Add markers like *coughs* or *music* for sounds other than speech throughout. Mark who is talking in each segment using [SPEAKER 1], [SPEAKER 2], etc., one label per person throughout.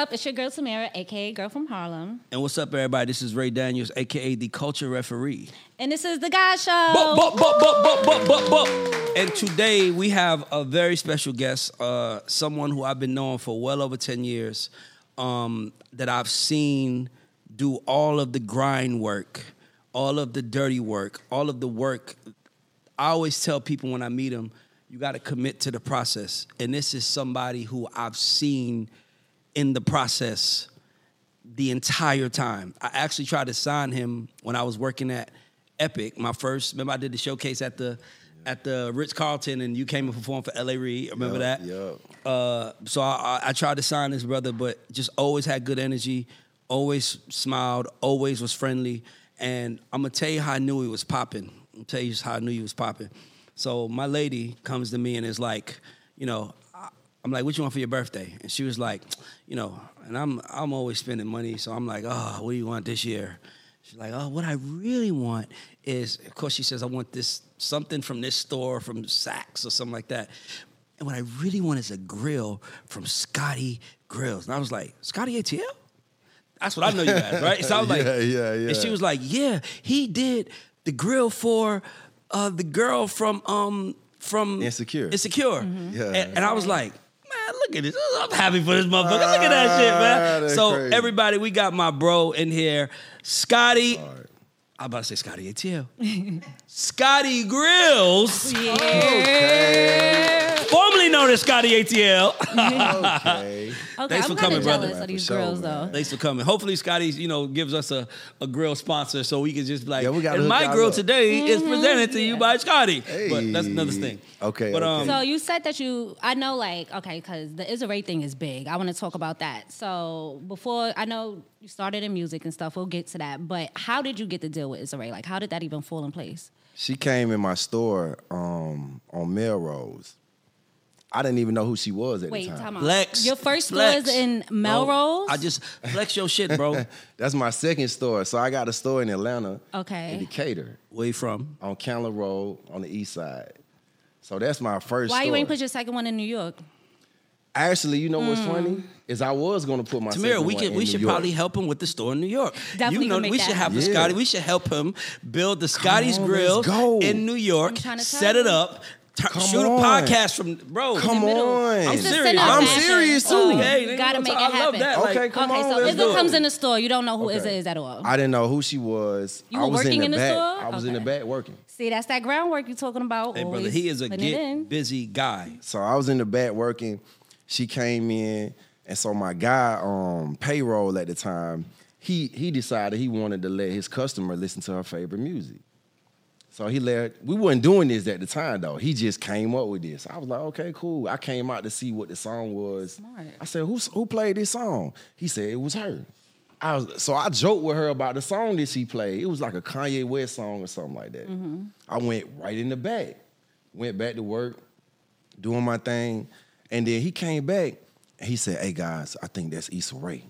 [SPEAKER 1] up? It's your girl Tamira, aka Girl from Harlem,
[SPEAKER 2] And what's up, everybody? This is Ray Daniels, aka the Culture Referee.
[SPEAKER 1] and this is the Guy Show.
[SPEAKER 2] Bup, bup, bup. And today we have a very special guest, uh, someone who I've been knowing for well over 10 years, um, that I've seen do all of the grind work, all of the dirty work, all of the work. I always tell people when I meet them, you got to commit to the process. And this is somebody who I've seen in the process the entire time. I actually tried to sign him when I was working at Epic. My first, remember I did the showcase at the at the Ritz Carlton, and you came and performed for L.A. Reid. Remember
[SPEAKER 3] Yup,
[SPEAKER 2] that?
[SPEAKER 3] Yeah.
[SPEAKER 2] Uh, so I, I, tried to sign this brother, but just always had good energy, always smiled, always was friendly, and I'm gonna tell you how I knew he was popping. I'm gonna tell you how I knew he was popping. So my lady comes to me and is like, you know, I'm like, what you want for your birthday? And she was like, you know, and I'm I'm always spending money, so I'm like, oh, what do you want this year? She's like, oh, what I really want is, of course, she says, I want this something from this store from Saks or something like that. And what I really want is a grill from Scotty Grillz. And I was like, Scotty ATL? That's what I know you guys, right? So I was *laughs* like,
[SPEAKER 3] Yeah, yeah,
[SPEAKER 2] And she was like, yeah, he did the grill for uh, the girl from um from
[SPEAKER 3] Insecure.
[SPEAKER 2] Insecure.
[SPEAKER 3] Yeah.
[SPEAKER 2] And, and I was like, man, look at this. I'm happy for this motherfucker. Look at that shit,
[SPEAKER 3] Ah,
[SPEAKER 2] man.
[SPEAKER 3] that's
[SPEAKER 2] So
[SPEAKER 3] crazy.
[SPEAKER 2] everybody, we got my bro in here, Scotty. I'm about to say Scotty ATL. Scotty Grillz, *laughs*
[SPEAKER 1] Yeah.
[SPEAKER 2] Formerly known as Scotty ATL.
[SPEAKER 3] Okay. *laughs*
[SPEAKER 1] Okay,
[SPEAKER 2] Thanks
[SPEAKER 1] I'm
[SPEAKER 2] for coming,
[SPEAKER 1] of
[SPEAKER 2] brother.
[SPEAKER 1] of these
[SPEAKER 3] For sure,
[SPEAKER 1] though.
[SPEAKER 2] Thanks for coming. Hopefully, Scotty, you know gives us a, a grill sponsor so we can just be like,
[SPEAKER 3] Yeah, we gotta
[SPEAKER 2] and my grill
[SPEAKER 3] up."
[SPEAKER 2] today is presented to you by Scotty. But that's another thing.
[SPEAKER 3] Okay,
[SPEAKER 2] But
[SPEAKER 3] okay.
[SPEAKER 2] um,
[SPEAKER 1] So you said that you, I know, like, okay, because the Issa thing is big. I want to talk about that. So before, I know you started in music and stuff. We'll get to that. But how did you get the deal with Issa Rae? Like, how did that even fall in place?
[SPEAKER 3] She came in my store um, on Melrose. I didn't even know who she was at
[SPEAKER 1] Wait,
[SPEAKER 3] the time.
[SPEAKER 1] time out.
[SPEAKER 2] flex.
[SPEAKER 1] Your first store
[SPEAKER 2] flex.
[SPEAKER 1] is in
[SPEAKER 2] No,
[SPEAKER 1] Melrose?
[SPEAKER 2] I just flex your shit, bro. *laughs*
[SPEAKER 3] That's my second store. So I got a store in Atlanta,
[SPEAKER 1] Okay.
[SPEAKER 3] in Decatur,
[SPEAKER 2] Where you from?
[SPEAKER 3] on Candler Road on the east side. So that's my first
[SPEAKER 1] Why
[SPEAKER 3] store.
[SPEAKER 1] you ain't put your second one in New York?
[SPEAKER 3] Actually, you know what's hmm. funny? Is I was gonna put my
[SPEAKER 2] Tamira,
[SPEAKER 3] second
[SPEAKER 2] we
[SPEAKER 3] one
[SPEAKER 2] could we
[SPEAKER 3] New
[SPEAKER 2] should
[SPEAKER 3] York.
[SPEAKER 2] probably help him with the store in New York.
[SPEAKER 1] Definitely
[SPEAKER 2] you know,
[SPEAKER 1] make
[SPEAKER 2] we
[SPEAKER 1] that
[SPEAKER 2] should have the. Scotty. We should help him build the Scotty's Grill in New York.
[SPEAKER 1] I'm to tell
[SPEAKER 2] Set it up. T-
[SPEAKER 3] Come
[SPEAKER 2] shoot
[SPEAKER 3] on.
[SPEAKER 2] a podcast from bro.
[SPEAKER 3] Come on.
[SPEAKER 2] I'm
[SPEAKER 1] It's the
[SPEAKER 2] serious.
[SPEAKER 1] center
[SPEAKER 2] I'm
[SPEAKER 1] fashion,
[SPEAKER 3] serious,
[SPEAKER 1] so
[SPEAKER 3] too.
[SPEAKER 2] Hey,
[SPEAKER 1] you
[SPEAKER 2] nigga,
[SPEAKER 1] gotta
[SPEAKER 2] I'm
[SPEAKER 1] make it
[SPEAKER 2] t- I love
[SPEAKER 1] happen.
[SPEAKER 2] that.
[SPEAKER 3] Okay,
[SPEAKER 2] Like,
[SPEAKER 3] come
[SPEAKER 1] okay,
[SPEAKER 3] on,
[SPEAKER 1] so
[SPEAKER 3] let's
[SPEAKER 1] Issa
[SPEAKER 3] do it.
[SPEAKER 1] comes in the store. You don't know who
[SPEAKER 3] Okay.
[SPEAKER 1] Issa is at all.
[SPEAKER 3] I didn't know who she was.
[SPEAKER 1] You
[SPEAKER 3] I
[SPEAKER 1] were
[SPEAKER 3] was
[SPEAKER 1] working
[SPEAKER 3] in the,
[SPEAKER 1] in the
[SPEAKER 3] back.
[SPEAKER 1] store?
[SPEAKER 3] I was in the
[SPEAKER 1] Okay.
[SPEAKER 3] back working.
[SPEAKER 1] See, that's that groundwork you're talking about.
[SPEAKER 2] Hey, brother,
[SPEAKER 1] always
[SPEAKER 2] he is a
[SPEAKER 1] putting it in.
[SPEAKER 2] get busy guy.
[SPEAKER 3] So I was in the back working. She came in, and so my guy, on payroll at the time, he he decided he wanted to let his customer listen to her favorite music. So he let we wasn't doing this at the time though. He just came up with this. I was like, okay, cool. I came out to see what the song was.
[SPEAKER 1] Smart.
[SPEAKER 3] I said, who who played this song? He said it was her. I was so I joked with her about the song that she played. It was like a Kanye West song or something like that. Mm-hmm. I went right in the back, went back to work, doing my thing, and then he came back and he said, "Hey guys, I think that's Issa Rae."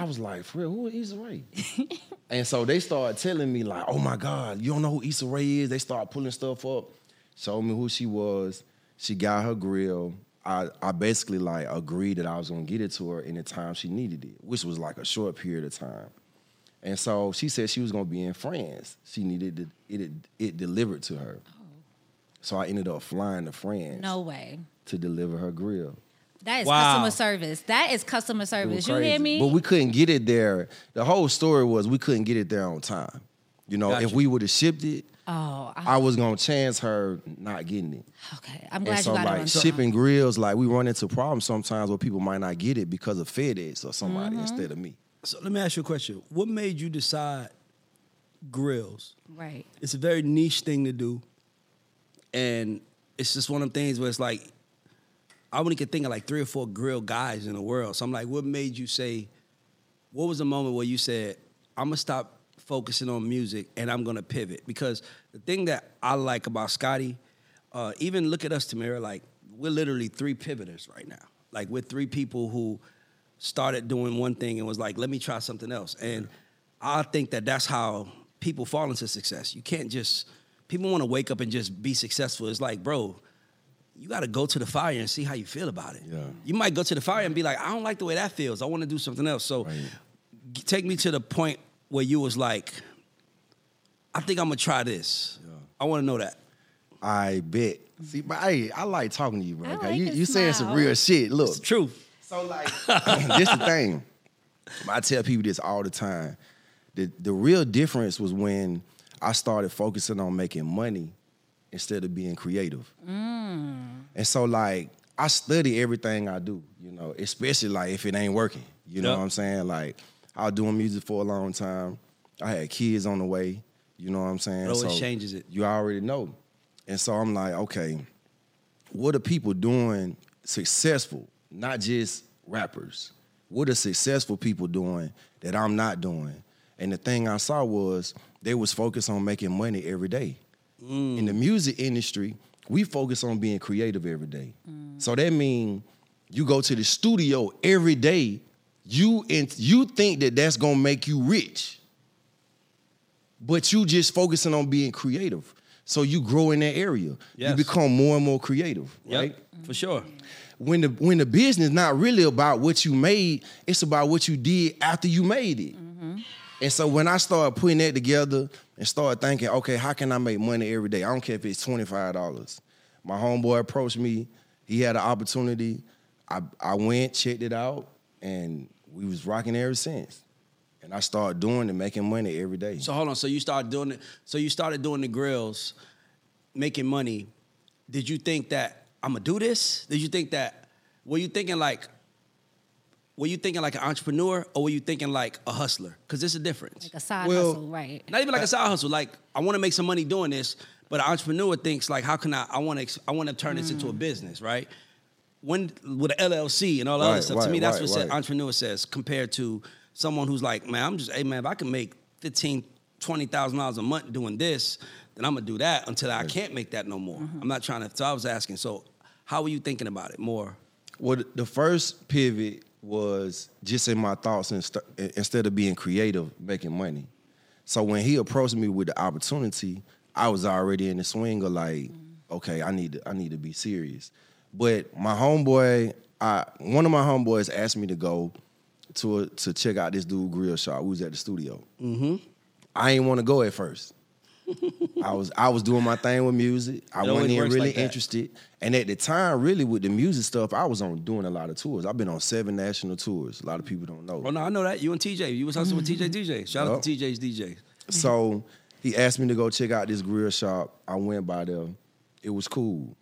[SPEAKER 3] I was like, "For real, who is Issa Rae?" *laughs* and so they started telling me like, "Oh my God, you don't know who Issa Rae is?" They started pulling stuff up, showed me who she was. She got her grill. I, I basically like agreed that I was gonna get it to her in the time she needed it, which was like a short period of time. And so she said she was gonna be in France. She needed it, it, it delivered to her. Oh. So I ended up flying to France
[SPEAKER 1] No way.
[SPEAKER 3] to deliver her grill.
[SPEAKER 1] That is
[SPEAKER 2] Wow.
[SPEAKER 1] customer service. That is customer service. You hear me?
[SPEAKER 3] But we couldn't get it there. The whole story was we couldn't get it there on time. You know,
[SPEAKER 2] Gotcha.
[SPEAKER 3] if we would have shipped it,
[SPEAKER 1] oh, I,
[SPEAKER 3] I was gonna chance her not getting it.
[SPEAKER 1] okay. I'm glad
[SPEAKER 3] And so
[SPEAKER 1] you got it
[SPEAKER 3] like
[SPEAKER 1] on time.
[SPEAKER 3] shipping grills, like we run into problems sometimes where people might not get it because of FedEx or somebody
[SPEAKER 1] Mm-hmm.
[SPEAKER 3] instead of me.
[SPEAKER 2] So let me ask you a question. What made you decide grills?
[SPEAKER 1] Right.
[SPEAKER 2] It's a very niche thing to do. And it's just one of them things where it's like, I only could think of like three or four grill guys in the world. So I'm like, what made you say, what was the moment where you said, I'm gonna stop focusing on music and I'm gonna pivot? Because the thing that I like about Scotty, uh, even look at us, Tamira, like we're literally three pivoters right now. Like we're three people who started doing one thing and was like, let me try something else. And I think that that's how people fall into success. You can't just, people want to wake up and just be successful. It's like, bro, you got to go to the fire and see how you feel about it.
[SPEAKER 3] Yeah.
[SPEAKER 2] You might go to the fire and be like, I don't like the way that feels. I want to do something else. So
[SPEAKER 3] Right.
[SPEAKER 2] g- take me to the point where you was like, I think I'm gonna try this. I want to know that.
[SPEAKER 3] I bet. See, but hey, I like talking to you, bro.
[SPEAKER 1] I
[SPEAKER 3] 'cause
[SPEAKER 1] like
[SPEAKER 3] you you saying some real shit. Look,
[SPEAKER 2] It's the truth.
[SPEAKER 3] So like, *laughs* this the thing. I tell people this all the time. The the real difference was when I started focusing on making money instead of being creative. Mm. And so like I study everything I do, you know, especially like if it ain't working. You know what I'm saying? Like I was doing music for a long time. I had kids on the way. You know what I'm saying?
[SPEAKER 2] It always changes it.
[SPEAKER 3] You already know. And so I'm like, okay, what are people doing successful? Not just rappers. What are successful people doing that I'm not doing? And the thing I saw was they was focused on making money every day. In the mm. music industry, we focus on being creative every day. Mm. So that means you go to the studio every day. You and you think that that's gonna make you rich, but you just focusing on being creative. So you grow in that area.
[SPEAKER 2] Yes.
[SPEAKER 3] You become more and more creative,
[SPEAKER 2] Yep,
[SPEAKER 3] right?
[SPEAKER 2] for sure.
[SPEAKER 3] when the when the business not really about what you made, it's about what you did after you made it. Mm-hmm. And so when I started putting that together and started thinking, okay, how can I make money every day? I don't care if it's twenty five dollars. My homeboy approached me. He had an opportunity. I I went, checked it out, and we was rocking ever since. And I started doing it, making money every day.
[SPEAKER 2] So hold on. So you started doing it. So you started doing the grills, making money. Did you think that I'm gonna do this? Did you think that? Were you thinking like? Were you thinking like an entrepreneur, or were you thinking like a hustler? Because there's a difference.
[SPEAKER 1] Like a side
[SPEAKER 3] Well,
[SPEAKER 1] hustle, right?
[SPEAKER 2] Not even like a side hustle. Like I want to make some money doing this, but an entrepreneur thinks like, how can I? I want to. I want to turn this into a mm. business, right? When with an LLC and all the other
[SPEAKER 3] Right,
[SPEAKER 2] stuff. to me, that's
[SPEAKER 3] right,
[SPEAKER 2] what said,
[SPEAKER 3] right.
[SPEAKER 2] entrepreneur says compared to someone who's like, man, I'm just, hey man, if I can make fifteen, twenty thousand dollars a month doing this, then I'm gonna do that until I can't make that no more. Mm-hmm. I'm not trying to. So I was asking. So how were you thinking about it more?
[SPEAKER 3] Well, the first pivot was just in my thoughts and st- instead of being creative, making money. So when he approached me with the opportunity, I was already in the swing of like, okay, I need to, I need to be serious. But my homeboy, I, one of my homeboys asked me to go to a, to check out this dude grill shop. We was at the studio. Mm-hmm. I ain't want to go at first. *laughs* I was I was doing my thing with music. I
[SPEAKER 2] It
[SPEAKER 3] wasn't even really
[SPEAKER 2] like
[SPEAKER 3] interested. And at the time, really with the music stuff, I was on doing a lot of tours. I've been on seven national tours. A lot of people don't know.
[SPEAKER 2] Oh no, I know that you and TJ. You was hustling with TJ DJ. Shout out to TJ's DJ.
[SPEAKER 3] So he asked me to go check out this grill shop. I went by there. It was cool.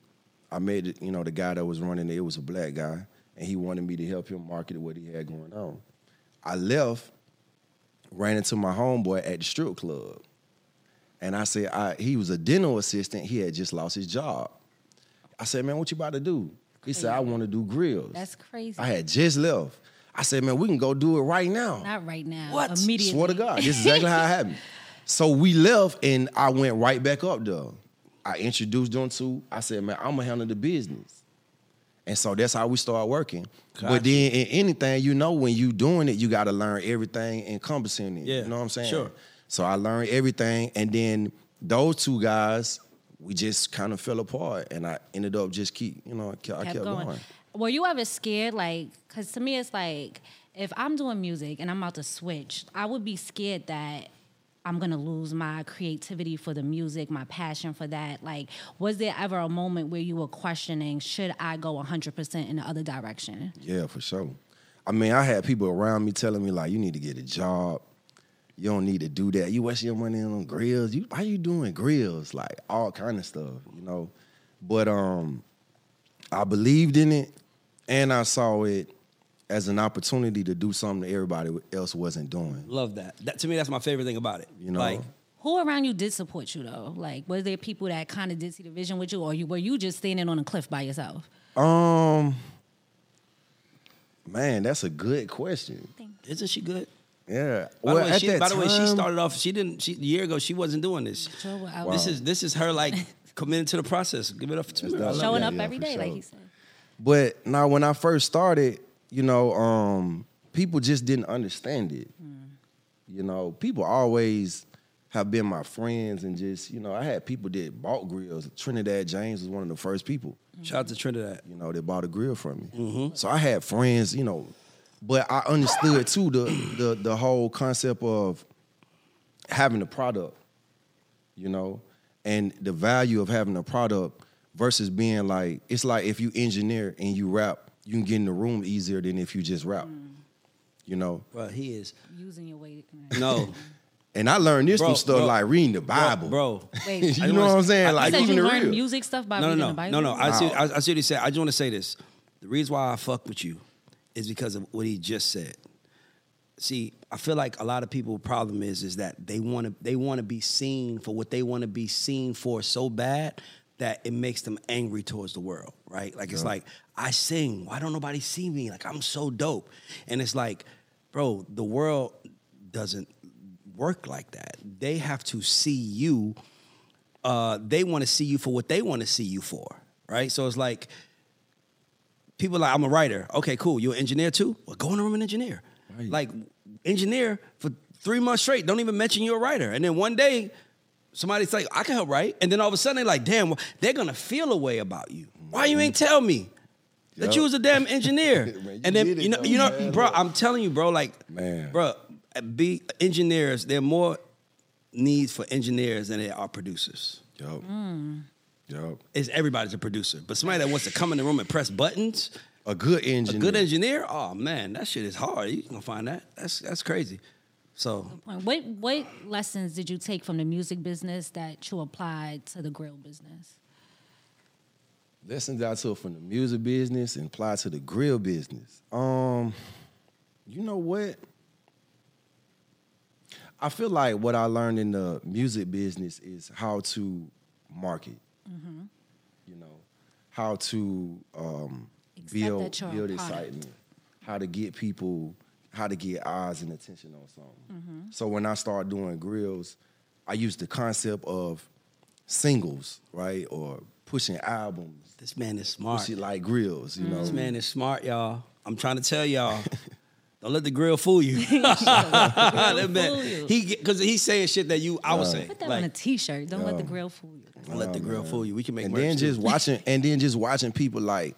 [SPEAKER 3] I met you know, the guy that was running it, it was a black guy, and he wanted me to help him market what he had going on. I left, ran into my homeboy at the strip club. And I said, I, he was a dental assistant. He had just lost his job. I said, man, what you about to do? He said, I want to do grills.
[SPEAKER 1] That's crazy.
[SPEAKER 3] I had just left. I said, man, we can go do it right now.
[SPEAKER 1] Not right now.
[SPEAKER 2] What?
[SPEAKER 1] Immediately.
[SPEAKER 3] Swear to God, this is *laughs* exactly how it happened. So we left, and I went right back up there. I introduced them to. I said, "Man, I'm gonna handle the business," and so that's how we started working.
[SPEAKER 2] Gotcha.
[SPEAKER 3] But then in anything, you know, when you doing it, you got to learn everything encompassing it.
[SPEAKER 2] Yeah,
[SPEAKER 3] you know what I'm saying?
[SPEAKER 2] sure.
[SPEAKER 3] So I learned everything, and then those two guys, we just kind of fell apart, and I ended up just keep, you know, I kept, I
[SPEAKER 1] kept
[SPEAKER 3] kept
[SPEAKER 1] going.
[SPEAKER 3] going.
[SPEAKER 1] Were you ever scared? Like, because to me, it's like if I'm doing music and I'm about to switch, I would be scared that I'm gonna lose my creativity for the music, my passion for that. Like, was there ever a moment where you were questioning, should I go 100% in the other direction?
[SPEAKER 3] Yeah, for sure. I mean, I had people around me telling me like, you need to get a job. You don't need to do that. You wasting your money on grills. You why you doing grills? Like all kind of stuff, you know. But um, I believed in it, and I saw it as an opportunity to do something that everybody else wasn't doing.
[SPEAKER 2] Love that. That to me, that's my favorite thing about it.
[SPEAKER 3] You know?
[SPEAKER 2] like
[SPEAKER 1] Who around you did support you though? Like, was there people that kind of did see the vision with you, or you were you just standing on a cliff by yourself?
[SPEAKER 3] Um, man, that's a good question.
[SPEAKER 2] isn't she good?
[SPEAKER 3] Yeah.
[SPEAKER 2] By
[SPEAKER 3] well,
[SPEAKER 2] the way,
[SPEAKER 3] at
[SPEAKER 2] she,
[SPEAKER 3] that
[SPEAKER 2] by the way, she started off. She didn't. She, a year ago, she wasn't doing this.
[SPEAKER 1] Sure,
[SPEAKER 3] Wow.
[SPEAKER 2] This is this is her like *laughs* committed to the process. Give it up to her.
[SPEAKER 1] Showing
[SPEAKER 2] that.
[SPEAKER 1] up
[SPEAKER 3] yeah,
[SPEAKER 1] every
[SPEAKER 3] for
[SPEAKER 1] day, like
[SPEAKER 3] sure.
[SPEAKER 1] he said.
[SPEAKER 3] But now, when I first started, you know, um, people just didn't understand it.
[SPEAKER 1] Hmm.
[SPEAKER 3] You know, people always have been my friends and just, you know, I had people that bought grills. Trinidad James was one of the first people,
[SPEAKER 2] Shout out to Trinidad.
[SPEAKER 3] you know, they bought a grill from me.
[SPEAKER 2] Mm-hmm.
[SPEAKER 3] So I had friends, you know, but I understood too the the the whole concept of having a product, you know, and the value of having a product versus being like it's like if you engineer and you rap, you can get in the room easier than if you just rap. Mm. You know,
[SPEAKER 2] Bro, he is.
[SPEAKER 1] Using your weight. *laughs*
[SPEAKER 2] No.
[SPEAKER 3] and I learned this
[SPEAKER 2] Bro,
[SPEAKER 3] from stuff
[SPEAKER 2] bro,
[SPEAKER 3] like reading the Bible,
[SPEAKER 2] Bro.
[SPEAKER 1] Wait, *laughs*
[SPEAKER 3] you
[SPEAKER 1] you
[SPEAKER 3] know what I'm saying?
[SPEAKER 2] I-
[SPEAKER 3] Like
[SPEAKER 1] said you
[SPEAKER 3] the
[SPEAKER 1] learned
[SPEAKER 3] real.
[SPEAKER 1] music stuff by
[SPEAKER 2] No, no,
[SPEAKER 1] reading
[SPEAKER 2] no,
[SPEAKER 1] the Bible?
[SPEAKER 2] no, no. I see. I, I see what he said. I just want to say this. The reason why I fuck with you is because of what he just said. See, I feel like a lot of people' problem is is that they want to they want to be seen for what they want to be seen for so bad that it makes them angry towards the world, right? Like it's like I sing, why don't nobody see me? Like I'm so dope, and it's like, bro, the world doesn't work like that. They have to see you uh, they want to see you for what they want to see you for, right? So it's like people are like I'm a writer. Okay, cool. You're an engineer too. Well, go in the room and engineer.
[SPEAKER 3] Right.
[SPEAKER 2] Like engineer for three months straight. Don't even mention you're a writer. And then one day, somebody's like, I can help write. And then all of a sudden they're like, damn, well, they're gonna feel a way about you. Why you ain't tell me? That
[SPEAKER 3] Yup.
[SPEAKER 2] you was a damn engineer, *laughs*
[SPEAKER 3] Man,
[SPEAKER 2] and then
[SPEAKER 3] it
[SPEAKER 2] you know,
[SPEAKER 3] though,
[SPEAKER 2] you know,
[SPEAKER 3] man.
[SPEAKER 2] bro. I'm telling you, bro. Like,
[SPEAKER 3] Man.
[SPEAKER 2] bro, be engineers. There are more needs for engineers than there are producers
[SPEAKER 3] Yup. Mm. Yup.
[SPEAKER 2] is everybody's a producer. But somebody that wants to come in the room and press buttons,
[SPEAKER 3] A good engineer, a
[SPEAKER 2] good engineer, oh man, that shit is hard. You gonna find that. That's that's crazy. So
[SPEAKER 1] What what lessons did you take from the music business that you applied to the grill business?
[SPEAKER 3] lessons I took from the music business and applied to the grill business. Um, you know what? I feel like what I learned in the music business is how to market. Mm-hmm. You know, how to um, build
[SPEAKER 1] that you're a
[SPEAKER 3] build excitement, how to get people, how to get eyes and attention on something. Mm-hmm. So when I started doing grills, I used the concept of singles, right, or pushing albums,
[SPEAKER 2] this man is smart.
[SPEAKER 3] push it like grills. You mm. know,
[SPEAKER 2] This man is smart, y'all. I'm trying to tell y'all. *laughs* Don't let the grill fool you. *laughs* *laughs* That man,
[SPEAKER 1] fool you.
[SPEAKER 2] he because he's saying shit that you I was saying.
[SPEAKER 1] Put that on a
[SPEAKER 2] Like,
[SPEAKER 1] T-shirt. Don't let the grill fool you.
[SPEAKER 2] don't let the grill fool you. We can make
[SPEAKER 3] and
[SPEAKER 2] merch
[SPEAKER 3] then
[SPEAKER 2] too.
[SPEAKER 3] just watching and then just watching people like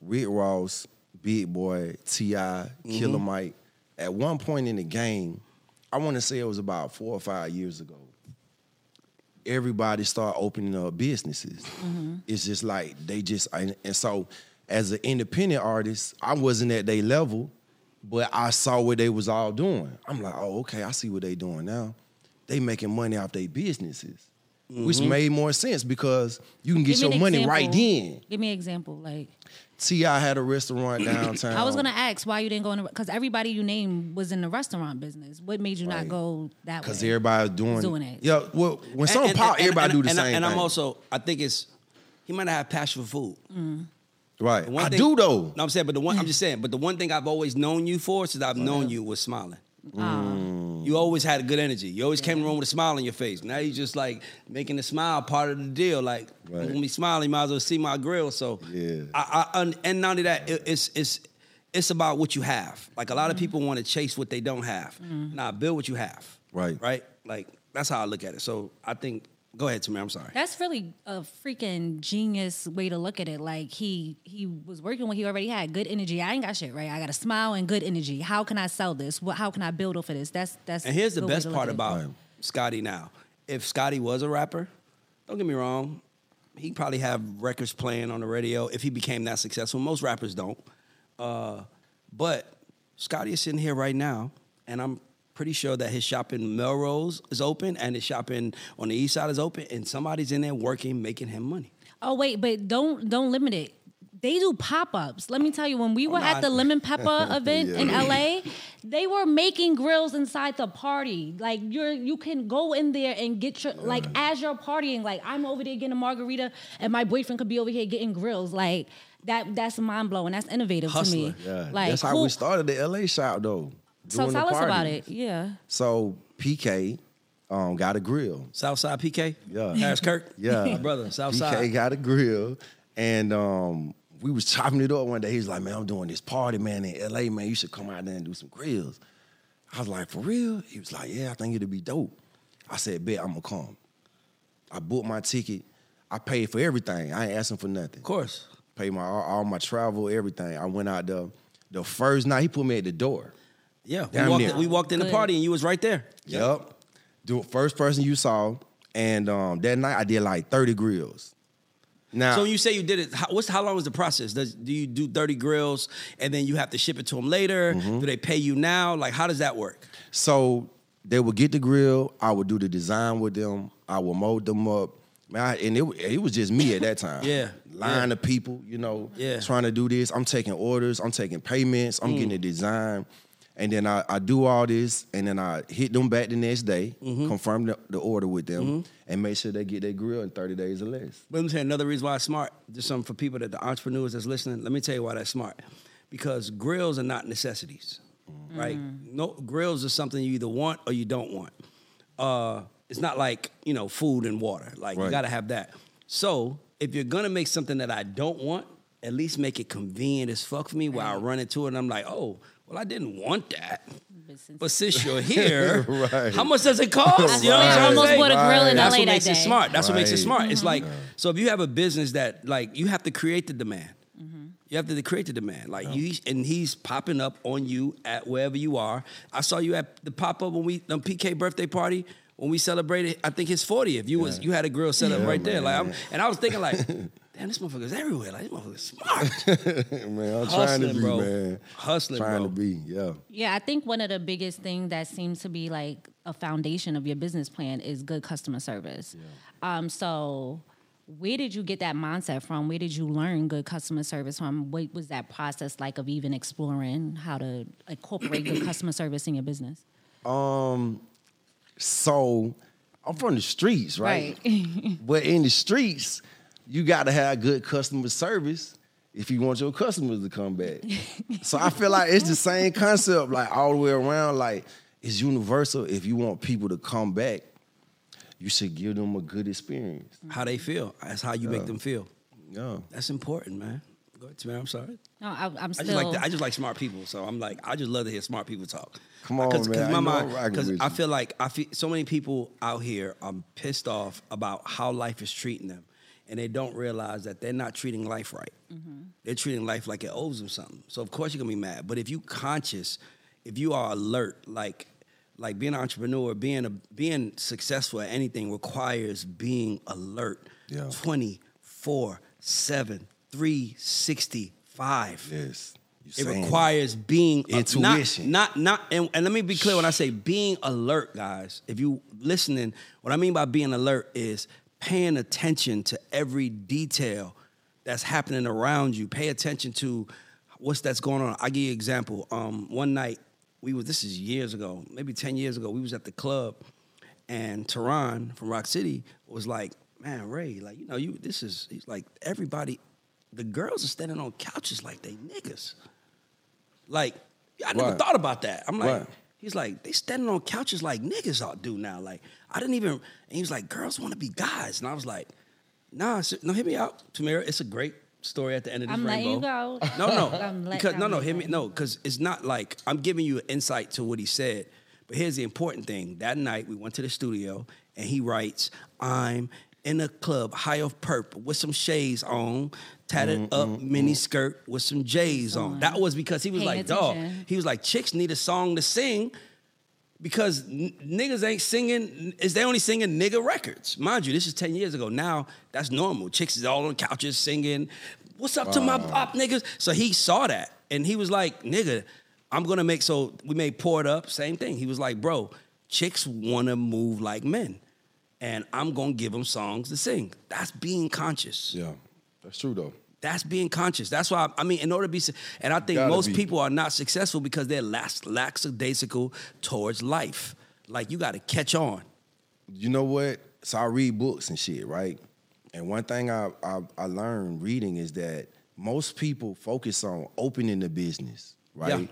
[SPEAKER 3] Rick Ross, Big Boi, T.I.,
[SPEAKER 2] Mm-hmm.
[SPEAKER 3] Killer Mike. At one point in the game, I want to say it was about four or five years ago. Everybody started opening up businesses. It's just like they just and and so as an independent artist, I wasn't at their level, but I saw what they was all doing. I'm like, oh, okay, I see what they doing now. They making money off their businesses, which mm-hmm. made more sense because you can get your
[SPEAKER 1] an
[SPEAKER 3] money right
[SPEAKER 1] example.
[SPEAKER 3] then.
[SPEAKER 1] Give me an example. Like
[SPEAKER 3] T.I. had a restaurant *coughs* downtown.
[SPEAKER 1] I was gonna ask why you didn't go in because everybody you named was in the restaurant business. What made you not go that way?
[SPEAKER 3] because everybody's doing,
[SPEAKER 1] Doing it.
[SPEAKER 3] Yeah, well, when
[SPEAKER 2] And-
[SPEAKER 3] something pop, everybody
[SPEAKER 2] and-
[SPEAKER 3] do the
[SPEAKER 2] and,
[SPEAKER 3] same
[SPEAKER 2] And
[SPEAKER 3] thing.
[SPEAKER 2] I'm also, I think it's he might not have passion for food.
[SPEAKER 3] Mm.
[SPEAKER 2] Right. One
[SPEAKER 3] I
[SPEAKER 2] thing-
[SPEAKER 3] do though.
[SPEAKER 2] No, I'm saying, but the one I'm just saying, but the one thing I've always known you for since I've known you was smiling. You always had a good energy. You always came around with a smile on your face. Now you just like making the smile part of the deal. Like
[SPEAKER 3] Right.
[SPEAKER 2] when we smile, you might as well see my grill. So
[SPEAKER 3] Yeah.
[SPEAKER 2] I, I, and- and not only that, it, it's it's it's about what you have. Like a lot
[SPEAKER 1] Mm-hmm.
[SPEAKER 2] of people want to chase what they don't have. Nah, build what you have.
[SPEAKER 3] Right.
[SPEAKER 2] Right. Like that's how I look at it. So I think. Go ahead, Tamir. I'm sorry.
[SPEAKER 1] That's really a freaking genius way to look at it. Like he he was working when he already had good energy. I ain't got shit right. I got a smile and good energy. How can I sell this? What? How can I build off of this? That's that's.
[SPEAKER 2] And here's the best part about
[SPEAKER 3] Right.
[SPEAKER 2] Scotty now. If Scotty was a rapper, don't get me wrong, he probably have records playing on the radio if he became that successful. Most rappers don't. Uh, but Scotty is sitting here right now, and I'm pretty sure that his shop in Melrose is open and his shop in on the east side is open, and somebody's in there working, making him money.
[SPEAKER 1] Oh wait, but don't don't limit it. They do pop ups. Let me tell you, when we oh, were
[SPEAKER 2] no,
[SPEAKER 1] at
[SPEAKER 2] I-
[SPEAKER 1] the Lemon Pepper *laughs* event in LA, they were making grills inside the party. Like you're you can go in there and get your like as you're partying. Like I'm over there getting a margarita, and my boyfriend could be over here getting grills. Like that that's mind blowing. That's innovative to me.
[SPEAKER 3] Yeah,
[SPEAKER 1] Like
[SPEAKER 3] that's how
[SPEAKER 1] who-
[SPEAKER 3] we started the LA shop though.
[SPEAKER 1] So
[SPEAKER 3] doing the
[SPEAKER 1] tell us about it. Yeah.
[SPEAKER 3] So PK um, got a grill.
[SPEAKER 2] Southside PK,
[SPEAKER 3] Yeah.
[SPEAKER 2] Harris Kirk, *laughs*
[SPEAKER 3] Yeah,
[SPEAKER 2] my brother,
[SPEAKER 3] PK
[SPEAKER 2] Southside.
[SPEAKER 3] got a grill, and um, we was chopping it up one day. He's like, "Man, I'm doing this party, man, in LA, man. You should come out there and do some grills." I was like, "For real?" He was like, "Yeah, I think it'd be dope." I said, bet I'm gonna come. I booked my ticket. I paid for everything. I ain't asking for nothing.
[SPEAKER 2] Of course.
[SPEAKER 3] Paid my all, all my travel, everything. I went out there. The first night he put me at the door.
[SPEAKER 2] Yeah. We
[SPEAKER 3] Damn
[SPEAKER 2] walked,
[SPEAKER 3] near.
[SPEAKER 2] in, we walked in the
[SPEAKER 1] Good.
[SPEAKER 2] party and you was right there.
[SPEAKER 3] Yep. The first person you saw. And um, that night I did like 30 grills. Now
[SPEAKER 2] So when you say you did it, how, what's how long was the process? Does do you do 30 grills and then you have to ship it to them later?
[SPEAKER 3] Mm-hmm.
[SPEAKER 2] Do they pay you now? Like how does that work?
[SPEAKER 3] So they would get the grill. I would do the design with them. I would mold them up. Man, I- and it, wa- it was just me at that time.
[SPEAKER 2] Yeah,
[SPEAKER 3] Line
[SPEAKER 2] yeah.
[SPEAKER 3] of people, you know,
[SPEAKER 2] Yeah.
[SPEAKER 3] trying to do this. I'm taking orders. I'm taking payments. I'm
[SPEAKER 2] Mm.
[SPEAKER 3] getting the design. And then I, I do all this, and then I hit them back the next day,
[SPEAKER 2] Mm-hmm.
[SPEAKER 3] confirm the, the order with them, and make sure they get their grill in 30 days or less.
[SPEAKER 2] But let me tell you another reason why it's smart. Just something for people that the entrepreneurs that's listening. Let me tell you why that's smart. Because grills are not necessities, right? No grills are something you either want or you don't want. Uh, it's not like you know food and water. Like you got to have that. So if you're gonna make something that I don't want, at least make it convenient as fuck for me. Where I run into it and I'm like, oh, well, I didn't want that.
[SPEAKER 1] But since-
[SPEAKER 2] But since you're *laughs* here,
[SPEAKER 3] Right.
[SPEAKER 2] how much does it cost? You know what
[SPEAKER 1] I
[SPEAKER 2] I'm trying to
[SPEAKER 1] almost
[SPEAKER 2] say?
[SPEAKER 1] bought a grill in LA
[SPEAKER 2] That's
[SPEAKER 1] LA
[SPEAKER 2] what
[SPEAKER 1] that
[SPEAKER 2] makes
[SPEAKER 1] day.
[SPEAKER 2] it smart. That's what makes it
[SPEAKER 3] Right.
[SPEAKER 2] smart. It's like mm-hmm. so if you have a business that like you have to create the demand. You have to create the demand. Like oh. you and he's popping up on you at wherever you are. I saw you at the pop up when we the PK birthday party when we celebrated. I think his 40th. You was you had a grill set up
[SPEAKER 3] Yeah,
[SPEAKER 2] right there. Like I'm, and I was thinking like, *laughs* damn, this motherfucker's everywhere. Like this motherfucker's smart. *laughs*
[SPEAKER 3] man, I'm trying to be,
[SPEAKER 2] bro.
[SPEAKER 3] man.
[SPEAKER 2] Hustling,
[SPEAKER 3] trying
[SPEAKER 2] bro.
[SPEAKER 3] to be, yeah.
[SPEAKER 1] Yeah, I think one of the biggest things that seems to be like a foundation of your business plan is good customer service. Um, so where did you get that mindset from? Where did you learn good customer service from? What was that process like of even exploring how to incorporate good *coughs* customer service in your business?
[SPEAKER 3] Um, so I'm from the streets, right?
[SPEAKER 1] Right. *laughs*
[SPEAKER 3] but in the streets, you got to have good customer service if you want your customers to come back. *laughs* so I feel like it's the same concept, like all the way around. Like it's universal. If you want people to come back, you should give them a good experience.
[SPEAKER 2] how they feel. That's how you make them feel.
[SPEAKER 3] Yeah.
[SPEAKER 2] That's important, man. Go ahead, man. I'm sorry.
[SPEAKER 1] No, I, I'm
[SPEAKER 2] I
[SPEAKER 1] still.
[SPEAKER 2] just like I just like smart people, so I'm like I just love to hear smart people talk.
[SPEAKER 3] Come on,
[SPEAKER 2] Cause,
[SPEAKER 3] man.
[SPEAKER 2] Cause
[SPEAKER 3] I
[SPEAKER 2] my
[SPEAKER 3] know
[SPEAKER 2] mind,
[SPEAKER 3] I'm
[SPEAKER 2] because I feel like I feel so many people out here are pissed off about how life is treating them, and they don't realize that they're not treating life right. Mm-hmm. They're treating life like it owes them something. So of course you're gonna be mad. But if you conscious, if you are alert, like like being an entrepreneur, being a being successful at anything requires being alert.
[SPEAKER 3] Yeah.
[SPEAKER 2] 24 7 365
[SPEAKER 3] Yes. You
[SPEAKER 2] it requires being a-
[SPEAKER 3] Intuition.
[SPEAKER 2] Not, not, not and, and let me be clear when I say being alert, guys. If you listening, what I mean by being alert is paying attention to every detail that's happening around you. Pay attention to what's that's going on. I'll give you an example. Um, one night we was this is years ago, maybe 10 years ago, we was at the club and Theron from Rock City was like, Man, Ray, like, you know, you this is he's like everybody, the girls are standing on couches like they niggas. Like, I never
[SPEAKER 3] Right.
[SPEAKER 2] thought about that. I'm like,
[SPEAKER 3] Right.
[SPEAKER 2] He's like, they standing on couches like niggas all do now. Like, I didn't even, and he was like, girls want to be guys. And I was like, nah, no, hit me out, Tamira. It's a great story at the end of this
[SPEAKER 1] I'm letting
[SPEAKER 2] rainbow.
[SPEAKER 1] you go.
[SPEAKER 2] No, no, *laughs* because no, no, hear me, no, because it's not like I'm giving you an insight to what he said. But here's the important thing: that night we went to the studio, and he writes, "I'm in a club, high off purple, with some shades on, tatted mm-hmm, up mm-hmm. mini skirt with some J's on." That was because he was
[SPEAKER 1] Paying
[SPEAKER 2] like, "Dog," he was like, "Chicks need a song to sing." Because n- niggas ain't singing, is they only singing nigga records. Mind you, this is 10 years ago. Now that's normal. Chicks is all on couches singing, what's up to my pop niggas? So he saw that and he was like, nigga, I'm gonna make so we made pour it up, same thing. He was like, bro, chicks wanna move like men. And I'm gonna give them songs to sing. That's being conscious.
[SPEAKER 3] Yeah. That's true though.
[SPEAKER 2] That's being conscious. That's why I mean, in order to be, and I think
[SPEAKER 3] Gotta
[SPEAKER 2] most
[SPEAKER 3] be.
[SPEAKER 2] people are not successful because they're lax, lackadaisical towards life. Like you got to catch on.
[SPEAKER 3] you know what? So I read books and shit, right? And one thing I, I I learned reading is that most people focus on opening the business, right?
[SPEAKER 2] Yeah.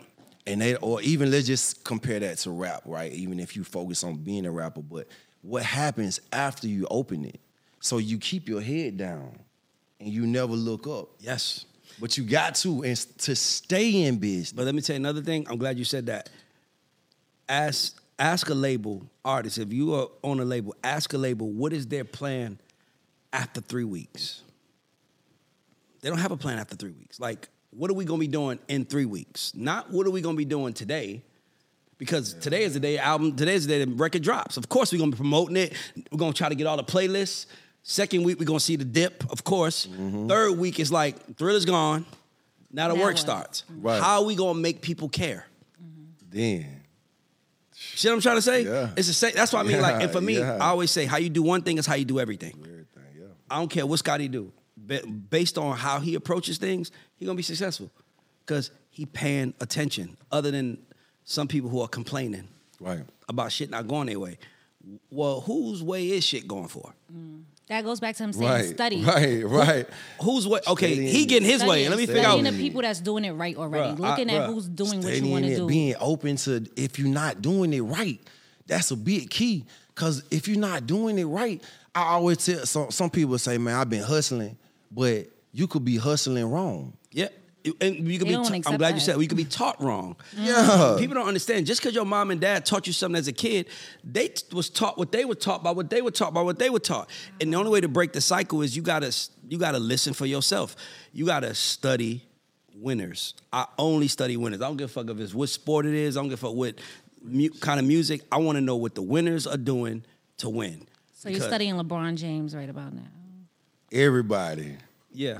[SPEAKER 3] And they or even let's just compare that to rap, right? Even if you focus on being a rapper, but what happens after you open it? So you keep your head down and you never look up.
[SPEAKER 2] Yes.
[SPEAKER 3] But you got to and to stay in business.
[SPEAKER 2] But let me tell you another thing. I'm glad you said that. Ask ask a label artist if you are on a label. Ask a label what is their plan after three weeks. They don't have a plan after three weeks. Like, what are we gonna be doing in three weeks? Not what are we gonna be doing today. Because today is the day album, today is the day the record drops. Of course, we're gonna be promoting it. We're gonna try to get all the playlists. Second week, we're gonna see the dip, of course. Mm-hmm. Third week is like Thriller's gone. Now the
[SPEAKER 1] Now
[SPEAKER 2] work
[SPEAKER 1] what?
[SPEAKER 2] starts.
[SPEAKER 3] Right.
[SPEAKER 2] How are we gonna make people care? Mm-hmm.
[SPEAKER 3] Then
[SPEAKER 2] See what I'm trying to say?
[SPEAKER 3] Yeah.
[SPEAKER 2] It's the same. That's what I mean. like, and for me,
[SPEAKER 3] Yeah, yeah.
[SPEAKER 2] I always say, how you do one thing is how you do everything.
[SPEAKER 3] everything, yeah.
[SPEAKER 2] I don't care what Scotty do. Ba- Based on how he approaches things, he gonna be successful because he paying attention. Other than some people who are complaining
[SPEAKER 3] Right.
[SPEAKER 2] about shit not going their way. Well, whose way is shit going for? Mm.
[SPEAKER 1] That goes back to him saying
[SPEAKER 3] Right.
[SPEAKER 1] study. *laughs*
[SPEAKER 3] Right. Right.
[SPEAKER 2] Who's way? Okay,
[SPEAKER 3] Studying.
[SPEAKER 2] he getting his way.
[SPEAKER 1] Studying,
[SPEAKER 2] Let me figure
[SPEAKER 1] studying
[SPEAKER 2] out.
[SPEAKER 1] the people that's doing it right already.
[SPEAKER 2] Bruh, I-
[SPEAKER 1] Looking at
[SPEAKER 2] bruh,
[SPEAKER 1] who's doing what you want to do.
[SPEAKER 3] being open to if you're not doing it right, that's a big key. Cause if you're not doing it right, I always tell some some people say, man, I've been hustling, but you could be hustling wrong.
[SPEAKER 2] Yeah. And you could be. ta- I'm
[SPEAKER 1] accept
[SPEAKER 2] glad you
[SPEAKER 1] that.
[SPEAKER 2] said you could be taught wrong.
[SPEAKER 3] Yeah.
[SPEAKER 2] People don't understand. Just because your mom and dad taught you something as a kid, they t- was taught what they were taught by what they were taught by what they were taught. And the only way to break the cycle is you gotta you gotta listen for yourself. You gotta study winners. I only study winners. I don't give a fuck if it's what sport it is. I don't give a fuck what mu- kind of music. I want to know what the winners are doing to win.
[SPEAKER 1] so you're studying LeBron James right about now.
[SPEAKER 3] Everybody.
[SPEAKER 2] Yeah.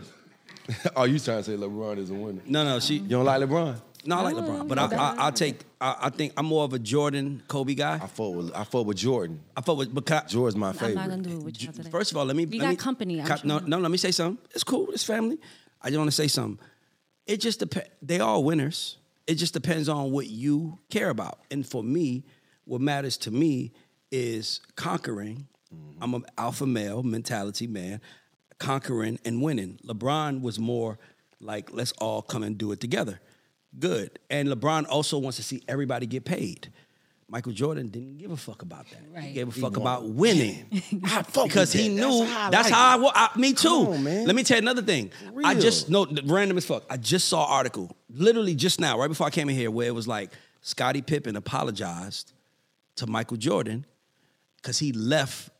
[SPEAKER 2] *laughs*
[SPEAKER 3] oh, you trying to say LeBron is a winner?
[SPEAKER 2] No, no. She.
[SPEAKER 3] You don't like LeBron?
[SPEAKER 2] No, I like LeBron, but I. I, I'll take. I, I think I'm more of a Jordan, Kobe guy.
[SPEAKER 3] I fought with I fought with Jordan.
[SPEAKER 2] I fuck with because
[SPEAKER 3] Jordan's my favorite.
[SPEAKER 1] I'm
[SPEAKER 3] favorite.
[SPEAKER 1] not gonna do it with you today.
[SPEAKER 2] First of all, let me.
[SPEAKER 1] You
[SPEAKER 2] let
[SPEAKER 1] got
[SPEAKER 2] me-
[SPEAKER 1] company, I'm
[SPEAKER 2] Ca- no,
[SPEAKER 1] sure.
[SPEAKER 2] no, let me say something. It's cool. It's family. I just want to say something. It just depends. They are winners. It just depends on what you care about. And for me, what matters to me is conquering. Mm-hmm. I'm an alpha male mentality man, conquering and winning. LeBron was more like, let's all come and do it together. Good. And LeBron also wants to see everybody get paid. Michael Jordan didn't give a fuck about that. He gave a fuck
[SPEAKER 3] wanted
[SPEAKER 2] about winning. *laughs* Because he knew
[SPEAKER 3] That's how I
[SPEAKER 2] that's
[SPEAKER 3] like
[SPEAKER 2] how I,
[SPEAKER 3] it.
[SPEAKER 2] I me too.
[SPEAKER 3] On, man.
[SPEAKER 2] Let me tell you another thing. I just no random as fuck. I just saw an article literally just now, right before I came in here, where it was like Scottie Pippen apologized to Michael Jordan because he left.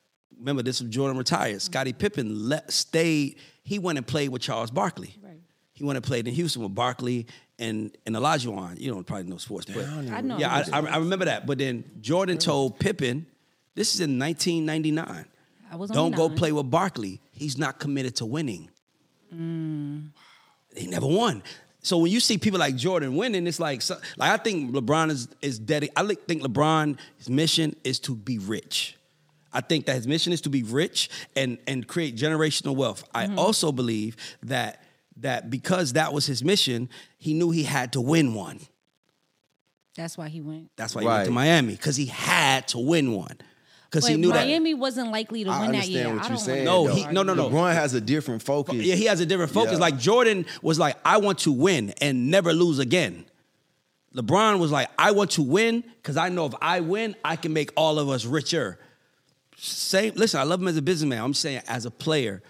[SPEAKER 2] Remember, this was Jordan retired. Scottie Pippen le- stayed. He went and played with Charles Barkley.
[SPEAKER 1] Right.
[SPEAKER 2] He went and played in Houston with Barkley and and Olajuwon. You don't probably know sports, but
[SPEAKER 1] I know.
[SPEAKER 2] yeah, I, I, I remember that. But then Jordan told Pippen, "This is in 1999.
[SPEAKER 1] I was
[SPEAKER 2] Don't go
[SPEAKER 1] nine.
[SPEAKER 2] play with Barkley. He's not committed to winning.
[SPEAKER 1] Mm.
[SPEAKER 2] He never won. So when you see people like Jordan winning, it's like, like I think LeBron is is dedicated. I li- think LeBron's mission is to be rich. I think that his mission is to be rich and and create generational wealth. I
[SPEAKER 1] Mm-hmm.
[SPEAKER 2] also believe that that because that was his mission, he knew he had to win one.
[SPEAKER 1] That's why he went.
[SPEAKER 2] That's why he went to Miami because he had to win one. Because he knew that
[SPEAKER 1] Miami wasn't likely to
[SPEAKER 3] I
[SPEAKER 1] win that
[SPEAKER 3] understand
[SPEAKER 1] year.
[SPEAKER 3] what
[SPEAKER 1] I
[SPEAKER 3] you're saying.
[SPEAKER 2] No, he- no, no, no.
[SPEAKER 3] LeBron has a different focus.
[SPEAKER 2] Yeah, he has a different focus.
[SPEAKER 3] Yeah.
[SPEAKER 2] Like Jordan was like, I want to win and never lose again. LeBron was like, I want to win because I know if I win, I can make all of us richer. Same. Listen, I love him as a businessman. I'm saying as a player,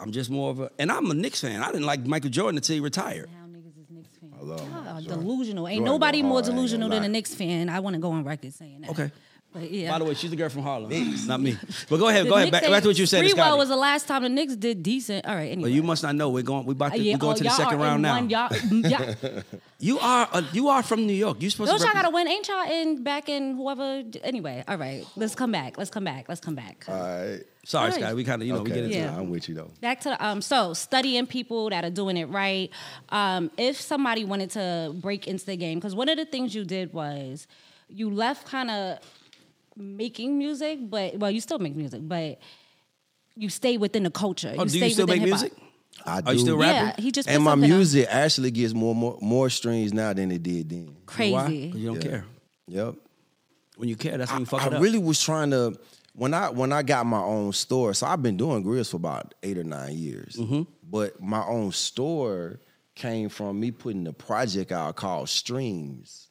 [SPEAKER 2] I'm just more of a, and I'm a Knicks fan. I didn't like Michael Jordan until he retired.
[SPEAKER 1] Now niggas is Knicks fans.
[SPEAKER 3] I love him.
[SPEAKER 1] Y'all are
[SPEAKER 3] Jordan.
[SPEAKER 1] delusional. Ain't
[SPEAKER 3] Jordan
[SPEAKER 1] nobody more
[SPEAKER 3] hard,
[SPEAKER 1] delusional than a
[SPEAKER 3] lie.
[SPEAKER 1] Knicks fan. I want to go on record saying that.
[SPEAKER 2] Okay.
[SPEAKER 1] But yeah.
[SPEAKER 2] By the way, she's the girl from Harlem, not me. But go ahead,
[SPEAKER 1] The
[SPEAKER 2] go ahead. Back, back to what you said,
[SPEAKER 1] Sprewell
[SPEAKER 2] Scotty.
[SPEAKER 1] was the last time the Knicks did decent. All right, anyway.
[SPEAKER 2] Well, you must not know. We're going. We about to.
[SPEAKER 1] Yeah,
[SPEAKER 2] we're going
[SPEAKER 1] oh,
[SPEAKER 2] to the second round now.
[SPEAKER 1] One, y'all, y'all, *laughs*
[SPEAKER 2] You are. Uh, you are from New York. You supposed
[SPEAKER 1] Don't
[SPEAKER 2] to.
[SPEAKER 1] y'all gotta win? Ain't y'all in back in whoever? Anyway, all right. Let's come back. Let's come back. Let's come back.
[SPEAKER 3] All right.
[SPEAKER 2] Sorry,
[SPEAKER 1] Right.
[SPEAKER 2] Scotty. We kind of you know we get into
[SPEAKER 1] Yeah.
[SPEAKER 2] it.
[SPEAKER 3] I'm with you though.
[SPEAKER 1] Back to the, um. So studying people that are doing it right. Um, if somebody wanted to break into the game, because one of the things you did was you left kind of making music, but well, you still make music, but you stay within the culture.
[SPEAKER 2] Oh, do you
[SPEAKER 1] stay
[SPEAKER 2] still
[SPEAKER 1] within
[SPEAKER 2] make
[SPEAKER 1] hip-hop.
[SPEAKER 2] music?
[SPEAKER 3] I do.
[SPEAKER 2] Are you still rapping?
[SPEAKER 1] Yeah, he just put
[SPEAKER 3] and my
[SPEAKER 1] something out.
[SPEAKER 3] music actually gets more, more more streams now than it did then.
[SPEAKER 2] Why? 'Cause
[SPEAKER 1] Crazy.
[SPEAKER 2] you don't
[SPEAKER 3] Yeah.
[SPEAKER 2] care.
[SPEAKER 3] Yep.
[SPEAKER 2] When you care, that's when
[SPEAKER 3] I,
[SPEAKER 2] you fuck
[SPEAKER 3] I
[SPEAKER 2] it up.
[SPEAKER 3] I really was trying to when I when I got my own store. So I've been doing grills for about eight or nine years.
[SPEAKER 2] Mm-hmm.
[SPEAKER 3] But my own store came from me putting a project out called Streams,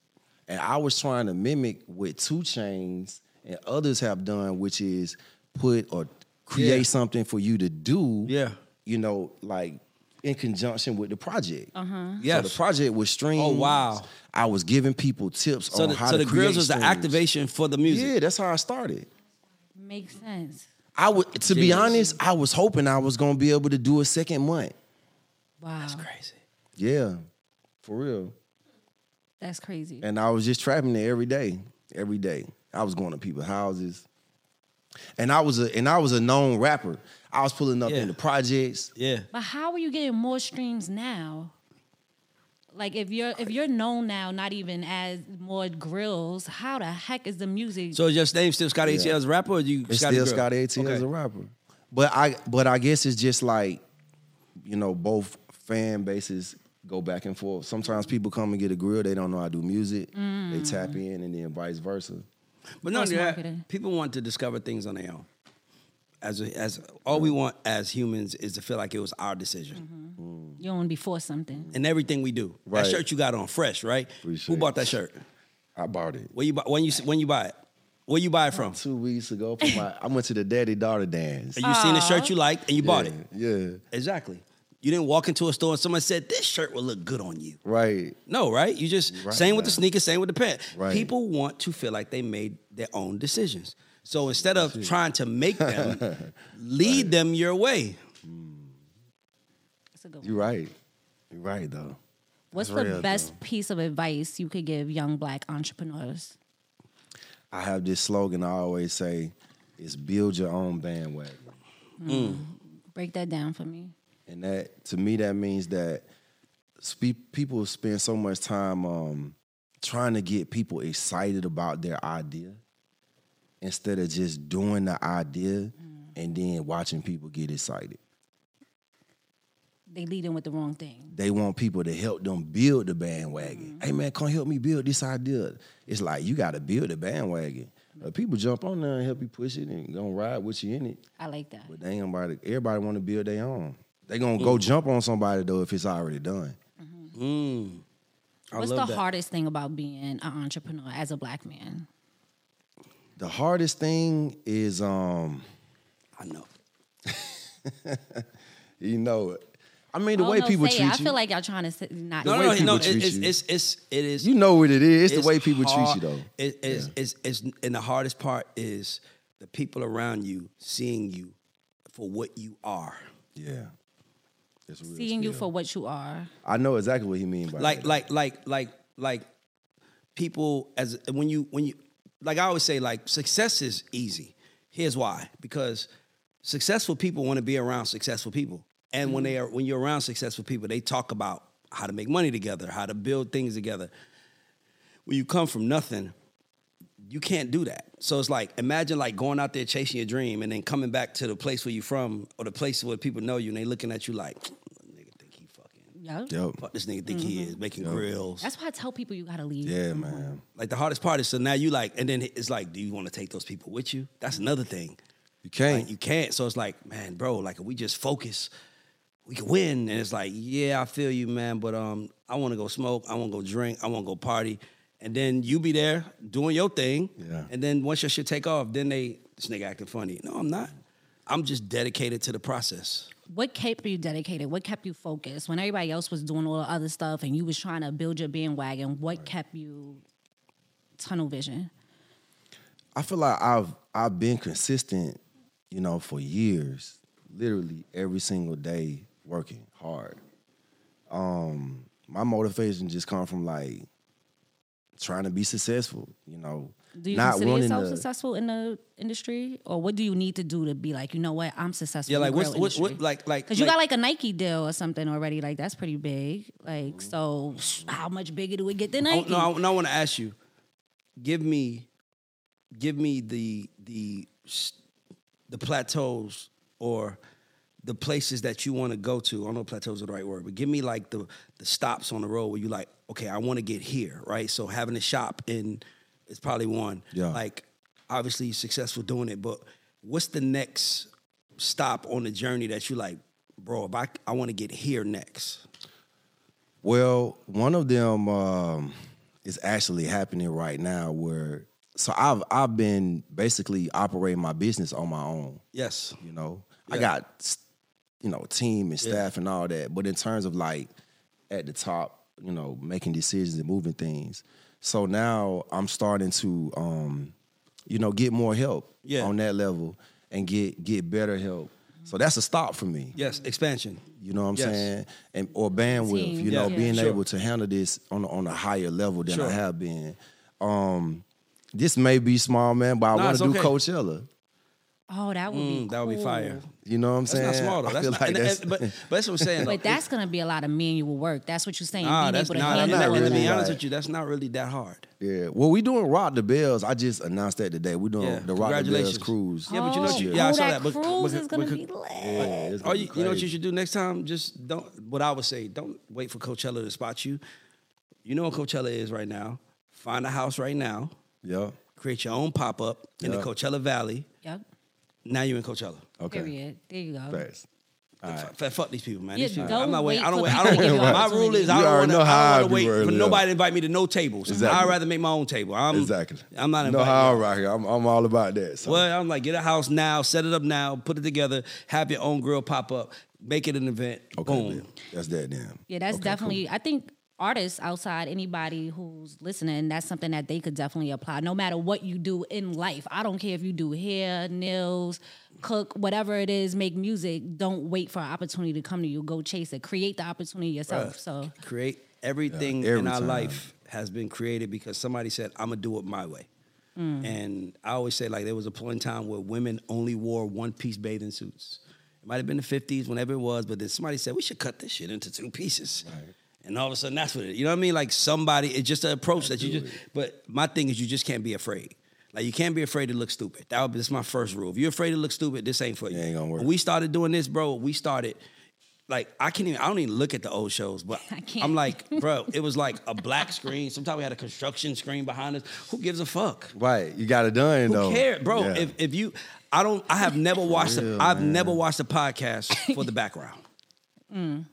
[SPEAKER 3] and I was trying to mimic with 2 Chainz and others have done, which is put or create
[SPEAKER 2] Yeah.
[SPEAKER 3] something for you to do.
[SPEAKER 2] Yeah.
[SPEAKER 3] You know, like in conjunction with the project. Uh-huh. So the project was streamed.
[SPEAKER 2] Oh, wow.
[SPEAKER 3] I was giving people tips
[SPEAKER 2] So
[SPEAKER 3] on
[SPEAKER 2] the,
[SPEAKER 3] how
[SPEAKER 2] so
[SPEAKER 3] to
[SPEAKER 2] the
[SPEAKER 3] create
[SPEAKER 2] grills was the activation for the music.
[SPEAKER 3] Yeah, that's how I started.
[SPEAKER 1] Makes sense.
[SPEAKER 3] I would, to be honest, I was hoping I was gonna be able to do a second month.
[SPEAKER 1] Wow.
[SPEAKER 2] That's crazy.
[SPEAKER 3] Yeah, for real.
[SPEAKER 1] That's crazy.
[SPEAKER 3] And I was just trapping there every day, every day. I was going to people's houses, and I was a and I was a known rapper. I was pulling up
[SPEAKER 2] Yeah.
[SPEAKER 3] in the projects.
[SPEAKER 2] Yeah.
[SPEAKER 1] But how are you getting more streams now? Like if you're if you're known now, not even as more grills, how the heck is the music?
[SPEAKER 2] So is your name still Scotty ATL as a rapper or you
[SPEAKER 3] It's
[SPEAKER 2] Scotty
[SPEAKER 3] still
[SPEAKER 2] Grill?
[SPEAKER 3] Scotty ATL
[SPEAKER 2] Okay.
[SPEAKER 3] as a rapper. But I but I guess it's just like, you know, both fan bases go back and forth. Sometimes people come and get a grill, they don't know how to do music. They mm. tap in and then vice versa.
[SPEAKER 2] But no,
[SPEAKER 1] Cross
[SPEAKER 2] yeah, people want to discover things on their own. As a, as all we want as humans is to feel like it was our decision mm-hmm.
[SPEAKER 1] you don't want to be forced something.
[SPEAKER 2] And everything we do.
[SPEAKER 3] Right.
[SPEAKER 2] That shirt you got on, fresh, right?
[SPEAKER 3] Appreciate
[SPEAKER 2] Who bought that shirt?
[SPEAKER 3] I bought it.
[SPEAKER 2] Where you buy, when you when you buy it? Where you buy it from?
[SPEAKER 3] Two weeks ago, for my, I went to the daddy daughter dance.
[SPEAKER 2] And you seen a shirt you liked and you bought it.
[SPEAKER 3] Yeah,
[SPEAKER 2] Exactly. You didn't walk into a store and someone said this shirt will look good on you.
[SPEAKER 3] right.
[SPEAKER 2] No, right? You just
[SPEAKER 3] Right,
[SPEAKER 2] same with the sneakers, same with the pant.
[SPEAKER 3] Right.
[SPEAKER 2] People want to feel like they made their own decisions. So instead of trying to make *laughs* them, lead them your way.
[SPEAKER 1] That's a good.
[SPEAKER 3] You're right. You're right though.
[SPEAKER 1] What's
[SPEAKER 3] That's
[SPEAKER 1] the
[SPEAKER 3] real,
[SPEAKER 1] best
[SPEAKER 3] though.
[SPEAKER 1] piece of advice you could give young black entrepreneurs?
[SPEAKER 3] I have this slogan I always say: "Is build your own bandwagon." Mm.
[SPEAKER 1] Break that down for me.
[SPEAKER 3] And that to me that means that spe- people spend so much time um, trying to get people excited about their idea instead of just doing the idea and then watching people get excited.
[SPEAKER 1] They lead in with the wrong thing.
[SPEAKER 3] They want people to help them build the bandwagon. Hey man, come help me build this idea. It's like you got to build the bandwagon. Uh, people jump on there and help you push it and gonna ride with you in it.
[SPEAKER 1] I like that.
[SPEAKER 3] But they ain't nobody. Everybody want to build their own. They gonna go jump on somebody though if it's already done.
[SPEAKER 2] Mm. I
[SPEAKER 1] What's the
[SPEAKER 2] love that.
[SPEAKER 1] hardest thing about being an entrepreneur as a black man?
[SPEAKER 3] The hardest thing is, um,
[SPEAKER 2] I know. *laughs*
[SPEAKER 3] you know, I mean the
[SPEAKER 1] Oh,
[SPEAKER 3] way
[SPEAKER 1] no,
[SPEAKER 3] people
[SPEAKER 1] say it.
[SPEAKER 3] treat
[SPEAKER 1] I
[SPEAKER 3] you.
[SPEAKER 1] feel like y'all trying to say, not.
[SPEAKER 2] No,
[SPEAKER 3] way
[SPEAKER 2] no,
[SPEAKER 3] people
[SPEAKER 2] no.
[SPEAKER 3] treat
[SPEAKER 2] it's,
[SPEAKER 3] you.
[SPEAKER 2] it's it's it is.
[SPEAKER 3] you know what it is. It's,
[SPEAKER 2] it's
[SPEAKER 3] the way people treat you though.
[SPEAKER 2] It, it's, it's, it's, and the hardest part is the people around you seeing you for what you are.
[SPEAKER 3] Yeah, it's a real
[SPEAKER 1] seeing you for what you are.
[SPEAKER 3] I know exactly what he mean by
[SPEAKER 2] like
[SPEAKER 3] that.
[SPEAKER 2] like like like like people as when you when you like I always say like success is easy. Here's why because successful people want to be around successful people, and when they are when you're around successful people, they talk about how to make money together, how to build things together. When you come from nothing, you can't do that. So it's like imagine like going out there chasing your dream and then coming back to the place where you're from or the place where people know you and they looking at you like nigga think he
[SPEAKER 1] Yeah.
[SPEAKER 3] Yep.
[SPEAKER 2] fuck this nigga think he mm-hmm. is making grills.
[SPEAKER 1] That's why I tell people you gotta leave.
[SPEAKER 3] Yeah, mm-hmm. man.
[SPEAKER 2] Like the hardest part is so now you like, and then it's like, do you want to take those people with you? That's mm-hmm. another thing.
[SPEAKER 3] You can't.
[SPEAKER 2] Like, you can't. So it's like, man, bro, like if we just focus, we can win. And it's like, yeah, I feel you, man, but um, I want to go smoke, I want to go drink, I want to go party, and then you be there doing your thing.
[SPEAKER 3] Yeah.
[SPEAKER 2] And then once your shit take off, then they this nigga acting funny. No, I'm not. I'm just dedicated to the process.
[SPEAKER 1] What kept you dedicated? What kept you focused when everybody else was doing all the other stuff and you was trying to build your bandwagon? What kept you tunnel vision?
[SPEAKER 3] I feel like I've I've been consistent, you know, for years, literally every single day working hard. Um, my motivation just come from like trying to be successful, you know.
[SPEAKER 1] Do you
[SPEAKER 3] not
[SPEAKER 1] consider yourself
[SPEAKER 3] to-
[SPEAKER 1] successful in the industry, or what do you need to do to be like, you know what, I'm successful?
[SPEAKER 2] Yeah,
[SPEAKER 1] in
[SPEAKER 2] like
[SPEAKER 1] the
[SPEAKER 2] what's what, what like like
[SPEAKER 1] Cause you
[SPEAKER 2] like-
[SPEAKER 1] got like a Nike deal or something already. Like that's pretty big. Like so, how much bigger do we get than
[SPEAKER 2] I,
[SPEAKER 1] Nike?
[SPEAKER 2] no, I, no, I want to ask you. Give me, give me the the the plateaus or the places that you want to go to. I don't know if plateaus are the right word, but give me like the the stops on the road where you like, okay, I want to get here, right? So having a shop in is probably one.
[SPEAKER 3] Yeah.
[SPEAKER 2] Like obviously you're successful doing it, but what's the next stop on the journey that you like, bro? If I I want to get here next.
[SPEAKER 3] Well, one of them um, is actually happening right now. Where so I've I've been basically operating my business on my own.
[SPEAKER 2] Yes.
[SPEAKER 3] You know, I got you know, team and staff and all that. But in terms of like at the top, you know, making decisions and moving things. So now I'm starting to um, you know, get more help
[SPEAKER 2] Yeah.
[SPEAKER 3] on that level and get get better help. So that's a stop for me.
[SPEAKER 2] Yes, expansion.
[SPEAKER 3] You know what I'm
[SPEAKER 2] Yes.
[SPEAKER 3] saying? And or bandwidth,
[SPEAKER 1] Team.
[SPEAKER 3] you know,
[SPEAKER 2] Yeah.
[SPEAKER 3] being
[SPEAKER 2] Sure.
[SPEAKER 3] able to handle this on a, on a higher level than
[SPEAKER 2] Sure.
[SPEAKER 3] I have been. Um, this may be small, man, but I
[SPEAKER 2] Nah,
[SPEAKER 3] want to do
[SPEAKER 2] okay.
[SPEAKER 3] Coachella.
[SPEAKER 1] Oh, that would be
[SPEAKER 2] Mm, that would be fire.
[SPEAKER 3] You know what I'm
[SPEAKER 2] That's
[SPEAKER 3] saying?
[SPEAKER 2] not small though.
[SPEAKER 3] I
[SPEAKER 2] That's
[SPEAKER 3] feel
[SPEAKER 2] not,
[SPEAKER 3] like
[SPEAKER 2] and-
[SPEAKER 3] that's,
[SPEAKER 2] and- but, but that's what I'm saying. though.
[SPEAKER 1] But that's gonna be a lot of manual work. That's what you're saying.
[SPEAKER 2] Nah,
[SPEAKER 1] being
[SPEAKER 2] that's
[SPEAKER 1] able to
[SPEAKER 2] not,
[SPEAKER 1] handle
[SPEAKER 3] not
[SPEAKER 1] all
[SPEAKER 2] and to be honest
[SPEAKER 3] like-
[SPEAKER 2] with you, that's not really that hard.
[SPEAKER 3] yeah. Well, we doing Rock the Bells. I just announced that today. We're doing
[SPEAKER 2] Yeah.
[SPEAKER 3] the Rock the Bells
[SPEAKER 2] Congratulations.
[SPEAKER 3] cruise.
[SPEAKER 2] Yeah, but you know
[SPEAKER 1] oh,
[SPEAKER 2] what you-
[SPEAKER 1] oh,
[SPEAKER 2] yeah, I saw
[SPEAKER 1] that,
[SPEAKER 2] that, but-
[SPEAKER 1] cruise
[SPEAKER 2] but-
[SPEAKER 1] is gonna
[SPEAKER 2] but-
[SPEAKER 1] be lit.
[SPEAKER 3] Yeah, gonna
[SPEAKER 2] you,
[SPEAKER 3] be
[SPEAKER 2] you know what you should do next time? Just don't. What I would say, don't wait for Coachella to spot you. You know what Coachella is right now. Find a house right now.
[SPEAKER 3] Yeah.
[SPEAKER 2] Create your own pop up in the Coachella Valley.
[SPEAKER 1] Yep.
[SPEAKER 2] Now you're in Coachella.
[SPEAKER 3] Okay.
[SPEAKER 1] Period. There you go.
[SPEAKER 3] Facts. All right.
[SPEAKER 2] F- fuck these people, man.
[SPEAKER 1] Yeah,
[SPEAKER 2] These people,
[SPEAKER 1] don't
[SPEAKER 2] I'm not waiting.
[SPEAKER 1] wait
[SPEAKER 2] I don't wait. I don't wait. My rule is I don't want to.
[SPEAKER 3] know how
[SPEAKER 2] I
[SPEAKER 3] I
[SPEAKER 2] don't want wait for
[SPEAKER 3] early
[SPEAKER 2] nobody to invite me to no tables.
[SPEAKER 3] Exactly.
[SPEAKER 2] I'd rather make my own table. I'm,
[SPEAKER 3] Exactly.
[SPEAKER 2] I'm not
[SPEAKER 3] You know
[SPEAKER 2] inviting.
[SPEAKER 3] how I rock here. I'm, I'm all about that. So.
[SPEAKER 2] Well, I'm like, get a house now, set it up now, put it together, have your own grill pop up, make it an event.
[SPEAKER 3] Okay,
[SPEAKER 2] boom.
[SPEAKER 3] then. that's that then.
[SPEAKER 1] Yeah, that's
[SPEAKER 3] Okay,
[SPEAKER 1] definitely. I think artists outside anybody who's listening, that's something that they could definitely apply. No matter what you do in life, I don't care if you do hair, nails, cook, whatever it is, make music. Don't wait for an opportunity to come to you. Go chase it. Create the opportunity yourself. So
[SPEAKER 2] Create everything
[SPEAKER 3] Yeah,
[SPEAKER 2] in
[SPEAKER 3] every
[SPEAKER 2] our
[SPEAKER 3] time.
[SPEAKER 2] life has been created because somebody said, I'm gonna do it my way. Mm. And I always say, like, there was a point in time where women only wore one piece bathing suits. It might have been the 50s, whenever it was, but then somebody said, we should cut this shit into two pieces. And all of a sudden, that's what it You know what I mean? Like, somebody, it's just an approach that you just, but my thing is, you just can't be afraid. Like, you can't be afraid to look stupid. That would be, that's my first rule. If you're afraid to look stupid, this ain't for you.
[SPEAKER 3] It ain't gonna work.
[SPEAKER 2] When we started doing this, bro, we started, like, I can't even, I don't even look at the old shows, but *laughs*
[SPEAKER 1] I can't.
[SPEAKER 2] I'm like, bro, it was like a black screen. Sometimes we had a construction screen behind us. Who gives a fuck?
[SPEAKER 3] Right. You got it done,
[SPEAKER 2] Who
[SPEAKER 3] though.
[SPEAKER 2] cares, bro?
[SPEAKER 3] Yeah.
[SPEAKER 2] If if you, I don't, I have never watched, a,
[SPEAKER 3] real,
[SPEAKER 2] I've
[SPEAKER 3] man.
[SPEAKER 2] never watched a podcast for the background. *laughs* Mm.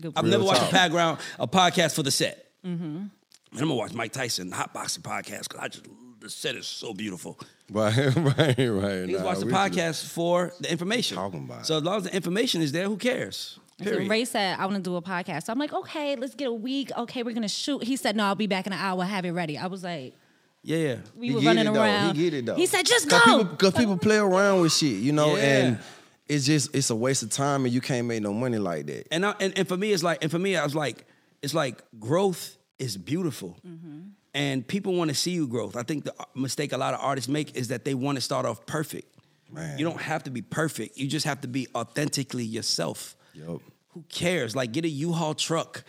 [SPEAKER 1] Good.
[SPEAKER 2] I've
[SPEAKER 3] Real
[SPEAKER 2] never watched a background, a podcast for the set. Mm-hmm. And I'm gonna watch Mike Tyson hot boxing podcast because I just the set is so beautiful.
[SPEAKER 3] Right, *laughs* right, right.
[SPEAKER 2] Niggas
[SPEAKER 3] Nah,
[SPEAKER 2] watch the
[SPEAKER 3] we
[SPEAKER 2] podcast for the information.
[SPEAKER 3] Talking about.
[SPEAKER 2] So as long as the information is there, who cares?
[SPEAKER 1] So Ray said, I want to do a podcast. So I'm like, okay, let's get a week. Okay, we're gonna shoot. He said, no, I'll be back in an hour. Have it ready. I was like,
[SPEAKER 2] yeah, yeah.
[SPEAKER 1] we
[SPEAKER 3] He
[SPEAKER 1] were running
[SPEAKER 3] it, though.
[SPEAKER 1] around.
[SPEAKER 3] He get it though.
[SPEAKER 1] He said, just
[SPEAKER 3] Cause
[SPEAKER 1] go.
[SPEAKER 3] People, Because people play around with shit, you know,
[SPEAKER 2] Yeah.
[SPEAKER 3] and it's just it's a waste of time, and you can't make no money like that.
[SPEAKER 2] and, I, and and for me, it's like, and for me, I was like, it's like growth is beautiful, mm-hmm. and people want to see you growth. I think the mistake a lot of artists make is that they want to start off perfect.
[SPEAKER 3] Man.
[SPEAKER 2] You don't have to be perfect. You just have to be authentically yourself.
[SPEAKER 3] Yup.
[SPEAKER 2] Who cares? Like, get a U-Haul truck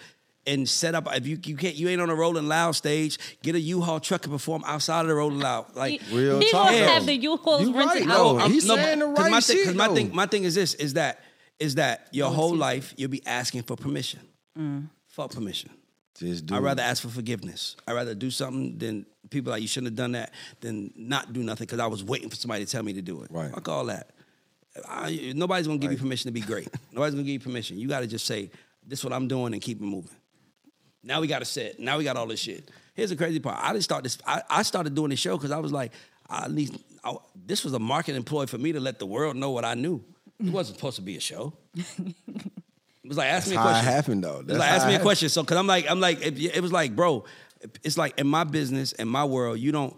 [SPEAKER 2] and set up. If you you can't, you ain't on a Rolling Loud stage. Get a U-Haul truck and perform outside of the Rolling Loud. Like,
[SPEAKER 3] Real
[SPEAKER 1] He
[SPEAKER 3] talk,
[SPEAKER 1] gonna have the U-Hauls
[SPEAKER 3] You
[SPEAKER 1] rented
[SPEAKER 3] right,
[SPEAKER 1] out.
[SPEAKER 3] though.
[SPEAKER 2] I'm-
[SPEAKER 3] He's saying the right
[SPEAKER 2] my thing, 'cause
[SPEAKER 3] shit,
[SPEAKER 2] my thing, my thing is this: is that is that your whole
[SPEAKER 1] excuse
[SPEAKER 2] life you'll be asking for permission. Mm. Fuck permission.
[SPEAKER 3] Just do
[SPEAKER 2] I'd rather ask for forgiveness. I'd rather do something than people like you shouldn't have done that than not do nothing because I was waiting for somebody to tell me to do it.
[SPEAKER 3] Right.
[SPEAKER 2] Fuck all that. I, nobody's gonna give you permission to be great. nobody's gonna give you permission. You got to just say, "This is what I'm doing," and keep it moving. Now we got a set. Now we got all this shit. Here's the crazy part. I didn't start this. I, I started doing this show because I was like, I at least I, this was a marketing ploy for me to let the world know what I knew. It wasn't supposed to be a show. *laughs* It was like ask
[SPEAKER 3] That's
[SPEAKER 2] me a question.
[SPEAKER 3] how it happened, though.
[SPEAKER 2] It was
[SPEAKER 3] That's
[SPEAKER 2] like
[SPEAKER 3] how
[SPEAKER 2] ask me a
[SPEAKER 3] happened.
[SPEAKER 2] question. So because I'm like I'm like if, it was like bro, it's like in my business in my world you don't.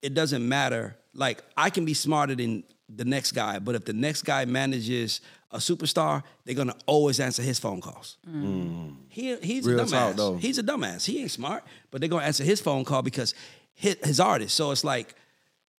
[SPEAKER 2] It doesn't matter. Like I can be smarter than the next guy, but if the next guy manages a superstar, they're gonna always answer his phone calls. Mm. He he's
[SPEAKER 3] Real
[SPEAKER 2] a dumbass.
[SPEAKER 3] talk, though.
[SPEAKER 2] He's a dumbass. He ain't smart, but they're gonna answer his phone call because his, his artist. So it's like,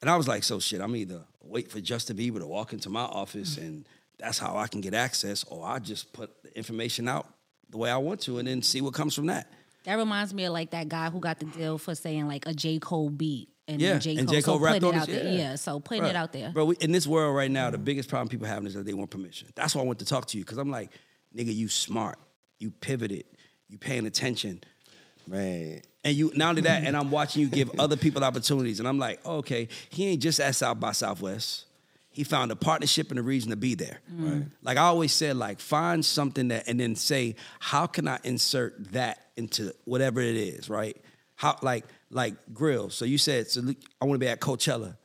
[SPEAKER 2] and I was like, so shit. I'm either wait for Justin Bieber to walk into my office and that's how I can get access, or I just put the information out the way I want to and then see what comes from that.
[SPEAKER 1] That reminds me of like that guy who got the deal for saying like a J Cole beat, and
[SPEAKER 2] Yeah,
[SPEAKER 1] then J
[SPEAKER 2] and J. Cole
[SPEAKER 1] so
[SPEAKER 2] rapped
[SPEAKER 1] putting
[SPEAKER 2] on
[SPEAKER 1] it
[SPEAKER 2] it,
[SPEAKER 1] out there.
[SPEAKER 2] yeah.
[SPEAKER 1] Yeah, so putting
[SPEAKER 2] Bro,
[SPEAKER 1] it out there.
[SPEAKER 2] Bro, we, in this world right now, the biggest problem people having is that they want permission. That's why I want to talk to you because I'm like, nigga, you smart, you pivoted, you paying attention.
[SPEAKER 3] Man,
[SPEAKER 2] And you not only that, and I'm watching you give *laughs* other people opportunities, and I'm like, oh, okay, he ain't just at South by Southwest. He found a partnership and a reason to be there. Mm. Right. Like I always said, like find something that, and then say, how can I insert that into whatever it is, right? How like like grill. So you said, so I want to be at Coachella.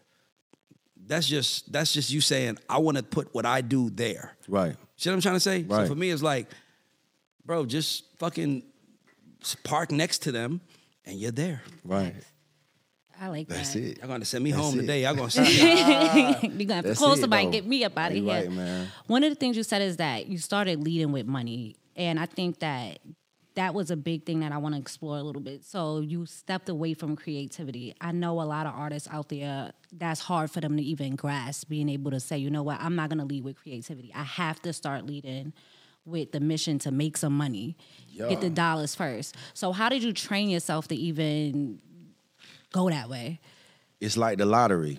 [SPEAKER 2] that's just that's just you saying I want to put what I do there.
[SPEAKER 3] Right.
[SPEAKER 2] See what I'm trying to say?
[SPEAKER 3] Right.
[SPEAKER 2] So for me, it's like, bro, just fucking park next to them, and you're there.
[SPEAKER 3] Right.
[SPEAKER 1] I like that.
[SPEAKER 3] That's
[SPEAKER 1] that.
[SPEAKER 3] it.
[SPEAKER 2] Y'all gonna send me
[SPEAKER 3] That's
[SPEAKER 2] home
[SPEAKER 3] it.
[SPEAKER 2] today. Y'all gonna *laughs* see. *laughs*
[SPEAKER 1] You're gonna have to call
[SPEAKER 3] it,
[SPEAKER 1] somebody and
[SPEAKER 3] though.
[SPEAKER 1] get me up out of here.
[SPEAKER 3] right, man.
[SPEAKER 1] One of the things you said is that you started leading with money, and I think that that was a big thing that I want to explore a little bit. So you stepped away from creativity. I know a lot of artists out there that's hard for them to even grasp, being able to say, you know what, I'm not gonna lead with creativity. I have to start leading with the mission to make some money, get the dollars first. So how did you train yourself to even go that way?
[SPEAKER 3] it's like the lottery,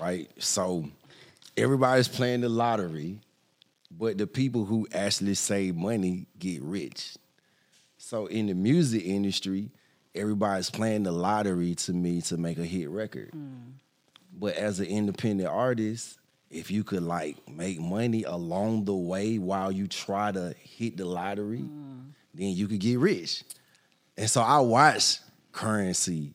[SPEAKER 3] right? So everybody's playing the lottery, but the people who actually save money get rich. So in the music industry, everybody's playing the lottery to me to make a hit record. Mm. But as an independent artist, if you could like make money along the way while you try to hit the lottery, mm. then you could get rich. And so I watched Currency,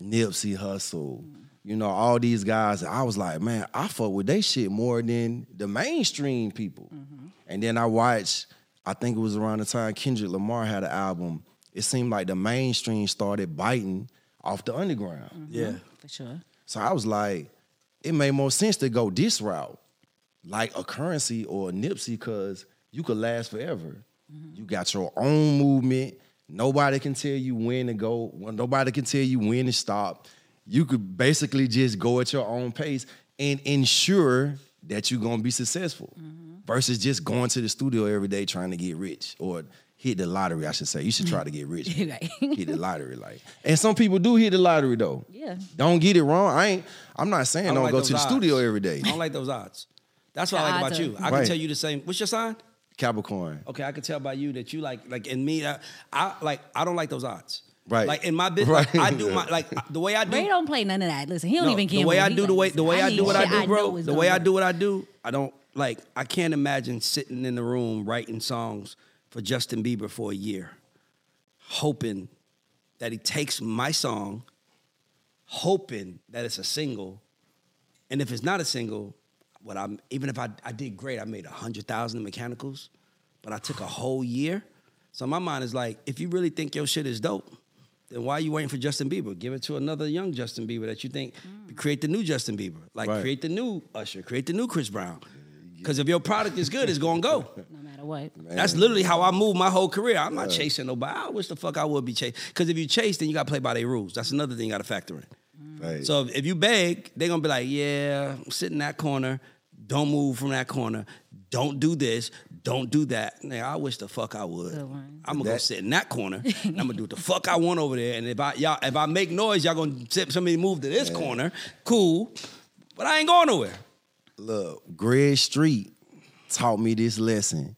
[SPEAKER 3] Nipsey Hussle, mm. you know, all these guys. I was like, man, I fuck with they shit more than the mainstream people. Mm-hmm. And then I watched, I think it was around the time Kendrick Lamar had an album. It seemed like the mainstream started biting off the underground. Mm-hmm.
[SPEAKER 2] yeah.
[SPEAKER 1] For sure.
[SPEAKER 3] So I was like, it made more sense to go this route, like a currency or a Nipsey, because you could last forever. Mm-hmm. You got your own movement. Nobody can tell you when to go. Nobody can tell you when to stop. You could basically just go at your own pace and ensure that you're gonna be successful. Mm-hmm. Versus just going to the studio every day trying to get rich or hit the lottery, I should say. You should try to get rich. *laughs*
[SPEAKER 1] Right.
[SPEAKER 3] hit the lottery, like. And some people do hit the lottery though.
[SPEAKER 1] Yeah.
[SPEAKER 3] Don't get it wrong. I ain't. I'm not saying
[SPEAKER 2] I
[SPEAKER 3] don't,
[SPEAKER 2] like
[SPEAKER 3] go
[SPEAKER 2] those
[SPEAKER 3] to the
[SPEAKER 2] odds.
[SPEAKER 3] studio every day.
[SPEAKER 2] I don't like those odds. That's what
[SPEAKER 1] The
[SPEAKER 2] I like about
[SPEAKER 1] are-
[SPEAKER 2] you. I can tell you the same. What's your sign?
[SPEAKER 3] Capricorn.
[SPEAKER 2] Okay, I can tell by you that you like like in me. I, I like I don't like those odds.
[SPEAKER 3] Right.
[SPEAKER 2] Like in my business,
[SPEAKER 3] Right.
[SPEAKER 2] like, I do my like *laughs* the way I do.
[SPEAKER 1] Ray don't play none of that. Listen, he don't
[SPEAKER 2] No,
[SPEAKER 1] even
[SPEAKER 2] the way I do the way the way I,
[SPEAKER 1] need
[SPEAKER 2] do what I do, bro.
[SPEAKER 1] know
[SPEAKER 2] The way I do what I do, I don't like. I can't imagine sitting in the room writing songs for Justin Bieber for a year, hoping that he takes my song, hoping that it's a single, and if it's not a single, what I'm even if I I did great, I made a hundred thousand mechanicals, but I took a whole year. So my mind is like, if you really think your shit is dope, then why are you waiting for Justin Bieber? Give it to another young Justin Bieber that you think mm. create the new Justin Bieber, like
[SPEAKER 3] Right.
[SPEAKER 2] create the new Usher, create the new Chris Brown. Because if your product is good, it's gonna go. *laughs*
[SPEAKER 1] No matter what.
[SPEAKER 2] That's literally how I move my whole career. I'm not chasing nobody. I wish the fuck I would be chasing. Because if you chase, then you gotta play by their rules. That's another thing you gotta factor in. Mm.
[SPEAKER 3] Right.
[SPEAKER 2] So if you beg, they're gonna be like, yeah, sit in that corner. Don't move from that corner. Don't do this. Don't do that. Nigga, I wish the fuck I would. I'm gonna go sit in that corner. *laughs* and I'm gonna do what the fuck I want over there. And if I y'all if I make noise, y'all gonna sit somebody move to this corner. Cool. But I ain't going nowhere.
[SPEAKER 3] Look, Greg Street taught me this lesson.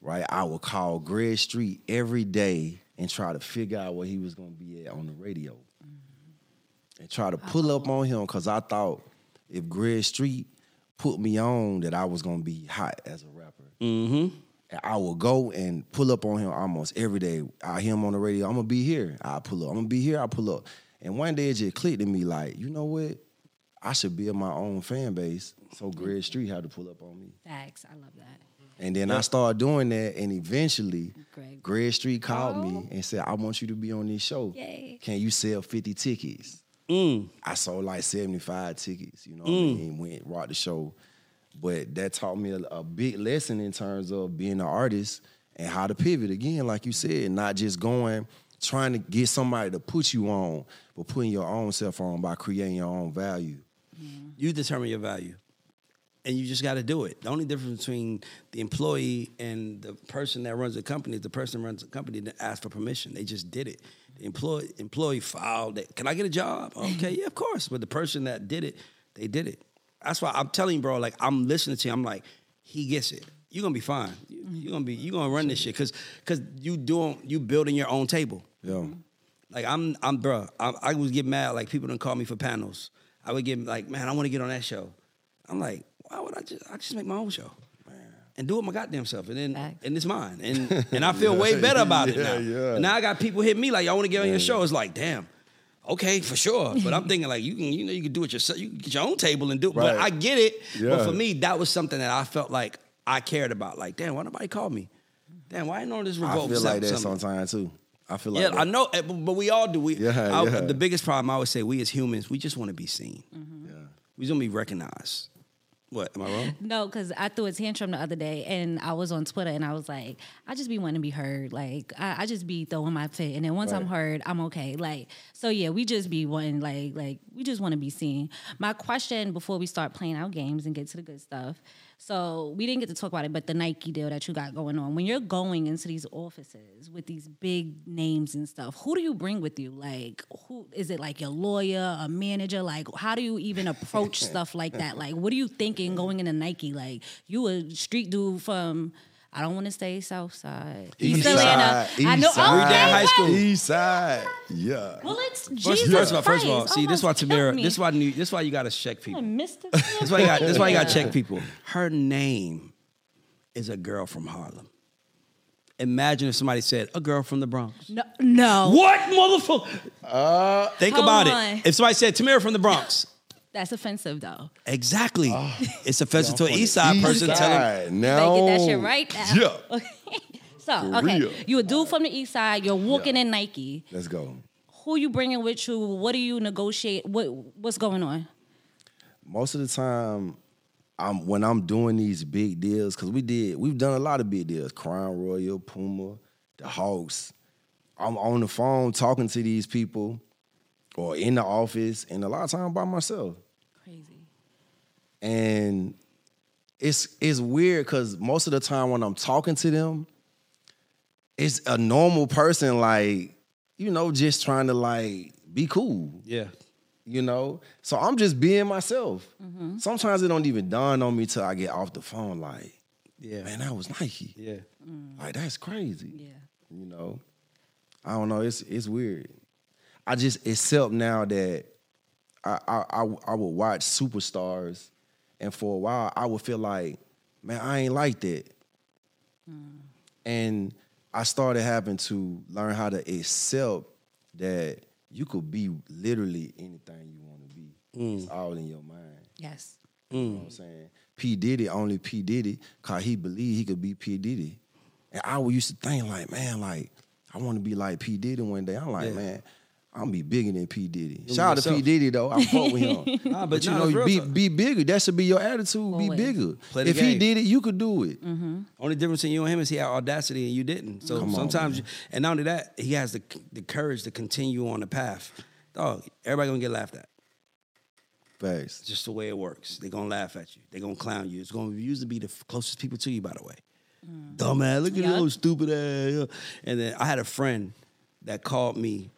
[SPEAKER 3] Right, I would call Greg Street every day and try to figure out where he was gonna be at on the radio, and try to pull up on him because I thought if Greg Street put me on, that I was gonna be hot as a rapper.
[SPEAKER 2] Mm-hmm.
[SPEAKER 3] And I will go and pull up on him almost every day. I hear him on the radio. I'm gonna be here. I pull up. I'm gonna be here. I pull up. And one day it just clicked to me like, you know what? I should build my own fan base. So Greg Street had to pull up on me.
[SPEAKER 1] Facts. I love that.
[SPEAKER 3] And then I started doing that, and eventually,
[SPEAKER 1] Greg.
[SPEAKER 3] Greg Street called
[SPEAKER 1] Oh.
[SPEAKER 3] me and said, "I want you to be on this show.
[SPEAKER 1] Yay.
[SPEAKER 3] Can you sell 50 tickets?"
[SPEAKER 2] Mm.
[SPEAKER 3] I sold like 75 tickets, you know what I mean? Went, rocked the show. But that taught me a, a big lesson in terms of being an artist and how to pivot again, like you said, not just going, trying to get somebody to put you on, but putting your own self on by creating your own value.
[SPEAKER 2] You determine your value. And you just got to do it. The only difference between the employee and the person that runs the company is the person that runs the company didn't ask for permission. They just did it. The employee employee filed it. Can I get a job? *laughs* Okay, yeah, of course. But the person that did it, they did it. That's why I'm telling you, bro. Like I'm listening to you. I'm like, he gets it. You're gonna be fine. You- You're gonna be. You're gonna run this shit because because you doing you building your own table.
[SPEAKER 3] Yeah.
[SPEAKER 2] Like I'm, I'm, bro. I, I was get mad. Like people don't call me for panels. I would get like, man, I want to get on that show. I'm like, why would I just? I just make my own show and do it my goddamn self, and then
[SPEAKER 1] Facts.
[SPEAKER 2] and it's mine, and *laughs* and I feel way better about it now.
[SPEAKER 3] yeah.
[SPEAKER 2] And now I got people hit me like, I want to get on your show. It's like, damn, Okay, for sure. But I'm thinking like you can, you know, you can do it yourself. You can get your own table and do it. But I get it. But for me, that was something that I felt like I cared about. Like, damn, why nobody called me? Damn, why ain't on this
[SPEAKER 3] I
[SPEAKER 2] revolt?
[SPEAKER 3] feel like that sometimes too. I feel like
[SPEAKER 2] Yeah,
[SPEAKER 3] that.
[SPEAKER 2] I know, eh, but but we all do. We,
[SPEAKER 3] Yeah,
[SPEAKER 2] I-
[SPEAKER 3] yeah.
[SPEAKER 2] The biggest problem I always say, we as humans, we just want to be seen.
[SPEAKER 3] Yeah.
[SPEAKER 2] We just want to be recognized. What? Am I wrong?
[SPEAKER 1] No, because I threw a tantrum the other day and I was on Twitter and I was like, I just be wanting to be heard. Like, I, I just be throwing my fit. And then once I'm heard, I'm okay. Like, so yeah, we just be wanting, like, like we just want to be seen. My question before we start playing our games and get to the good stuff. So we didn't get to talk about it, but the Nike deal that you got going on. When you're going into these offices with these big names and stuff, who do you bring with you? Like, who is it? Like your lawyer, a manager? Like, how do you even approach *laughs* stuff like that? Like, what are you thinking going into Nike? Like, you a street dude from. I don't want to say South Side.
[SPEAKER 3] East
[SPEAKER 1] Atlanta.
[SPEAKER 3] side,
[SPEAKER 1] I know.
[SPEAKER 3] east side.
[SPEAKER 2] We did high school.
[SPEAKER 1] well-
[SPEAKER 3] East side. Yeah.
[SPEAKER 1] Well, it's
[SPEAKER 2] First,
[SPEAKER 1] Jesus
[SPEAKER 2] first of all, first of all,
[SPEAKER 1] Christ.
[SPEAKER 2] see, this is why
[SPEAKER 1] Almost
[SPEAKER 2] Tamira.
[SPEAKER 1] me.
[SPEAKER 2] This is why new, this is why you got to check people.
[SPEAKER 1] Mr. *laughs*
[SPEAKER 2] That's why you got. That's why you got to check people. Her name is a girl from Harlem. Imagine if somebody said a girl from the Bronx.
[SPEAKER 1] No, no.
[SPEAKER 2] What motherfucker?
[SPEAKER 3] Uh,
[SPEAKER 2] Think about
[SPEAKER 1] on.
[SPEAKER 2] it. If somebody said Tamira from the Bronx,
[SPEAKER 1] That's offensive, though.
[SPEAKER 2] exactly. Ah. it's offensive to an
[SPEAKER 3] from
[SPEAKER 2] East Side
[SPEAKER 3] east
[SPEAKER 2] person telling.
[SPEAKER 3] side. No.
[SPEAKER 1] They get that shit right now.
[SPEAKER 3] Yeah. *laughs*
[SPEAKER 1] So,
[SPEAKER 3] For
[SPEAKER 1] okay,
[SPEAKER 3] real.
[SPEAKER 1] you a dude from the east side. You're walking
[SPEAKER 3] Yeah.
[SPEAKER 1] in Nike.
[SPEAKER 3] Let's go.
[SPEAKER 1] Who you bringing with you? What do you negotiate? What What's going on?
[SPEAKER 3] Most of the time, I'm when I'm doing these big deals, because we did, we've done a lot of big deals. Crown Royal, Puma, the Hawks. I'm on the phone talking to these people or in the office, and a lot of time by myself.
[SPEAKER 1] Crazy.
[SPEAKER 3] And it's it's weird because most of the time when I'm talking to them, it's a normal person, like, you know, just trying to like be cool.
[SPEAKER 2] Yeah.
[SPEAKER 3] You know? So I'm just being myself.
[SPEAKER 1] Mm-hmm.
[SPEAKER 3] Sometimes it don't even dawn on me till I get off the phone, like,
[SPEAKER 2] Yeah.
[SPEAKER 3] man, that was Nike.
[SPEAKER 2] Yeah.
[SPEAKER 3] Like that's crazy.
[SPEAKER 1] Yeah.
[SPEAKER 3] You know? I don't know. It's it's weird. I just accept now that I I I, I would watch superstars, and for a while I would feel like, man, I ain't like that. Hmm. And I started having to learn how to accept that you could be literally anything you want to be. Hmm. It's all in your mind.
[SPEAKER 1] Yes.
[SPEAKER 3] You know what I'm saying? P. Diddy, only P. Diddy, cause he believed he could be P. Diddy. And I used to think like, man, like, I want to be like P. Diddy one day. I'm like,
[SPEAKER 2] Yeah.
[SPEAKER 3] man, I'm gonna be bigger than P. Diddy.
[SPEAKER 2] You'll
[SPEAKER 3] Shout out
[SPEAKER 2] be
[SPEAKER 3] to P Diddy though. I fuck with him. *laughs*
[SPEAKER 2] Nah, but
[SPEAKER 3] you
[SPEAKER 2] nah,
[SPEAKER 3] know,
[SPEAKER 2] it's
[SPEAKER 3] be, be bigger. That should be your attitude.
[SPEAKER 1] Always.
[SPEAKER 3] Be bigger.
[SPEAKER 2] Play the
[SPEAKER 3] if he did it, you could do it. Mm-hmm.
[SPEAKER 2] Only difference in you and him is he had audacity and you didn't. So
[SPEAKER 3] Come
[SPEAKER 2] sometimes,
[SPEAKER 3] man.
[SPEAKER 2] you, and not only that, he has the the courage to continue on the path. Dog, everybody gonna get laughed at.
[SPEAKER 3] Facts.
[SPEAKER 2] Just the way it works. They're gonna laugh at you. They're gonna clown you. It's gonna usually be the f- closest people to you, by the way. Mm. Dumbass, look at
[SPEAKER 1] Yup.
[SPEAKER 2] those stupid ass. And then I had a friend that called me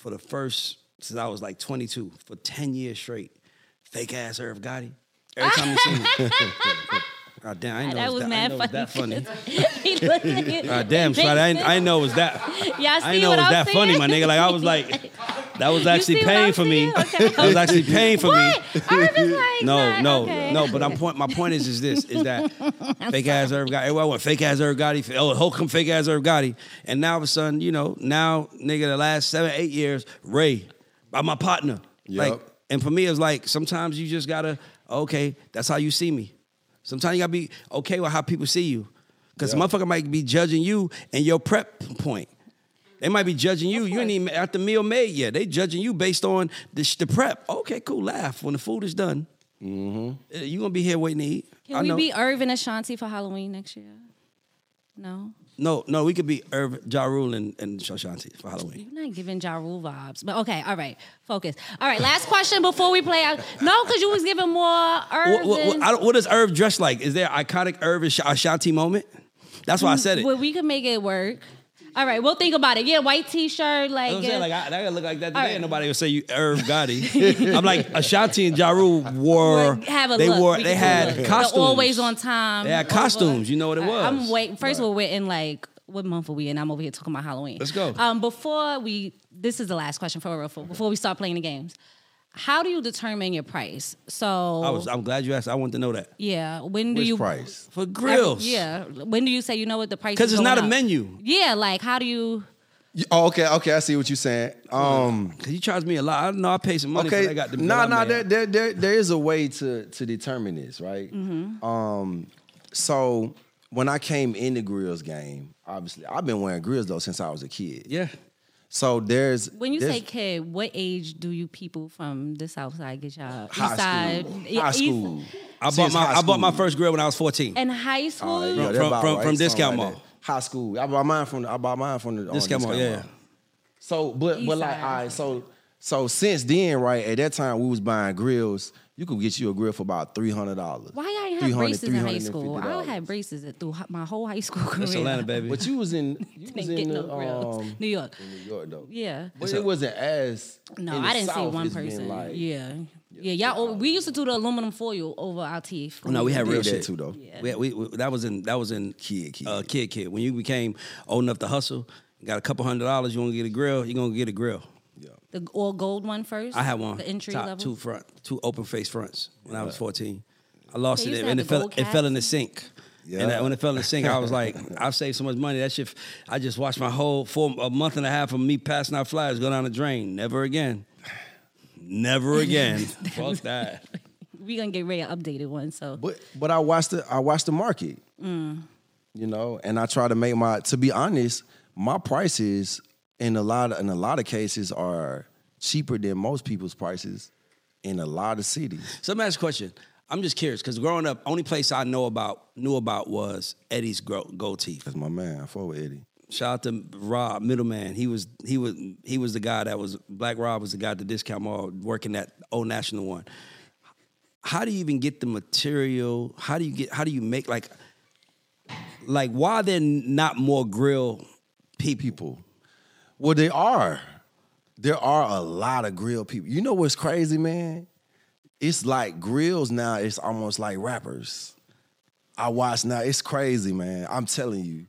[SPEAKER 2] for the first since I was like 22 for 10 years straight. Fake ass Irv Gotti. Every time you see me. *laughs* God damn, I didn't know
[SPEAKER 1] that
[SPEAKER 2] it
[SPEAKER 1] was
[SPEAKER 2] was that, I
[SPEAKER 1] mad
[SPEAKER 2] didn't know it was that funny. *laughs*
[SPEAKER 1] He looked at *laughs* you.
[SPEAKER 2] God damn,
[SPEAKER 1] Makes
[SPEAKER 2] I, didn't, I didn't know it was that.
[SPEAKER 1] Y'all
[SPEAKER 2] I
[SPEAKER 1] see
[SPEAKER 2] didn't know it was
[SPEAKER 1] I'm
[SPEAKER 2] that funny, my nigga. Like I was like, that was actually paying for me.
[SPEAKER 1] saying? Okay,
[SPEAKER 2] That was actually paying for me.
[SPEAKER 1] What? Irv is like,
[SPEAKER 2] No,
[SPEAKER 1] nah,
[SPEAKER 2] no,
[SPEAKER 1] okay.
[SPEAKER 2] no. But I'm point. My point is, is this: is that *laughs* fake ass Irv Gotti. Everybody went fake ass Irv Gotti. Oh, Holcomb fake ass Irv Gotti. And now all of a sudden, you know, now nigga, the last seven, eight years, Ray, by my partner.
[SPEAKER 3] Yup.
[SPEAKER 2] Like, and for me, it's like sometimes you just gotta. Okay, that's how you see me. Sometimes you gotta be okay with how people see you, because
[SPEAKER 3] Yeah.
[SPEAKER 2] motherfucker might be judging you and your prep point. They might be judging you. You ain't even at the meal made yet. They judging you based on the, sh- the prep. Okay, cool. Laugh when the food is done. Mm-hmm. You gonna be here waiting to eat.
[SPEAKER 1] Can
[SPEAKER 2] I
[SPEAKER 1] we
[SPEAKER 2] know.
[SPEAKER 1] be Irv and Ashanti for Halloween next year? No,
[SPEAKER 2] no, no. We could be Irv, Ja Rule, and, and Shoshanti for Halloween.
[SPEAKER 1] you're not giving Ja Rule vibes. But okay, all right, focus. All right, last question before we play out. No, because you was giving more Irv.
[SPEAKER 2] What, what, what, I don't- what does Irv dress like? Is there an iconic Irv and Sh- Ashanti moment? That's why I said it.
[SPEAKER 1] Well, we can make it work. All right, we'll think about it. Yeah, white t-shirt, like,
[SPEAKER 2] You know I'm
[SPEAKER 1] yeah.
[SPEAKER 2] saying? Like, I, I gotta look like that today.
[SPEAKER 1] Right.
[SPEAKER 2] and Nobody will say you Irv Gotti. *laughs* I'm like, Ashanti and Ja Rule wore,
[SPEAKER 1] have a
[SPEAKER 2] they
[SPEAKER 1] look.
[SPEAKER 2] wore,
[SPEAKER 1] We
[SPEAKER 2] they
[SPEAKER 1] can do a
[SPEAKER 2] had
[SPEAKER 1] look.
[SPEAKER 2] costumes.
[SPEAKER 1] Always on time.
[SPEAKER 2] They had costumes. You know what it was.
[SPEAKER 1] I'm waiting. First of all, we're in like what month are we in? I'm over here talking about Halloween.
[SPEAKER 2] Let's go.
[SPEAKER 1] Um, before we, this is the last question for real. For, before we start playing the games, how do you determine your price? So
[SPEAKER 2] I was, I'm glad you asked. I want to know that.
[SPEAKER 1] yeah. When do
[SPEAKER 3] Which
[SPEAKER 1] you
[SPEAKER 3] price?
[SPEAKER 2] For grills.
[SPEAKER 1] Yeah. When do you say you know what the price? Is?
[SPEAKER 2] Because
[SPEAKER 1] is
[SPEAKER 2] it's not a
[SPEAKER 1] up?
[SPEAKER 2] menu.
[SPEAKER 1] Yeah. Like how do you?
[SPEAKER 3] You- oh, okay, okay, I see what you're saying. Um,
[SPEAKER 2] Cause you charge me a lot. I know I pay some money.
[SPEAKER 3] okay,
[SPEAKER 2] but I got the
[SPEAKER 3] nah, nah, there,
[SPEAKER 2] that.
[SPEAKER 3] there, there, there is a way to to determine this, right?
[SPEAKER 1] Mm-hmm.
[SPEAKER 3] Um, so when I came in the grills game, obviously I've been wearing grills though since I was a kid.
[SPEAKER 2] Yeah.
[SPEAKER 3] So there's
[SPEAKER 1] When you
[SPEAKER 3] there's
[SPEAKER 1] say kid, what age do you people from the South Side get y'all?
[SPEAKER 3] high
[SPEAKER 1] East side,
[SPEAKER 3] school,
[SPEAKER 1] Yeah,
[SPEAKER 3] high
[SPEAKER 1] East-
[SPEAKER 3] school.
[SPEAKER 2] I bought my
[SPEAKER 3] high
[SPEAKER 2] I bought my first grill when I was 14.
[SPEAKER 1] And high oh, school.
[SPEAKER 3] All right, yeah,
[SPEAKER 2] From-
[SPEAKER 3] that
[SPEAKER 2] from-
[SPEAKER 3] right,
[SPEAKER 2] from
[SPEAKER 3] something
[SPEAKER 2] Discount
[SPEAKER 3] like that.
[SPEAKER 2] Mall.
[SPEAKER 3] High school. I bought mine from. the- I bought mine from the on
[SPEAKER 2] Discount Mall, yeah.
[SPEAKER 3] So, but
[SPEAKER 1] East
[SPEAKER 3] but like,
[SPEAKER 1] side.
[SPEAKER 3] all right. So so since then, right at that time, we was buying grills. You could get you a grill for about three hundred dollars.
[SPEAKER 1] Why I ain't have braces in high school? I had braces through my whole high school career.
[SPEAKER 2] That's Atlanta, baby.
[SPEAKER 3] But you was in *laughs* you was in the,
[SPEAKER 1] no
[SPEAKER 3] um,
[SPEAKER 1] New York.
[SPEAKER 3] in New York though.
[SPEAKER 1] Yeah.
[SPEAKER 3] But it wasn't as
[SPEAKER 1] No,
[SPEAKER 3] in the
[SPEAKER 1] I didn't see one person.
[SPEAKER 3] Like,
[SPEAKER 1] yeah. Yeah, y'all. oh, We used to do the aluminum foil over our teeth.
[SPEAKER 2] no, we had real shit
[SPEAKER 3] too, though.
[SPEAKER 1] Yeah.
[SPEAKER 2] We, had- we, we- that was in that was in
[SPEAKER 3] Kid, kid.
[SPEAKER 2] uh, kid kid. When you became old enough to hustle, got a couple hundred dollars. You want to get a grill? You gonna get a grill?
[SPEAKER 3] Yeah.
[SPEAKER 1] The all gold one first.
[SPEAKER 2] I had one.
[SPEAKER 1] The entry
[SPEAKER 2] top,
[SPEAKER 1] level.
[SPEAKER 2] two front, two open face fronts when I was 14. I lost
[SPEAKER 1] They
[SPEAKER 2] it and it fell.
[SPEAKER 1] gold
[SPEAKER 2] It fell in the sink.
[SPEAKER 3] Yeah.
[SPEAKER 2] And when it fell in the sink, I was like, I've saved so much money. That shit, I just watched my whole four a month and a half of me passing out flyers go down the drain. Never again. Never *laughs* again. Fuck that.
[SPEAKER 1] We gonna get ready an updated one. So
[SPEAKER 3] But but I watched the I watched the market.
[SPEAKER 1] Mm.
[SPEAKER 3] You know, and I try to make my to be honest, my prices in a lot of, in a lot of cases are cheaper than most people's prices in a lot of cities.
[SPEAKER 2] So let me ask a question. I'm just curious because growing up, only place I know about knew about was Eddie's Gold Teeth.
[SPEAKER 3] That's my man. I fuck with Eddie.
[SPEAKER 2] Shout out to Rob, middleman. He was he was he was the guy that was Black Rob was the guy at the discount mall working that old national one. How do you even get the material? How do you get how do you make like like why are there not more grill people?
[SPEAKER 3] People. Well, they are. There are a lot of grill people. You know what's crazy, man? It's like grills now, it's almost like rappers. I watch now, it's crazy, man. I'm telling you.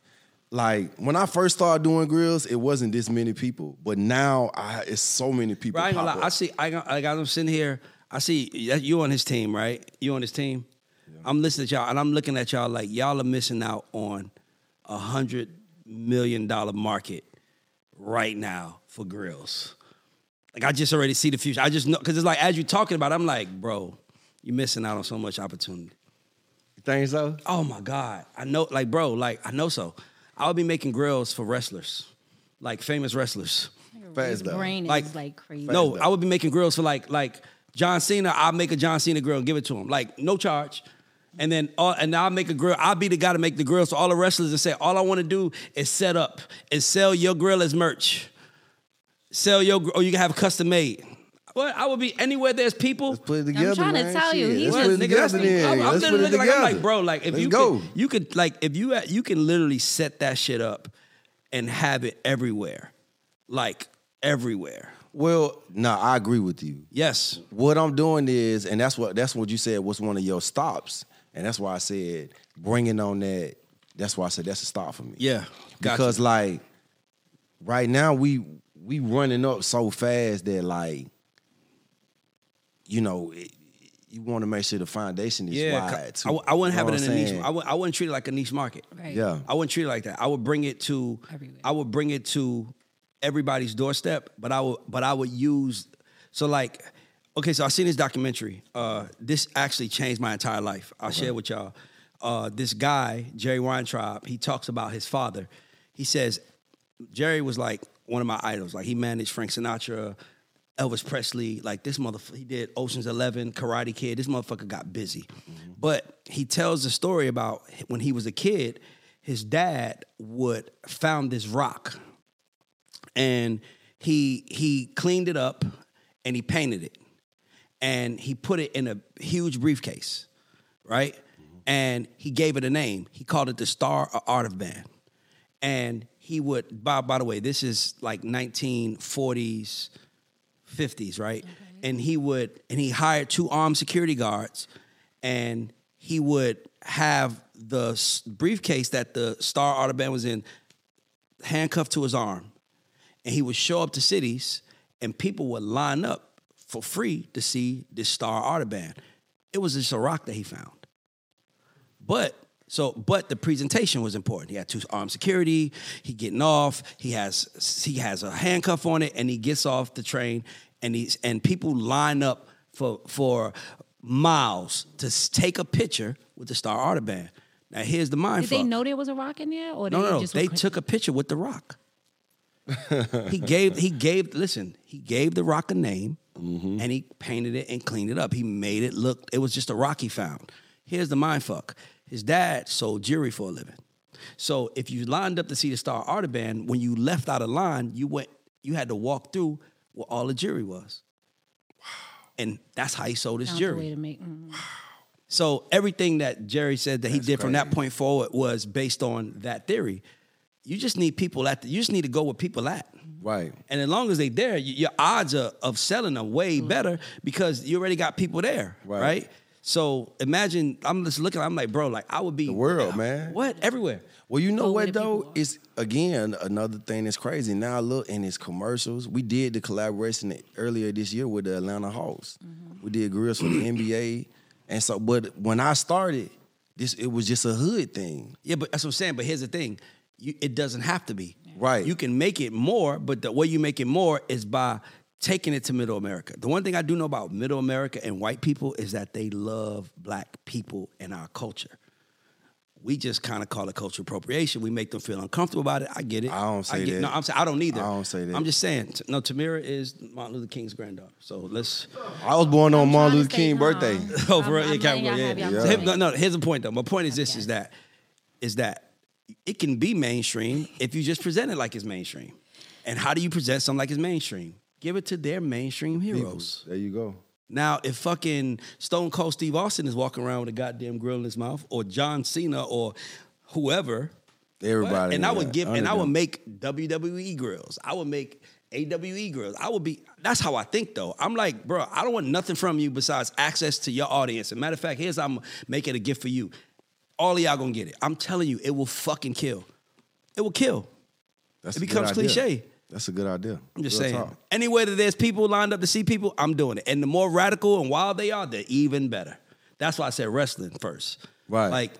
[SPEAKER 3] Like when I first started doing grills, it wasn't this many people, but now I, it's so many people.
[SPEAKER 2] Bro, I ain't gonna
[SPEAKER 3] pop
[SPEAKER 2] lie. I see. I got, I got him sitting here. I see you on his team, right? You on his team. I'm listening to y'all, and I'm looking at y'all like y'all are missing out on a hundred million dollar market right now for grills. Like I just already see the future. I just know because it's like as you're talking about, it, I'm like, bro, you're missing out on so much opportunity.
[SPEAKER 3] You think so?
[SPEAKER 2] Oh my God. I know, like, bro, like, I know so. I'll be making grills for wrestlers, like famous wrestlers.
[SPEAKER 3] Fast
[SPEAKER 1] his
[SPEAKER 3] though.
[SPEAKER 1] brain
[SPEAKER 2] Like-
[SPEAKER 1] is like crazy.
[SPEAKER 2] No. I would be making grills for like like John Cena. I'll make a John Cena grill and give it to him, like no charge. And then all, and I'll make a grill. I'll be the guy to make the grills for all the wrestlers and say, all I want to do is set up and sell your grill as merch. Sell your gr- or you can have custom made. Well, I would be anywhere there's people.
[SPEAKER 3] Let's put it together.
[SPEAKER 1] trying to tell you,
[SPEAKER 3] Shit,
[SPEAKER 1] he's
[SPEAKER 3] let's
[SPEAKER 1] just-
[SPEAKER 2] Nigga, that's
[SPEAKER 3] together.
[SPEAKER 2] I'm, I'm literally
[SPEAKER 3] it
[SPEAKER 2] looking like, I'm like, bro, like if
[SPEAKER 3] Let's
[SPEAKER 2] you
[SPEAKER 3] go.
[SPEAKER 2] could, you could like if you you can literally set that shit up and have it everywhere, like everywhere.
[SPEAKER 3] Well, no, I agree with you.
[SPEAKER 2] Yes,
[SPEAKER 3] What I'm doing is, and that's what that's what you said was one of your stops, and that's why I said bringing on that. That's why I said that's a stop for me.
[SPEAKER 2] yeah, Gotcha.
[SPEAKER 3] because like right now we we running up so fast that like you know it, you want to make sure the foundation is
[SPEAKER 2] yeah,
[SPEAKER 3] wide.
[SPEAKER 2] I,
[SPEAKER 3] Too,
[SPEAKER 2] w- I wouldn't
[SPEAKER 3] You
[SPEAKER 2] have it in
[SPEAKER 3] what
[SPEAKER 2] a
[SPEAKER 3] I'm
[SPEAKER 2] niche.
[SPEAKER 3] saying?
[SPEAKER 2] I w- I wouldn't treat it like a niche market.
[SPEAKER 1] Right.
[SPEAKER 3] Yeah.
[SPEAKER 2] I wouldn't treat it like that. I would bring it to
[SPEAKER 1] Everywhere.
[SPEAKER 2] I would bring it to everybody's doorstep, but I would but I would use so like okay, so I seen this documentary. Uh, this actually changed my entire life. I'll share with y'all. Uh, this guy, Jerry Weintraub, he talks about his father. He says Jerry was like one of my idols. Like he managed Frank Sinatra, Elvis Presley. Like this motherfucker, he did Ocean's Eleven, Karate Kid. This motherfucker got busy. But he tells the story about when he was a kid, his dad would found this rock, and he he cleaned it up and he painted it, and he put it in a huge briefcase, right? And he gave it a name. He called it the Star of Abadan and he would by, by the way this is like 1940s 50s right and he would and he hired two armed security guards and he would have the briefcase that the Star of Abadan was in handcuffed to his arm and he would show up to cities and people would line up for free to see this star art of band it was just a rock that he found but So, but the presentation was important. He had two armed security. He getting off. He has he has a handcuff on it, and he gets off the train, and he's and people line up for for miles to take a picture with the Star of Abadan. Now, here's the mind
[SPEAKER 1] Did
[SPEAKER 2] fuck.
[SPEAKER 1] they know there was a rock in there, or
[SPEAKER 2] No,
[SPEAKER 1] they
[SPEAKER 2] no, no.
[SPEAKER 1] just
[SPEAKER 2] They took a picture with the Rock. *laughs* he gave he gave listen, he gave the Rock a name and he painted it and cleaned it up. He made it look it was just a rock he found. Here's the mind fuck. His dad sold jewelry for a living. So if you lined up to see the Star of Abadan, when you left out of line, you went you had to walk through where all the jewelry was. Wow. And that's how he sold his
[SPEAKER 1] found
[SPEAKER 2] jewelry.
[SPEAKER 1] way to make. mhm.
[SPEAKER 2] So everything that Jerry said that he did from that point forward was based on that theory. You just need people at. The, you just need to go where people at.
[SPEAKER 3] Right.
[SPEAKER 2] And as long as they there, your odds are, of selling are way better because you already got people there,
[SPEAKER 3] Right.
[SPEAKER 2] right? So imagine I'm just looking. I'm like, bro, like I would be
[SPEAKER 3] The world, man.
[SPEAKER 2] What everywhere?
[SPEAKER 3] Well, you know
[SPEAKER 1] Go where
[SPEAKER 3] what though? It's again another thing that's crazy. Now look in his commercials. We did the collaboration earlier this year with the Atlanta Hawks.
[SPEAKER 1] Mm-hmm.
[SPEAKER 3] We did grills for the *clears throat* NBA, and so. But when I started, this it was just a hood thing.
[SPEAKER 2] Yeah, but that's what I'm saying. But here's the thing: you, it doesn't have to be.
[SPEAKER 3] Right.
[SPEAKER 2] You can make it more, but the way you make it more is by taking it to Middle America. The one thing I do know about Middle America and white people is that they love black people and our culture. We just kind of call it cultural appropriation. We make them feel uncomfortable about it. I get it.
[SPEAKER 3] I don't say
[SPEAKER 2] get,
[SPEAKER 3] that.
[SPEAKER 2] No, I'm saying I don't either.
[SPEAKER 3] I don't say that.
[SPEAKER 2] I'm just saying. No, Tamira is Martin Luther King's granddaughter. So let's.
[SPEAKER 3] I was born on
[SPEAKER 1] I'm
[SPEAKER 3] Martin Luther
[SPEAKER 1] to stay
[SPEAKER 3] King birthday. *laughs*
[SPEAKER 2] Oh, for real?
[SPEAKER 1] I'm-
[SPEAKER 2] Yeah,
[SPEAKER 1] I'm
[SPEAKER 2] Captain,
[SPEAKER 1] letting y'all
[SPEAKER 2] yeah.
[SPEAKER 3] Yeah.
[SPEAKER 2] So here- no, no. Here's the point, though. My point is this: is that is that it can be mainstream if you just present it like it's mainstream. And how do you present something like it's mainstream? Give it to their mainstream heroes.
[SPEAKER 3] There you go.
[SPEAKER 2] Now, if fucking Stone Cold Steve Austin is walking around with a goddamn grill in his mouth, or John Cena, or whoever,
[SPEAKER 3] Everybody.
[SPEAKER 2] and I would give, and I would make WWE grills. I would make AWE grills. I would be. That's how I think, though. I'm like, bro, I don't want nothing from you besides access to your audience. And matter of fact, here's how I'm making a gift for you. All of y'all gonna get it. I'm telling you, it will fucking kill. It will kill.
[SPEAKER 3] That's
[SPEAKER 2] it
[SPEAKER 3] a good
[SPEAKER 2] becomes cliche.
[SPEAKER 3] That's a good idea.
[SPEAKER 2] I'm just
[SPEAKER 3] Real
[SPEAKER 2] saying.
[SPEAKER 3] talk.
[SPEAKER 2] Anywhere that there's people lined up to see people, I'm doing it. And the more radical and wild they are, they're even better. That's why I said wrestling first.
[SPEAKER 3] Right.
[SPEAKER 2] Like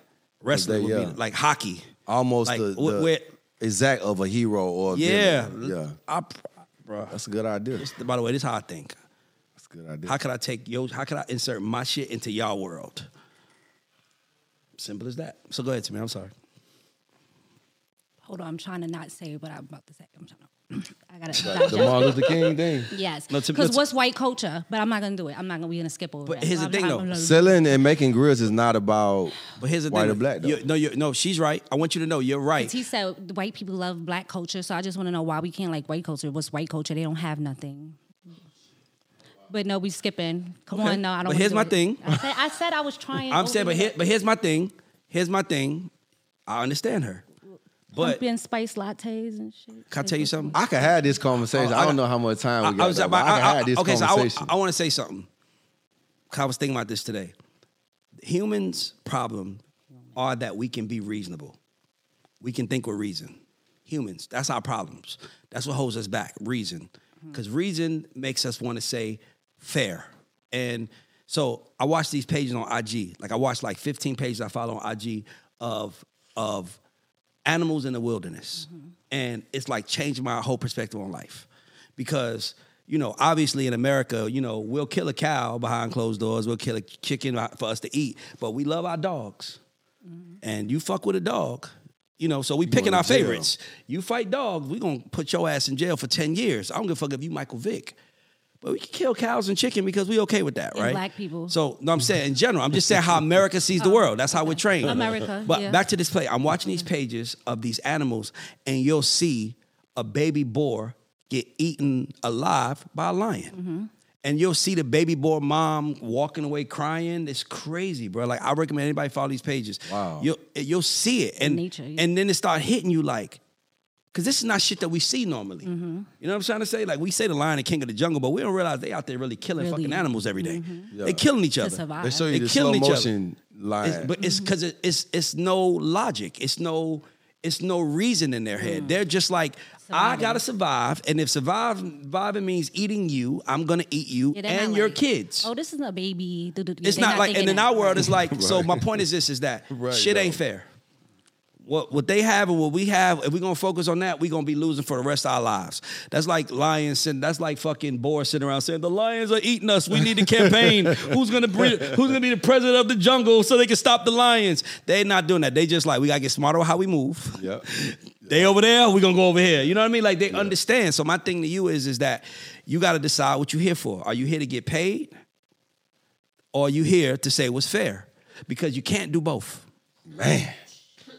[SPEAKER 2] wrestling
[SPEAKER 3] they-
[SPEAKER 2] would
[SPEAKER 3] yeah.
[SPEAKER 2] be like hockey.
[SPEAKER 3] Almost
[SPEAKER 2] Like,
[SPEAKER 3] the,
[SPEAKER 2] wh-
[SPEAKER 3] the
[SPEAKER 2] where-
[SPEAKER 3] exact of a hero or a
[SPEAKER 2] Yeah.
[SPEAKER 3] villain. yeah.
[SPEAKER 2] I, bro.
[SPEAKER 3] That's a good idea.
[SPEAKER 2] This- by the way, this is how I think.
[SPEAKER 3] That's a good idea.
[SPEAKER 2] How could I take yo? How could I insert my shit into y'all world? Simple as that. So go ahead to me. I'm sorry.
[SPEAKER 1] Hold on, I'm trying to not say what I'm about to say. I'm trying to. *clears throat* I gotta.
[SPEAKER 3] the
[SPEAKER 1] digest.
[SPEAKER 3] Martin Luther King thing.
[SPEAKER 1] Yes, because
[SPEAKER 2] no, to-
[SPEAKER 1] what's white culture? But I'm not gonna do it. I'm not gonna. We're gonna skip over.
[SPEAKER 2] But
[SPEAKER 1] that.
[SPEAKER 2] here's the
[SPEAKER 1] I'm-
[SPEAKER 2] thing,
[SPEAKER 1] I'm-
[SPEAKER 2] though.
[SPEAKER 1] I'm-
[SPEAKER 3] Selling and making grills is not about
[SPEAKER 2] But here's the
[SPEAKER 3] white
[SPEAKER 2] thing.
[SPEAKER 3] or black though.
[SPEAKER 2] You- no, you no. She's right. I want you to know you're right.
[SPEAKER 1] He said white people love black culture, so I just want to know why we can't like white culture. What's white culture? They don't have nothing. But no, we skipping. Come
[SPEAKER 2] Okay.
[SPEAKER 1] on, no, I don't.
[SPEAKER 2] But here's
[SPEAKER 1] do
[SPEAKER 2] my
[SPEAKER 1] it.
[SPEAKER 2] thing.
[SPEAKER 1] I said, I said I was *laughs* trying.
[SPEAKER 2] I'm saying, but here, but here's my thing. Here's my thing. I understand her, but
[SPEAKER 1] pumpkin spice lattes and shit.
[SPEAKER 2] can I tell you something?
[SPEAKER 3] I can have this conversation.
[SPEAKER 2] Oh,
[SPEAKER 3] I,
[SPEAKER 2] I
[SPEAKER 3] don't know how much time we got.
[SPEAKER 2] I was
[SPEAKER 3] though,
[SPEAKER 2] about,
[SPEAKER 3] but I, can
[SPEAKER 2] I-
[SPEAKER 3] have this
[SPEAKER 2] okay, so I,
[SPEAKER 3] conversation.
[SPEAKER 2] want to say something. I was thinking about this today. Humans' problem are that we can be reasonable. We can think with reason. Humans, that's our problems. That's what holds us back, reason. Because reason makes us want to say fair. And so I watch these pages on IG. Like I watched like 15 pages I follow on IG of of animals in the wilderness. Mm-hmm. And it's like changed my whole perspective on life. Because, you know, obviously in America, you know, we'll kill a cow behind closed doors, we'll kill a chicken for us to eat, but we love our dogs. Mm-hmm. And you fuck with a dog, you know, so we picking our
[SPEAKER 3] jail.
[SPEAKER 2] favorites. You fight dogs, we gonna put your ass in jail for 10 years. I don't give a fuck if you Michael Vick. But we can kill cows and chicken because we okay with that,
[SPEAKER 1] And
[SPEAKER 2] right?
[SPEAKER 1] black people.
[SPEAKER 2] So no, I'm saying in general. I'm just saying how America sees the world. That's how we're trained.
[SPEAKER 1] America,
[SPEAKER 2] But
[SPEAKER 1] yeah.
[SPEAKER 2] back to this play. I'm watching these pages of these animals, and you'll see a baby boar get eaten alive by a lion.
[SPEAKER 1] Mm-hmm.
[SPEAKER 2] And you'll see the baby boar mom walking away crying. It's crazy, bro. Like I recommend anybody follow these pages.
[SPEAKER 3] Wow.
[SPEAKER 2] You'll you'll see it. And
[SPEAKER 1] nature, yeah.
[SPEAKER 2] and then it start hitting you like, Cause this is not shit that we see normally.
[SPEAKER 1] Mm-hmm.
[SPEAKER 2] You know what I'm trying to say? Like we say the lion and king of the jungle, but we don't realize they out there really killing
[SPEAKER 1] Really.
[SPEAKER 2] fucking animals every day.
[SPEAKER 3] Yeah.
[SPEAKER 2] They killing each other.
[SPEAKER 1] survive.
[SPEAKER 3] they show you
[SPEAKER 2] They
[SPEAKER 3] the slow
[SPEAKER 2] killing each other.
[SPEAKER 3] motion line.
[SPEAKER 2] It's, but it's because it, it's it's no logic. It's no it's no reason in their
[SPEAKER 1] Mm.
[SPEAKER 2] head. They're just like, I gotta survive, and if survive surviving means eating you, I'm gonna eat you
[SPEAKER 1] Yeah,
[SPEAKER 2] and your
[SPEAKER 1] like,
[SPEAKER 2] kids.
[SPEAKER 1] Oh, this is a baby. do, do, do.
[SPEAKER 2] It's
[SPEAKER 1] They're
[SPEAKER 2] not like, and in
[SPEAKER 1] that.
[SPEAKER 2] our world, it's *laughs*
[SPEAKER 1] Right.
[SPEAKER 2] like. So my point is this: is that
[SPEAKER 3] Right,
[SPEAKER 2] shit ain't fair. What what they have and what we have, if we're gonna focus on that, we're gonna be losing for the rest of our lives. That's like lions sitting. That's like fucking boars sitting around saying the lions are eating us. We need to campaign. *laughs* who's gonna bring, Who's gonna be the president of the jungle so they can stop the lions? They're not doing that. They just like we gotta get smarter with how we move.
[SPEAKER 3] Yep. *laughs*
[SPEAKER 2] They over there, we're gonna go over here. You know what I mean? Like they understand. So my thing to you is, is that you got to decide what you're here for. Are you here to get paid, or are you here to say what's fair? Because you can't do both.
[SPEAKER 3] Man,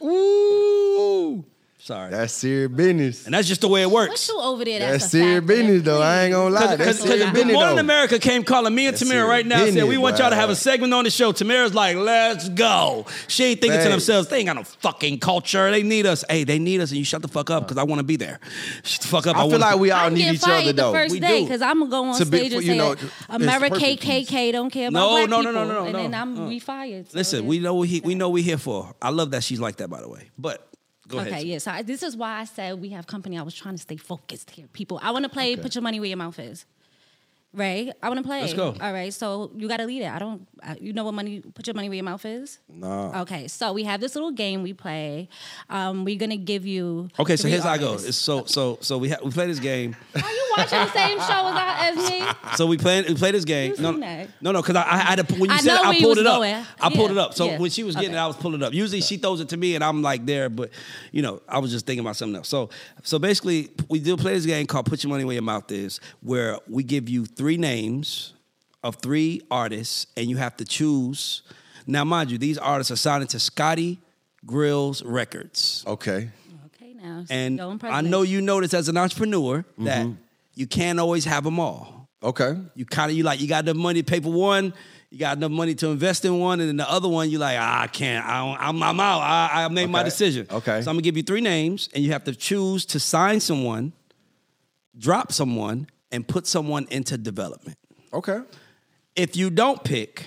[SPEAKER 2] Ooh, sorry.
[SPEAKER 3] that's serious business.
[SPEAKER 2] and that's just the way it works.
[SPEAKER 1] What's you over there?
[SPEAKER 3] That's
[SPEAKER 1] That's,
[SPEAKER 3] serious business, though. I ain't gonna lie. That's
[SPEAKER 2] Because
[SPEAKER 3] serious business,
[SPEAKER 2] Morning
[SPEAKER 3] though.
[SPEAKER 2] America came calling me and
[SPEAKER 3] That's
[SPEAKER 2] Tamira right now and
[SPEAKER 3] said
[SPEAKER 2] we want y'all to have a segment on the show. Tamira's like, let's go. She ain't thinking to themselves, they ain't got no fucking culture. They need us. Hey, they need us, and you shut the fuck up because I want to be there. Shut the fuck up.
[SPEAKER 3] I feel like we all
[SPEAKER 1] I'm
[SPEAKER 3] need each other, though.
[SPEAKER 1] first
[SPEAKER 2] We
[SPEAKER 1] day
[SPEAKER 2] do.
[SPEAKER 1] because I'm gonna go on
[SPEAKER 3] To be-
[SPEAKER 1] stage and
[SPEAKER 3] you
[SPEAKER 1] say
[SPEAKER 3] know, it's
[SPEAKER 1] America KKK don't care about
[SPEAKER 2] No,
[SPEAKER 1] black
[SPEAKER 2] no, no,
[SPEAKER 1] people,
[SPEAKER 2] no, no, no,
[SPEAKER 1] and then. I'm
[SPEAKER 2] Uh.
[SPEAKER 1] we fired.
[SPEAKER 2] Listen, we know what we know we here for. I love that she's like that, by the way. But go
[SPEAKER 1] Okay,
[SPEAKER 2] ahead.
[SPEAKER 1] yes. I, this is why I said we have company. I was trying to stay focused here, people. I want to play. Put your money where your mouth is. Right? I want to play.
[SPEAKER 2] Let's go.
[SPEAKER 1] All right. So you got to lead it. I don't. I, you know what money? Put your money where your mouth is.
[SPEAKER 3] No.
[SPEAKER 1] Okay. So we have this little game we play. Um, we're gonna give you.
[SPEAKER 2] Okay, so
[SPEAKER 1] three
[SPEAKER 2] here's how it goes. It's so so so we ha- we play this game.
[SPEAKER 1] Are you watching the same show as, I, as me?
[SPEAKER 2] So we play we play this game.
[SPEAKER 1] You
[SPEAKER 2] No, no, no, because I, I had to when you
[SPEAKER 1] I
[SPEAKER 2] said it, I pulled it up.
[SPEAKER 1] going.
[SPEAKER 2] I pulled
[SPEAKER 1] Yeah,
[SPEAKER 2] it up. So
[SPEAKER 1] yeah.
[SPEAKER 2] when she was getting
[SPEAKER 1] Okay.
[SPEAKER 2] it, I was pulling it up. Usually she throws it to me and I'm like there, but you know I was just thinking about something else. So so basically we do play this game called Put Your Money Where Your Mouth Is, where we give you three names of three artists and you have to choose. Now, mind you, these artists are signed to Scotty Grillz Records.
[SPEAKER 3] Okay.
[SPEAKER 1] Okay. Now.
[SPEAKER 2] And I know you notice as an entrepreneur that you can't always have them all.
[SPEAKER 3] Okay.
[SPEAKER 2] You kind of you like you got enough money to pay for one, you got enough money to invest in one, and then the other one you like ah, I can't. I don't, I'm I'm out. I, I made my decision.
[SPEAKER 3] Okay.
[SPEAKER 2] So I'm gonna give you three names, and you have to choose to sign someone, drop someone, and put someone into development.
[SPEAKER 3] Okay.
[SPEAKER 2] If you don't pick,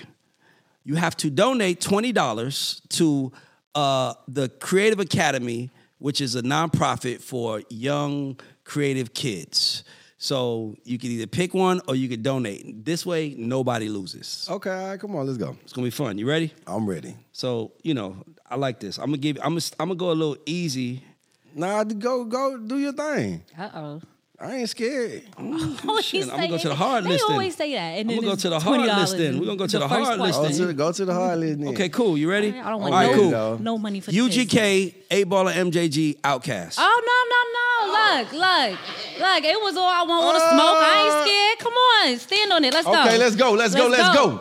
[SPEAKER 2] you have to donate twenty dollars to uh, the Creative Academy, which is a nonprofit for young creative kids. So you can either pick one or you can donate. This way, nobody loses.
[SPEAKER 3] Okay. All right. Come on. Let's go.
[SPEAKER 2] It's gonna be fun. You ready?
[SPEAKER 3] I'm ready.
[SPEAKER 2] So you know, I like this. I'm gonna give. I'm gonna. I'm gonna go a little easy.
[SPEAKER 3] Nah, go go do your thing.
[SPEAKER 1] Uh oh.
[SPEAKER 3] I ain't scared. *laughs*
[SPEAKER 2] Shit, I'm gonna go to the hard
[SPEAKER 1] they
[SPEAKER 2] list then.
[SPEAKER 1] always say that. And
[SPEAKER 2] I'm gonna go to the hard list then. We're gonna go to the
[SPEAKER 1] first
[SPEAKER 2] hard list
[SPEAKER 3] Go
[SPEAKER 1] question.
[SPEAKER 3] to the, go to the hard list. then.
[SPEAKER 2] Okay, cool. You ready?
[SPEAKER 1] I don't want
[SPEAKER 2] All right,
[SPEAKER 1] no,
[SPEAKER 2] cool.
[SPEAKER 3] go.
[SPEAKER 1] no money for the.
[SPEAKER 2] UGK, Eight Ball and, MJG, OutKast.
[SPEAKER 1] Oh no no no! Look look look! It was all I want. Want to smoke? I ain't scared. Come on, stand on it. Let's go.
[SPEAKER 3] Okay, let's go. Let's, go. Let's go.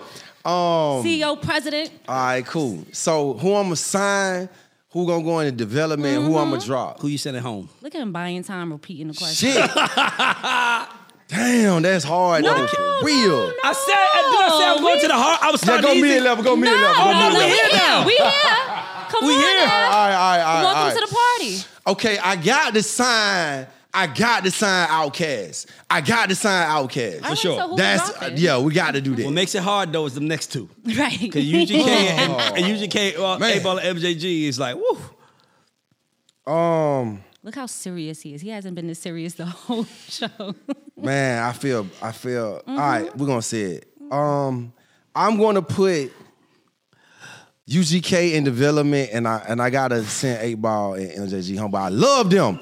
[SPEAKER 3] Um.
[SPEAKER 1] CEO president.
[SPEAKER 3] All right, cool. So who I'm gonna sign? Who gonna go into development? Who I'm gonna mm-hmm. drop?
[SPEAKER 2] Who you sending home?
[SPEAKER 1] Look at him buying time, repeating the question.
[SPEAKER 3] Shit. *laughs* Damn, that's hard.
[SPEAKER 1] No,
[SPEAKER 3] though.
[SPEAKER 1] no,
[SPEAKER 3] Real.
[SPEAKER 1] no.
[SPEAKER 2] I said, did I say I'm going to the hard? I was
[SPEAKER 3] Yeah,
[SPEAKER 2] starting
[SPEAKER 3] go
[SPEAKER 2] easy.
[SPEAKER 3] mid level. Go mid
[SPEAKER 1] No,
[SPEAKER 3] level.
[SPEAKER 1] no,
[SPEAKER 3] Go
[SPEAKER 1] no,
[SPEAKER 3] mid
[SPEAKER 1] we
[SPEAKER 2] here now.
[SPEAKER 1] We here. Come on.
[SPEAKER 2] We
[SPEAKER 1] on
[SPEAKER 2] here.
[SPEAKER 1] now.
[SPEAKER 3] All right, all right, all right.
[SPEAKER 1] Welcome
[SPEAKER 3] all right.
[SPEAKER 1] to the party.
[SPEAKER 3] Okay, I got to sign. I got to sign OutKast. I got to sign
[SPEAKER 1] OutKast. For
[SPEAKER 2] sure.
[SPEAKER 1] So
[SPEAKER 3] That's
[SPEAKER 1] dropping?
[SPEAKER 3] uh, yeah. We got to do that.
[SPEAKER 2] What makes it hard though is the next two.
[SPEAKER 1] right.
[SPEAKER 2] Cause UGK *laughs* and, and UGK, well,
[SPEAKER 3] Man.
[SPEAKER 2] Eight Ball and, MJG is like, woo.
[SPEAKER 3] um,
[SPEAKER 1] Look how serious he is. He hasn't been this serious the *laughs* whole show.
[SPEAKER 3] man, I feel. I feel.
[SPEAKER 1] Mm-hmm.
[SPEAKER 3] All right, we're gonna say it. Um, I'm gonna put UGK in development, and I and I gotta send Eight Ball and MJG home. But I love them,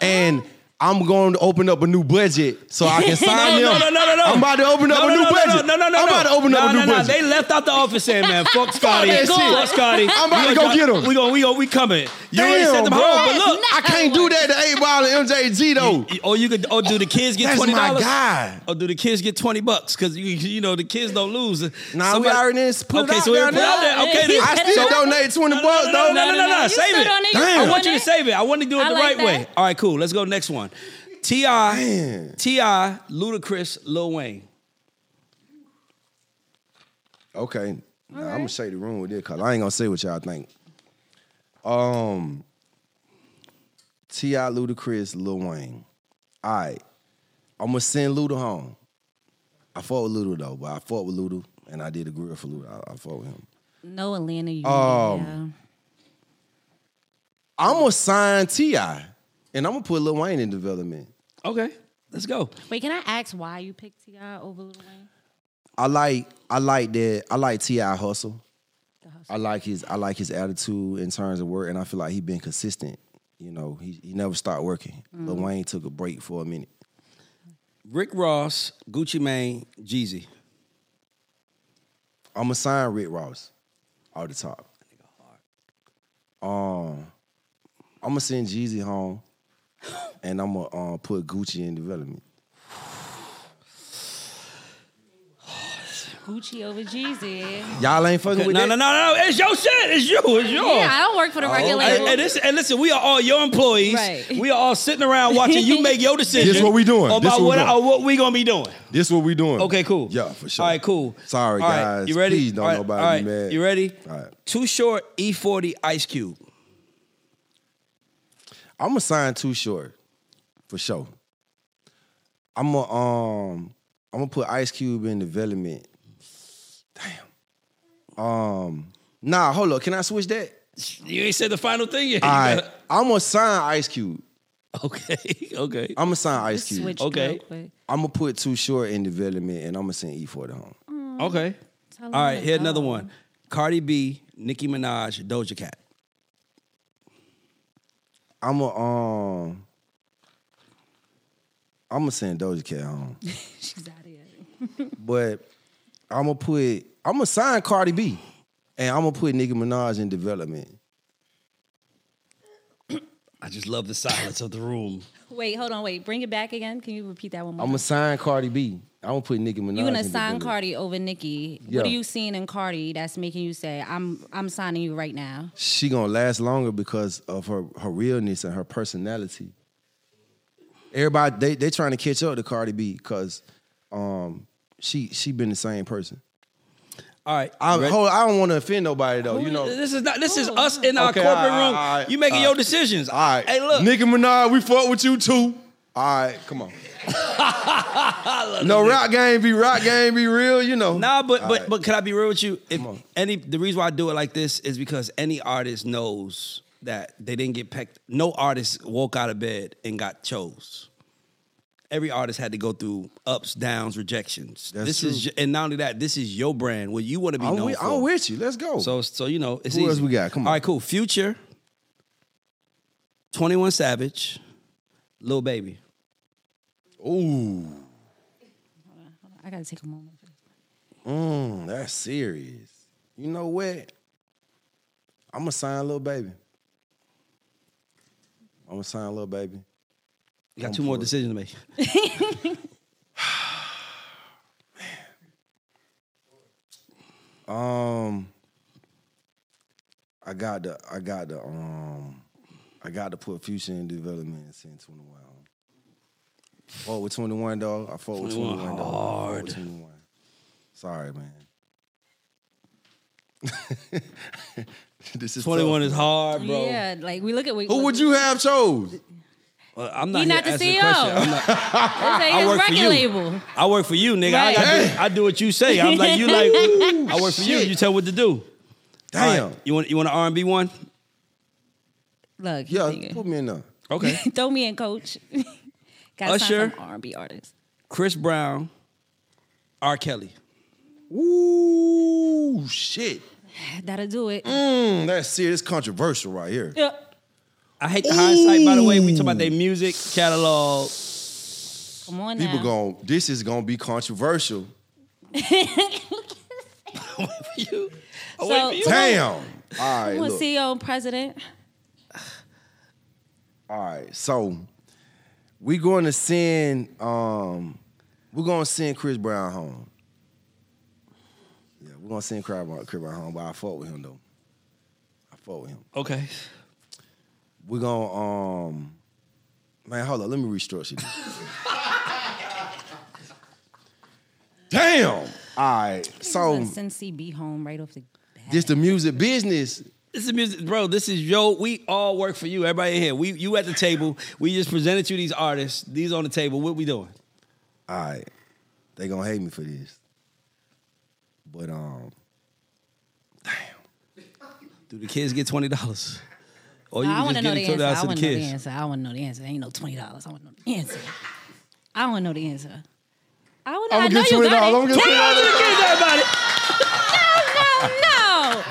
[SPEAKER 3] and. I'm going to open up a new budget so I can *laughs* sign
[SPEAKER 2] No,
[SPEAKER 3] them.
[SPEAKER 2] no, no, no, no.
[SPEAKER 3] I'm about to open up
[SPEAKER 2] No,
[SPEAKER 3] a new
[SPEAKER 2] no,
[SPEAKER 3] budget.
[SPEAKER 2] No, no, no, no.
[SPEAKER 3] I'm about to open
[SPEAKER 2] no,
[SPEAKER 3] up a
[SPEAKER 2] no,
[SPEAKER 3] new
[SPEAKER 2] no.
[SPEAKER 3] budget.
[SPEAKER 2] They left out the office saying, man, *laughs* fuck Scotty.
[SPEAKER 3] that shit.
[SPEAKER 2] Fuck Scotty.
[SPEAKER 3] I'm about
[SPEAKER 2] We
[SPEAKER 3] to
[SPEAKER 2] gonna
[SPEAKER 3] go get 'em.
[SPEAKER 2] We gonna, we gonna, we coming. You already
[SPEAKER 3] Damn,
[SPEAKER 2] sent them
[SPEAKER 3] bro.
[SPEAKER 2] home, but look.
[SPEAKER 3] I can't do that to Eight Ball and MJG though.
[SPEAKER 2] Or oh, you could, or do the kids get
[SPEAKER 3] That's
[SPEAKER 2] twenty
[SPEAKER 3] my
[SPEAKER 2] dollars?
[SPEAKER 3] guy.
[SPEAKER 2] Or do the kids get twenty bucks? Because you, you know the kids don't lose.
[SPEAKER 3] Nah, we already done put it
[SPEAKER 2] okay,
[SPEAKER 3] out
[SPEAKER 2] so we
[SPEAKER 3] there
[SPEAKER 2] put it out there.
[SPEAKER 1] now.
[SPEAKER 2] Okay, *laughs* then.
[SPEAKER 1] I
[SPEAKER 3] I still donate 20 bucks
[SPEAKER 2] no,
[SPEAKER 3] though.
[SPEAKER 2] no, no, no, no, save it.
[SPEAKER 1] don't need to
[SPEAKER 3] Damn.
[SPEAKER 2] I want you to save it. I want to do it the right way. All right, cool. Let's go next one. T.I., T.I., Ludacris, Lil Wayne.
[SPEAKER 3] Okay. Nah, I'm gonna shake the room with this cause I ain't gonna say what y'all think. Um T.I. Ludacris, Lil Wayne. All right. I'm gonna send Luda home. I fought with Luda though, but I fought with Luda and I did a grill for Luda. I, I fought with him.
[SPEAKER 1] no Atlanta. You
[SPEAKER 3] Um, I'm gonna sign T.I., and I'm gonna put Lil Wayne in development.
[SPEAKER 2] Okay, let's go.
[SPEAKER 1] Wait, can I ask why you picked T.I. over Lil Wayne?
[SPEAKER 3] I like I like that I like T.I. hustle.
[SPEAKER 1] Hustle.
[SPEAKER 3] I like his I like his attitude in terms of work, and I feel like he's been consistent. You know, he he never stopped working. Lil Wayne took a break for a minute.
[SPEAKER 2] Rick Ross, Gucci Mane, Jeezy.
[SPEAKER 3] I'm gonna sign Rick Ross off the top. Um, I'm gonna send Jeezy home, and I'm gonna uh, put Gucci in development.
[SPEAKER 1] Gucci over Jeezy.
[SPEAKER 3] Y'all ain't fucking with
[SPEAKER 2] No,
[SPEAKER 3] that.
[SPEAKER 2] no, no, no. no. It's your shit. It's you. It's yours.
[SPEAKER 1] Yeah, I don't work for the record
[SPEAKER 2] And,
[SPEAKER 1] label.
[SPEAKER 2] and, this, and listen, we are all your employees.
[SPEAKER 1] Right.
[SPEAKER 2] We are all sitting around watching you make your *laughs* decision.
[SPEAKER 3] This is what we doing. This what we
[SPEAKER 2] what,
[SPEAKER 3] doing.
[SPEAKER 2] what we gonna be doing.
[SPEAKER 3] This is what we doing.
[SPEAKER 2] Okay, cool.
[SPEAKER 3] Yeah, for sure.
[SPEAKER 2] All right, cool.
[SPEAKER 3] Sorry,
[SPEAKER 2] All right,
[SPEAKER 3] guys.
[SPEAKER 2] You ready?
[SPEAKER 3] Please don't
[SPEAKER 2] all right,
[SPEAKER 3] nobody
[SPEAKER 2] all right.
[SPEAKER 3] be mad.
[SPEAKER 2] You ready?
[SPEAKER 3] All right.
[SPEAKER 2] Too short. E40 Ice Cube.
[SPEAKER 3] I'm gonna sign Too Short for sure. I'm gonna um I'm gonna put Ice Cube in development. Damn. Um. Nah, hold up. Can I switch that?
[SPEAKER 2] You ain't said the final thing yet. *laughs*
[SPEAKER 3] All right.
[SPEAKER 2] gotta-
[SPEAKER 3] I'm gonna sign Ice Cube.
[SPEAKER 2] Okay. *laughs* Okay.
[SPEAKER 3] I'm gonna sign Ice Cube.
[SPEAKER 1] switch
[SPEAKER 2] Okay.
[SPEAKER 1] real quick.
[SPEAKER 3] I'm gonna put Too Short in development, and I'm gonna send E-40 home.
[SPEAKER 2] Okay.
[SPEAKER 1] Tell
[SPEAKER 2] All
[SPEAKER 1] him
[SPEAKER 2] right. Here another one. Cardi B, Nicki Minaj, Doja Cat.
[SPEAKER 3] I'm gonna um. I'm gonna send Doja Cat home, *laughs*
[SPEAKER 1] She's out of here. *laughs*
[SPEAKER 3] but I'm gonna put I'm gonna sign Cardi B, and I'm gonna put Nicki Minaj in development. *coughs*
[SPEAKER 2] I just love the silence of the room.
[SPEAKER 1] Wait, hold on, wait. Bring it back again. Can you repeat that one more
[SPEAKER 3] I'm gonna sign Cardi B. I'm gonna put Nicki Minaj.
[SPEAKER 1] You're gonna
[SPEAKER 3] in
[SPEAKER 1] sign
[SPEAKER 3] development.
[SPEAKER 1] Cardi over Nicki.
[SPEAKER 3] Yeah.
[SPEAKER 1] What are you seeing in Cardi that's making you say, I'm I'm signing you right now?
[SPEAKER 3] She gonna last longer because of her her realness and her personality. Everybody they they trying to catch up to Cardi B because um she she been the same person.
[SPEAKER 2] All right.
[SPEAKER 3] I,
[SPEAKER 2] ready?
[SPEAKER 3] hold, I don't want to offend nobody though. You know.
[SPEAKER 2] this is not. This is us in our
[SPEAKER 3] Okay,
[SPEAKER 2] corporate
[SPEAKER 3] all right,
[SPEAKER 2] room.
[SPEAKER 3] all right,
[SPEAKER 2] you making
[SPEAKER 3] all
[SPEAKER 2] your decisions.
[SPEAKER 3] All right.
[SPEAKER 2] Hey, look.
[SPEAKER 3] Nicki Minaj, we fought with you too. All right, come on. *laughs* no rock game be rock game be real, you know.
[SPEAKER 2] Nah, but
[SPEAKER 3] All
[SPEAKER 2] but
[SPEAKER 3] right.
[SPEAKER 2] but can I be real with you? If any the reason why I do it like this is because any artist knows that they didn't get picked. No artist woke out of bed and got chose. Every artist had to go through ups, downs, rejections.
[SPEAKER 3] That's
[SPEAKER 2] this is and not only that, this is your brand. What you want to be
[SPEAKER 3] I'm
[SPEAKER 2] known
[SPEAKER 3] with,
[SPEAKER 2] for.
[SPEAKER 3] I'm with you. Let's go.
[SPEAKER 2] So so you know it's
[SPEAKER 3] Who
[SPEAKER 2] easy.
[SPEAKER 3] else we got? Come on.
[SPEAKER 2] All right, cool. Future, Twenty One Savage, Lil Baby.
[SPEAKER 3] Ooh,
[SPEAKER 1] I gotta take a moment. for this.
[SPEAKER 3] mm, that's serious. You know what? I'm gonna sign Lil Baby. I'm gonna sign Lil Baby.
[SPEAKER 2] You got
[SPEAKER 3] I'm
[SPEAKER 2] two more
[SPEAKER 3] it.
[SPEAKER 2] decisions to make. *sighs* *laughs* Man.
[SPEAKER 3] Um, I got the, I got the, um, I got to put future in development and send 21 on. Fought with 21 dog. I fought with
[SPEAKER 2] 21
[SPEAKER 3] 21 dog. I with
[SPEAKER 2] hard.
[SPEAKER 3] 21. Sorry, man. *laughs* this is
[SPEAKER 2] Twenty one
[SPEAKER 3] tough.
[SPEAKER 2] is hard, bro.
[SPEAKER 1] Yeah, like we look at we,
[SPEAKER 3] Who would you have chose?
[SPEAKER 2] Well, I'm not
[SPEAKER 1] He
[SPEAKER 2] here
[SPEAKER 1] not the CEO.
[SPEAKER 2] I'm not- *laughs* *laughs*
[SPEAKER 1] This ain't
[SPEAKER 2] I work for you.
[SPEAKER 1] label.
[SPEAKER 2] I work for you, nigga. I,
[SPEAKER 1] Right.
[SPEAKER 2] gotta do, I do what you say. I'm like you like I work for you.
[SPEAKER 3] Shit.
[SPEAKER 2] You tell what to do.
[SPEAKER 3] Damn.
[SPEAKER 2] All right, You want you want an R and B one?
[SPEAKER 1] Look,
[SPEAKER 3] Yeah,
[SPEAKER 1] yeah.
[SPEAKER 3] put me in there.
[SPEAKER 2] Okay.
[SPEAKER 1] throw me in, coach. Got
[SPEAKER 2] Usher.
[SPEAKER 1] some R&B artists.
[SPEAKER 2] Chris Brown, R. Kelly.
[SPEAKER 3] Ooh, shit.
[SPEAKER 1] That'll do it.
[SPEAKER 3] Mm, that's serious. Controversial right here.
[SPEAKER 1] Yeah.
[SPEAKER 2] I hate the hindsight, by the way. We talk about their music catalog.
[SPEAKER 1] Come on
[SPEAKER 3] People
[SPEAKER 1] now.
[SPEAKER 3] going this is gonna be controversial. *laughs*
[SPEAKER 2] you. I
[SPEAKER 1] So-
[SPEAKER 2] wait for you.
[SPEAKER 3] Damn. All right,
[SPEAKER 1] Come on,
[SPEAKER 3] look.
[SPEAKER 1] CEO and president.
[SPEAKER 3] All right, so we're going to send um we're going to send Chris Brown home. Yeah, we're going to send Chris Brown, Chris Brown home, but I fought with him though. I fought with him.
[SPEAKER 2] Okay.
[SPEAKER 3] We're going to um man, hold on, let me restructure this. *laughs* Damn. All right, so
[SPEAKER 1] send CB home right off the bat.
[SPEAKER 3] this the music business.
[SPEAKER 2] This is music, bro. This is yo. We all work for you. Everybody in here. We you at the table. We just presented you these artists. These on the table. What we doing?
[SPEAKER 3] All right, they gonna hate me for this, but um, damn.
[SPEAKER 2] Do the kids get twenty dollars? or you
[SPEAKER 1] I
[SPEAKER 2] can
[SPEAKER 1] want
[SPEAKER 2] just
[SPEAKER 1] to know
[SPEAKER 2] get
[SPEAKER 1] the
[SPEAKER 2] it
[SPEAKER 1] answer. I want to know the answer. I want to know the answer. Ain't no twenty dollars. I want to know the answer. I want to know the answer. I want to.
[SPEAKER 3] I'm
[SPEAKER 1] I
[SPEAKER 3] gonna
[SPEAKER 1] know
[SPEAKER 3] get twenty dollars. I'm
[SPEAKER 1] it.
[SPEAKER 3] gonna get twenty dollars.
[SPEAKER 2] Kids, everybody.
[SPEAKER 1] No,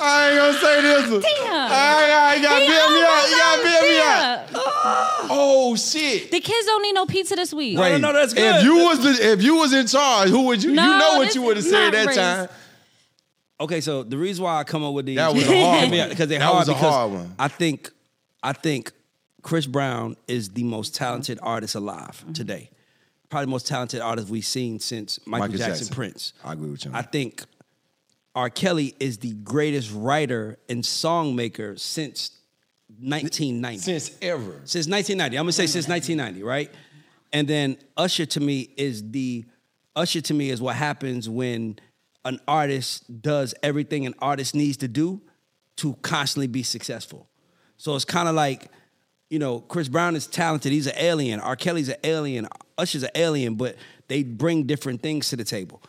[SPEAKER 3] I ain't gonna say this one.
[SPEAKER 1] Damn.
[SPEAKER 3] I, I, you gotta
[SPEAKER 1] He
[SPEAKER 3] bail me out. You gotta
[SPEAKER 1] almost
[SPEAKER 3] me out.
[SPEAKER 1] there.
[SPEAKER 3] Oh shit.
[SPEAKER 1] The kids don't need no pizza this week.
[SPEAKER 2] Right. no, that's good.
[SPEAKER 3] If you was the, if you was in charge, who would you?
[SPEAKER 1] No,
[SPEAKER 3] you know what
[SPEAKER 1] this
[SPEAKER 3] you would have
[SPEAKER 1] is
[SPEAKER 3] said
[SPEAKER 1] not
[SPEAKER 3] that
[SPEAKER 1] race.
[SPEAKER 3] time.
[SPEAKER 2] Okay, so the reason why I come up with these
[SPEAKER 3] That *laughs* was a hard one.
[SPEAKER 2] because they're
[SPEAKER 3] That
[SPEAKER 2] hard
[SPEAKER 3] was a
[SPEAKER 2] because
[SPEAKER 3] hard one.
[SPEAKER 2] I think I think Chris Brown is the most talented artist alive mm-hmm. today. Probably the most talented artist we've seen since Michael,
[SPEAKER 3] Michael
[SPEAKER 2] Jackson,
[SPEAKER 3] Jackson.
[SPEAKER 2] Prince.
[SPEAKER 3] I agree with you.
[SPEAKER 2] I think R. Kelly is the greatest writer and songmaker since 1990
[SPEAKER 3] Since ever.
[SPEAKER 2] since 1990. I'm gonna say since 1990, right? And then Usher to me is the Usher to me is what happens when an artist does everything an artist needs to do to constantly be successful. So it's kind of like, you know, Chris Brown is talented. He's an alien. R. Kelly's an alien. Usher's an alien, but they bring different things to the table.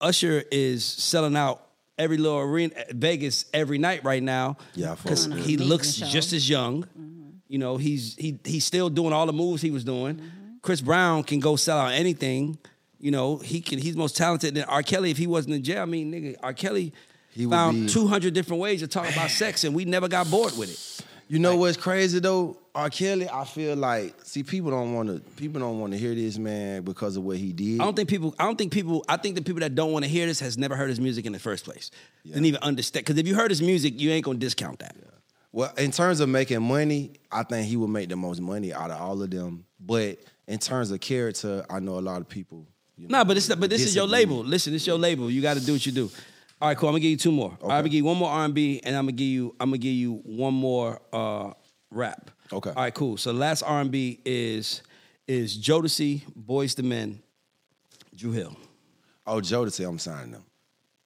[SPEAKER 2] Usher is selling out every little arena, Vegas every night right now.
[SPEAKER 3] Yeah, I fuck
[SPEAKER 2] because he looks
[SPEAKER 1] show.
[SPEAKER 2] just as young. Mm-hmm. You know, he's he he's still doing all the moves he was doing. Chris Brown can go sell out anything. You know, he can. He's most talented than R. Kelly. If he wasn't in jail, I mean, nigga, R. Kelly
[SPEAKER 3] He
[SPEAKER 2] found
[SPEAKER 3] be-
[SPEAKER 2] two hundred different ways to talk about *laughs* sex, and we never got bored with it.
[SPEAKER 3] You know what's crazy though? R. Kelly, I feel like, see, people don't want to, people don't want to hear this man because of what he did.
[SPEAKER 2] I don't think people. I don't think people. I think the people that don't want to hear this has never heard his music in the first place. Didn't even understand. Because if you heard his music, you ain't gonna discount that.
[SPEAKER 3] Well, in terms of making money, I think he would make the most money out of all of them. But in terms of character, I know a lot of people. You know,
[SPEAKER 2] No, but this but this is your label. Listen, it's your label. You got to do what you do. All right, cool. I'm gonna give you two more. I'm gonna give you one more R&B, and I'm gonna give you I'm gonna give you one more uh, rap.
[SPEAKER 3] Okay.
[SPEAKER 2] All right, cool. So last R&B is is Jodeci, Boyz II Men, Dru Hill.
[SPEAKER 3] Oh, Jodeci, I'm signing them.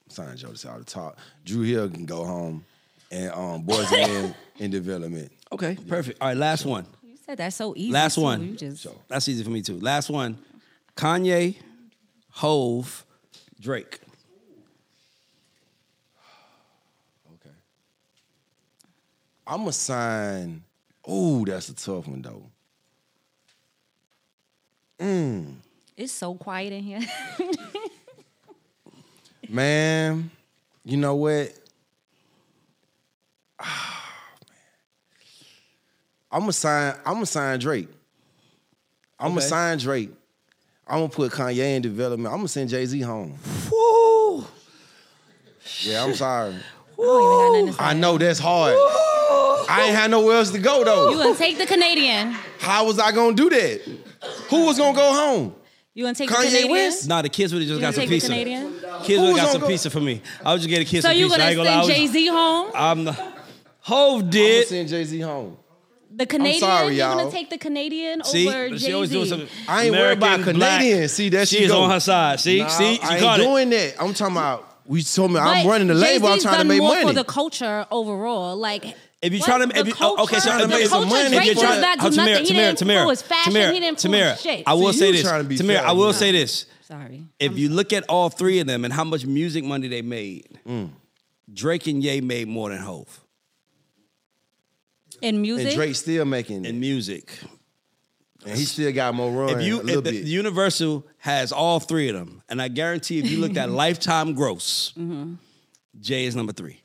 [SPEAKER 3] I'm signing Jodeci out the top. Dru Hill can go home, and um, Boys and Men *laughs* in development.
[SPEAKER 2] Okay, perfect. All right, last one.
[SPEAKER 1] You said that's so easy.
[SPEAKER 2] Last
[SPEAKER 1] too.
[SPEAKER 2] one.
[SPEAKER 1] You just
[SPEAKER 2] That's easy for me too. Last one. Kanye, Hove, Drake.
[SPEAKER 3] Okay. I'm gonna sign. Ooh, that's a tough one though. Mm.
[SPEAKER 1] it's so quiet in here. *laughs*
[SPEAKER 3] Man, you know what? *sighs* I'm gonna sign. I'm gonna sign Drake. I'm gonna
[SPEAKER 2] Okay.
[SPEAKER 3] sign Drake. I'm gonna put Kanye in development. I'm gonna send Jay Z home.
[SPEAKER 2] Woo!
[SPEAKER 3] Yeah, I'm sorry.
[SPEAKER 1] I don't even got to say.
[SPEAKER 3] I know that's hard. I ain't had nowhere else to go though.
[SPEAKER 1] You gonna take the Canadian?
[SPEAKER 3] How was I gonna do that? Who was gonna go home?
[SPEAKER 1] You gonna take
[SPEAKER 3] Kanye
[SPEAKER 1] the Canadian?
[SPEAKER 3] West?
[SPEAKER 2] Nah, the kids would have just
[SPEAKER 1] You
[SPEAKER 2] got some pizza.
[SPEAKER 1] Canadian?
[SPEAKER 2] Kids
[SPEAKER 3] Who
[SPEAKER 2] would
[SPEAKER 3] was
[SPEAKER 2] have got
[SPEAKER 3] gonna
[SPEAKER 2] some
[SPEAKER 3] go-
[SPEAKER 2] pizza for me. I would just get a kid
[SPEAKER 1] So
[SPEAKER 2] some
[SPEAKER 1] you
[SPEAKER 2] pizza. I
[SPEAKER 1] gonna
[SPEAKER 2] ain't gonna lie. I
[SPEAKER 1] send
[SPEAKER 2] was-
[SPEAKER 1] Jay Z home?
[SPEAKER 2] I'm the Hove did.
[SPEAKER 3] I'm gonna send Jay Z home.
[SPEAKER 1] The Canadian?
[SPEAKER 3] sorry,
[SPEAKER 1] You're
[SPEAKER 3] y'all.
[SPEAKER 1] gonna take the Canadian
[SPEAKER 2] See,
[SPEAKER 1] over
[SPEAKER 2] But
[SPEAKER 1] Jay
[SPEAKER 2] she always doing something.
[SPEAKER 3] I ain't worried about
[SPEAKER 2] American, black.
[SPEAKER 3] Canadian. See, there she
[SPEAKER 2] She's
[SPEAKER 3] go.
[SPEAKER 2] on her side. See,
[SPEAKER 3] Nah,
[SPEAKER 2] see, she
[SPEAKER 3] I
[SPEAKER 2] caught
[SPEAKER 3] ain't
[SPEAKER 2] it.
[SPEAKER 3] doing that. I'm talking about. We told me I'm running the label. I'm
[SPEAKER 1] Jay-Z's
[SPEAKER 3] trying to
[SPEAKER 1] done
[SPEAKER 3] make
[SPEAKER 1] more
[SPEAKER 3] money.
[SPEAKER 1] for the culture overall. Like
[SPEAKER 2] If you
[SPEAKER 1] what?
[SPEAKER 2] trying to,
[SPEAKER 1] the
[SPEAKER 2] if you, oh, okay, so
[SPEAKER 1] culture-
[SPEAKER 2] if,
[SPEAKER 3] to make some money, if you're trying-
[SPEAKER 1] not
[SPEAKER 2] oh,
[SPEAKER 1] do
[SPEAKER 2] Tamira,
[SPEAKER 1] nothing. He
[SPEAKER 2] Tamira,
[SPEAKER 1] didn't
[SPEAKER 2] Tamira,
[SPEAKER 1] influence fashion.
[SPEAKER 2] Tamira,
[SPEAKER 1] he didn't
[SPEAKER 2] Tamira,
[SPEAKER 1] influence shit.
[SPEAKER 2] I will
[SPEAKER 3] See,
[SPEAKER 2] say this,
[SPEAKER 3] trying to Tamira,
[SPEAKER 2] I will
[SPEAKER 3] man.
[SPEAKER 2] say this.
[SPEAKER 1] Sorry.
[SPEAKER 2] If you look at all three of them and how much music money they made,
[SPEAKER 3] Mm.
[SPEAKER 2] Drake and Ye made more than Hove
[SPEAKER 1] In music,
[SPEAKER 3] and Drake still making,
[SPEAKER 2] in
[SPEAKER 3] and,
[SPEAKER 2] music.
[SPEAKER 3] And he still got more run.
[SPEAKER 2] If you,
[SPEAKER 3] a little
[SPEAKER 2] if the,
[SPEAKER 3] bit.
[SPEAKER 2] Universal has all three of them, and I guarantee if you looked at *laughs* lifetime gross,
[SPEAKER 1] Mm-hmm.
[SPEAKER 2] Jay is number three.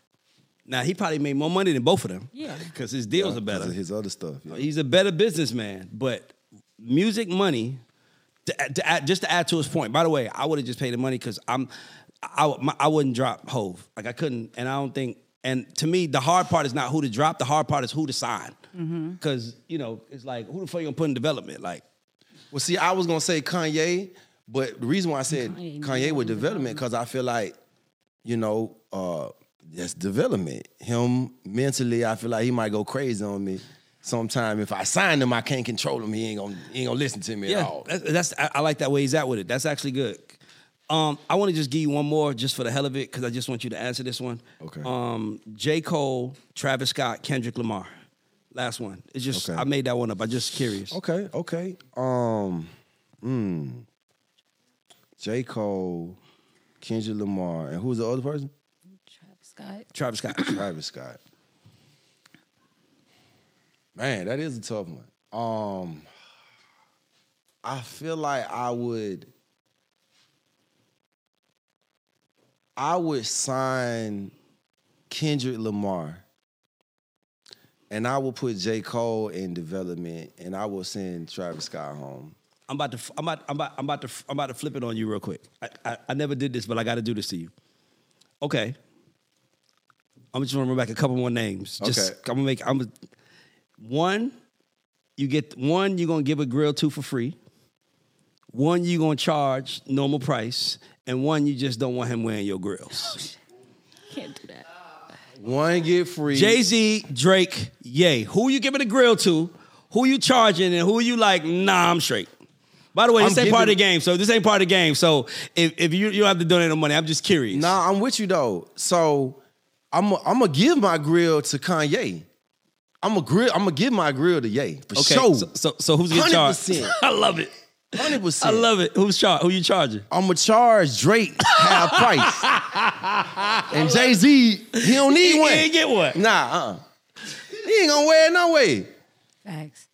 [SPEAKER 2] Now he probably made more money than both of them.
[SPEAKER 1] Yeah. *laughs*
[SPEAKER 2] because his deals are better.
[SPEAKER 3] of his other stuff. yeah.
[SPEAKER 2] He's a better businessman, but music money. To, add- to add, just to add to his point. By the way, I would have just paid the money because I'm, I, my- I wouldn't drop Hove. Like I couldn't, and I don't think. And to me, the hard part is not who to drop. The hard part is who to sign.
[SPEAKER 1] Mm-hmm.
[SPEAKER 2] Because you know, it's like who the fuck you gonna put in development? Like
[SPEAKER 3] Well, see, I was gonna say Kanye, but the reason why I said
[SPEAKER 1] Kanye
[SPEAKER 3] Kanye, with development because I feel like, you know, uh, that's development. Him mentally, I feel like he might go crazy on me. Sometime if I sign him, I can't control him. He ain't gonna he ain't gonna listen to me at all.
[SPEAKER 2] that's, that's I, I like that way he's at with it. That's actually good. Um, I want to just give you one more just for the hell of it because I just want you to answer this one.
[SPEAKER 3] Okay.
[SPEAKER 2] Um, J. Cole, Travis Scott, Kendrick Lamar. Last one. It's just
[SPEAKER 3] Okay.
[SPEAKER 2] I made that one up. I'm just curious.
[SPEAKER 3] Okay, okay. Um, hmm. J. Cole, Kendrick Lamar, and who's the other person?
[SPEAKER 1] Travis Scott.
[SPEAKER 2] Travis Scott. *coughs*
[SPEAKER 3] Travis Scott. Man, that is a tough one. Um, I feel like I would, I would sign Kendrick Lamar, and I will put J Cole in development, and I will send Travis Scott home.
[SPEAKER 2] I'm about to I'm about I'm about I'm about to I'm about to flip it on you real quick. I I, I never did this, but I got to do this to you. Okay. I'm just gonna run back a couple more names. Just
[SPEAKER 3] Okay.
[SPEAKER 2] I'm gonna make I'm one. You get one. You're gonna give a grill to for free. One you gonna charge normal price, and one you just don't want him wearing your grills.
[SPEAKER 1] Oh, Can't do that.
[SPEAKER 3] One get free.
[SPEAKER 2] Jay Z, Drake, Ye. Who you giving the grill to? Who you charging, and who you like? Nah, I'm straight. By the way, this
[SPEAKER 3] I'm
[SPEAKER 2] ain't part of the game. So this ain't part of the game. So if, if you you don't have to donate no money, I'm just curious.
[SPEAKER 3] Nah, I'm with you though. So I'm I'm gonna give my grill to Kanye. I'm a grill. I'm gonna give my grill to Ye for
[SPEAKER 2] Okay.
[SPEAKER 3] sure.
[SPEAKER 2] So, so so who's getting charged?
[SPEAKER 3] 100%.
[SPEAKER 2] I love it.
[SPEAKER 3] Hundred percent.
[SPEAKER 2] I love it. Who's char- Who you charging?
[SPEAKER 3] I'm gonna charge Drake half price, *laughs* and Jay Z he don't need one.
[SPEAKER 2] He
[SPEAKER 3] one.
[SPEAKER 2] ain't get one.
[SPEAKER 3] Nah, uh, he ain't gonna wear it no way.
[SPEAKER 1] Facts.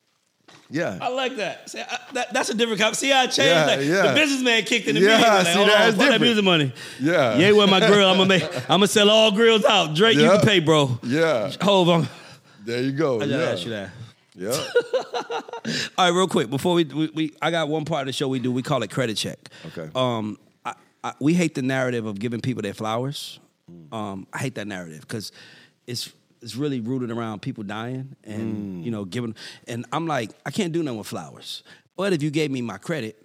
[SPEAKER 3] Yeah,
[SPEAKER 2] I like that. See, I, that that's a different conversation. See how I changed
[SPEAKER 3] Yeah,
[SPEAKER 2] that?
[SPEAKER 3] yeah.
[SPEAKER 2] The businessman kicked in the
[SPEAKER 3] Yeah,
[SPEAKER 2] music. Like,
[SPEAKER 3] see, that's
[SPEAKER 2] fuck that
[SPEAKER 3] different.
[SPEAKER 2] music money.
[SPEAKER 3] Yeah.
[SPEAKER 2] Yeah, with my grill. I'm gonna make. *laughs* I'm gonna sell all grills out. Drake, you
[SPEAKER 3] Yeah.
[SPEAKER 2] can pay, bro.
[SPEAKER 3] yeah.
[SPEAKER 2] Hold on.
[SPEAKER 3] There you go.
[SPEAKER 2] I
[SPEAKER 3] yeah.
[SPEAKER 2] asked you that.
[SPEAKER 3] Yeah. *laughs*
[SPEAKER 2] All right, real quick before we, we we I got one part of the show we do. We call it credit check.
[SPEAKER 3] Okay.
[SPEAKER 2] Um, I, I, we hate the narrative of giving people their flowers. Um, I hate that narrative because it's it's really rooted around people dying and mm. you know giving. And I'm like, I can't do nothing with flowers. But if you gave me my credit,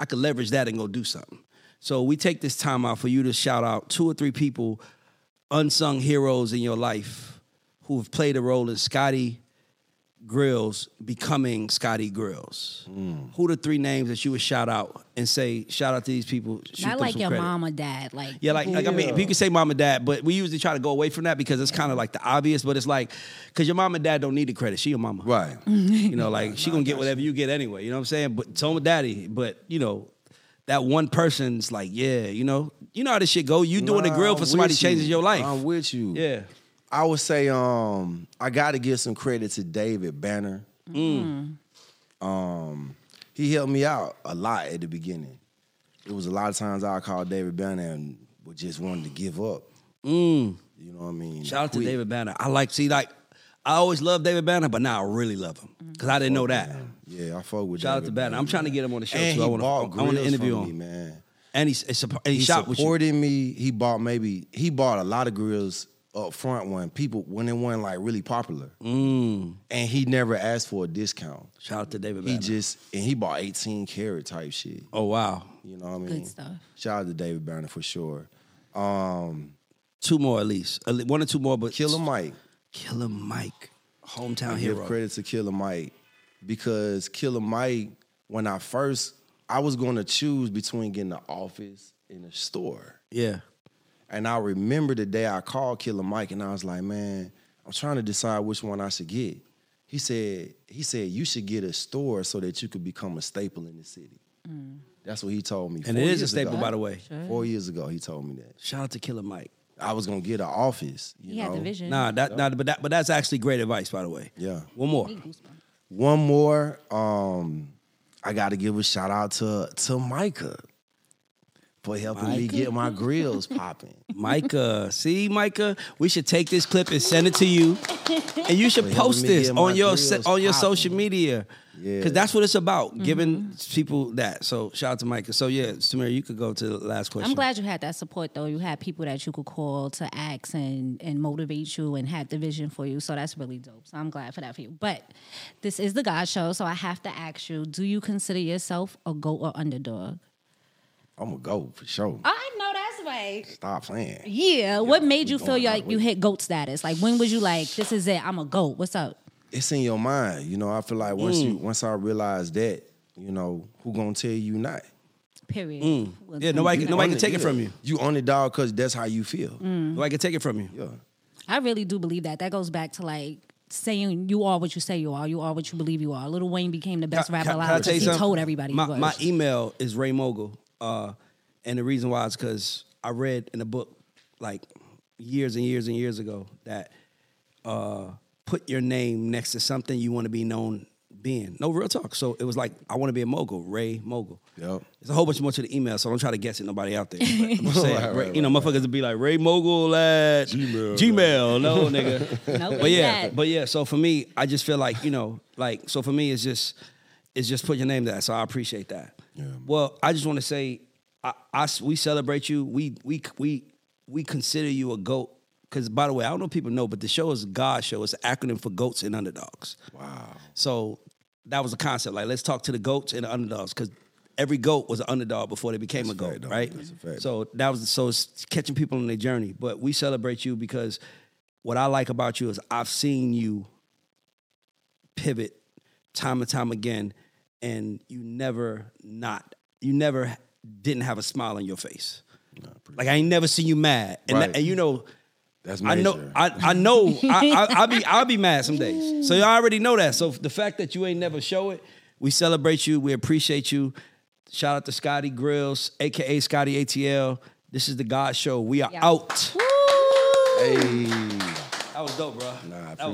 [SPEAKER 2] I could leverage that and go do something. So we take this time out for you to shout out two or three people, unsung heroes in your life who have played a role in Scotty Grillz becoming Scotty Grillz. Mm. Who the three names that you would shout out and say, shout out to these people? shoot
[SPEAKER 1] Not like your
[SPEAKER 2] credit.
[SPEAKER 1] mom or dad. Like
[SPEAKER 2] Yeah, like, like I mean, you can say mom and dad, but we usually try to go away from that because it's kind of like the obvious. But it's like, because your mom and dad don't need the credit. She your mama,
[SPEAKER 3] Right. *laughs*
[SPEAKER 2] You know, like she gonna get whatever you get anyway. You know what I'm saying? But so with daddy. But you know, that one person's like, yeah, you know, you know how this shit go. You doing the grill for somebody
[SPEAKER 3] you.
[SPEAKER 2] changes your life.
[SPEAKER 3] I'm with you.
[SPEAKER 2] yeah.
[SPEAKER 3] I would say um I got to give some credit to David Banner. Um, he helped me out a lot at the beginning. It was a lot of times I called David Banner and would just wanted to give up.
[SPEAKER 2] Mm.
[SPEAKER 3] You know what I mean?
[SPEAKER 2] Shout out to
[SPEAKER 3] Quit.
[SPEAKER 2] David Banner. I like see like I always loved David Banner, but now I really love him because I didn't know that.
[SPEAKER 3] Yeah, I fuck with.
[SPEAKER 2] Shout out to Banner. I'm trying to get him on the show
[SPEAKER 3] And
[SPEAKER 2] too.
[SPEAKER 3] he
[SPEAKER 2] I want
[SPEAKER 3] bought
[SPEAKER 2] to I want to
[SPEAKER 3] grills
[SPEAKER 2] interview
[SPEAKER 3] from
[SPEAKER 2] him.
[SPEAKER 3] me, man.
[SPEAKER 2] And he's it's and he,
[SPEAKER 3] He
[SPEAKER 2] shot with you.
[SPEAKER 3] supported me. He bought maybe he bought a lot of grills up front when people when it wasn't like really popular,
[SPEAKER 2] Mm.
[SPEAKER 3] and he never asked for a discount.
[SPEAKER 2] Shout out to David
[SPEAKER 3] He
[SPEAKER 2] Banner.
[SPEAKER 3] just and he bought 18 karat type shit.
[SPEAKER 2] oh wow.
[SPEAKER 3] You know what I mean?
[SPEAKER 1] Good stuff.
[SPEAKER 3] Shout out to David Banner for sure. Um,
[SPEAKER 2] Two more at least. One or two more, but
[SPEAKER 3] Killer Mike.
[SPEAKER 2] Killer Mike. Hometown
[SPEAKER 3] I give
[SPEAKER 2] hero.
[SPEAKER 3] credit to Killer Mike because Killer Mike, when I first, I was going to choose between getting the office and the store.
[SPEAKER 2] Yeah.
[SPEAKER 3] And I remember the day I called Killer Mike and I was like, man, I'm trying to decide which one I should get. He said, he said, you should get a store so that you could become a staple in the city. That's what he told me.
[SPEAKER 2] And
[SPEAKER 3] four
[SPEAKER 2] it is a
[SPEAKER 3] years
[SPEAKER 2] staple,
[SPEAKER 3] ago.
[SPEAKER 2] by the way.
[SPEAKER 3] Four years ago, he told me that.
[SPEAKER 2] Shout out to Killer Mike.
[SPEAKER 3] I was gonna get an office. You
[SPEAKER 1] He
[SPEAKER 3] know?
[SPEAKER 1] had the vision.
[SPEAKER 2] Nah, that, nah, but that, but that's actually great advice, by the way.
[SPEAKER 3] Yeah.
[SPEAKER 2] One more.
[SPEAKER 3] One more. Um, I got to give a shout out to to Micah for helping me get my grills popping. *laughs*
[SPEAKER 2] Micah, see, Micah, we should take this clip and send it to you, *laughs* and you should
[SPEAKER 3] For
[SPEAKER 2] post
[SPEAKER 3] me
[SPEAKER 2] this on your se- on your
[SPEAKER 3] popping.
[SPEAKER 2] social media,
[SPEAKER 3] Yeah.
[SPEAKER 2] because that's what it's about, giving
[SPEAKER 1] Mm-hmm.
[SPEAKER 2] people that. So shout out to Micah. So yeah, Tamira, you could go to the last question.
[SPEAKER 1] I'm glad you had that support though. You had people that you could call to ask and and motivate you and have the vision for you. So that's really dope. So I'm glad for that for you. But this is the God show, so I have to ask you: Do you consider yourself a goat or underdog?
[SPEAKER 3] I'm gonna go for sure.
[SPEAKER 1] I know that's right.
[SPEAKER 3] Stop playing.
[SPEAKER 1] Yeah. What made you feel like you hit goat status? Like when was you like, this is it? I'm a goat. What's up?
[SPEAKER 3] It's in your mind. You know, I feel like once
[SPEAKER 2] Mm.
[SPEAKER 3] you once I realize that, you know, who gonna tell you not?
[SPEAKER 1] Period.
[SPEAKER 2] Mm. Yeah, nobody can- nobody can take it from you.
[SPEAKER 3] You on the dog because that's how you feel.
[SPEAKER 1] Mm.
[SPEAKER 2] Nobody can take it from you.
[SPEAKER 3] Yeah.
[SPEAKER 1] I really do believe that. That goes back to like saying you are what you say you are. You are what you believe you are. Lil Wayne became the best
[SPEAKER 2] Can-
[SPEAKER 1] rapper
[SPEAKER 2] can- can I
[SPEAKER 1] alive
[SPEAKER 2] tell you
[SPEAKER 1] because he told everybody
[SPEAKER 2] My,
[SPEAKER 1] he was.
[SPEAKER 2] my email is Ray Mogul, uh, and the reason why is because I read in a book like years and years and years ago that uh, put your name next to something you want to be known being. No real talk. So it was like I want to be a mogul, Ray Mogul.
[SPEAKER 3] Yep.
[SPEAKER 2] There's a whole bunch more to the email, so don't try to guess it. Nobody out there. *laughs* I'm saying,
[SPEAKER 3] Right,
[SPEAKER 2] Ray-
[SPEAKER 3] right,
[SPEAKER 2] you know, motherfuckers would be like Ray Mogul at
[SPEAKER 3] Gmail,
[SPEAKER 2] Gmail. No, nigga. *laughs*
[SPEAKER 1] Nope,
[SPEAKER 2] but yeah,
[SPEAKER 1] that.
[SPEAKER 2] but yeah. So for me, I just feel like you know, like so for me, it's just it's just put your name there. So I appreciate that.
[SPEAKER 3] Yeah.
[SPEAKER 2] Well, I just want to say, I, I- we celebrate you. We we we we consider you a goat. Because by the way, I don't know if people know, but the show is God Show. It's an acronym for goats and underdogs.
[SPEAKER 3] Wow.
[SPEAKER 2] So that was a concept. Like, let's talk to the goats and the underdogs because every goat was an underdog before they became
[SPEAKER 3] That's
[SPEAKER 2] a goat,
[SPEAKER 3] fact,
[SPEAKER 2] right?
[SPEAKER 3] That's a fact.
[SPEAKER 2] So that was so it's catching people on their journey. But we celebrate you because what I like about you is I've seen you pivot time and time again, and you never not you never didn't have a smile on your face. Like I ain't never seen you mad, and
[SPEAKER 3] Right.
[SPEAKER 2] and you know.
[SPEAKER 3] That's
[SPEAKER 2] I know. I, I know. I, I, *laughs* I'll be. I'll be mad some days. So you already know that. So the fact that you ain't never show it, we celebrate you. We appreciate you. Shout out to Scotty Grillz, aka Scotty ATL. This is the God Show. We are
[SPEAKER 1] Yeah.
[SPEAKER 2] out.
[SPEAKER 3] Hey.
[SPEAKER 2] That was dope, bro.
[SPEAKER 3] Nah, I
[SPEAKER 2] That was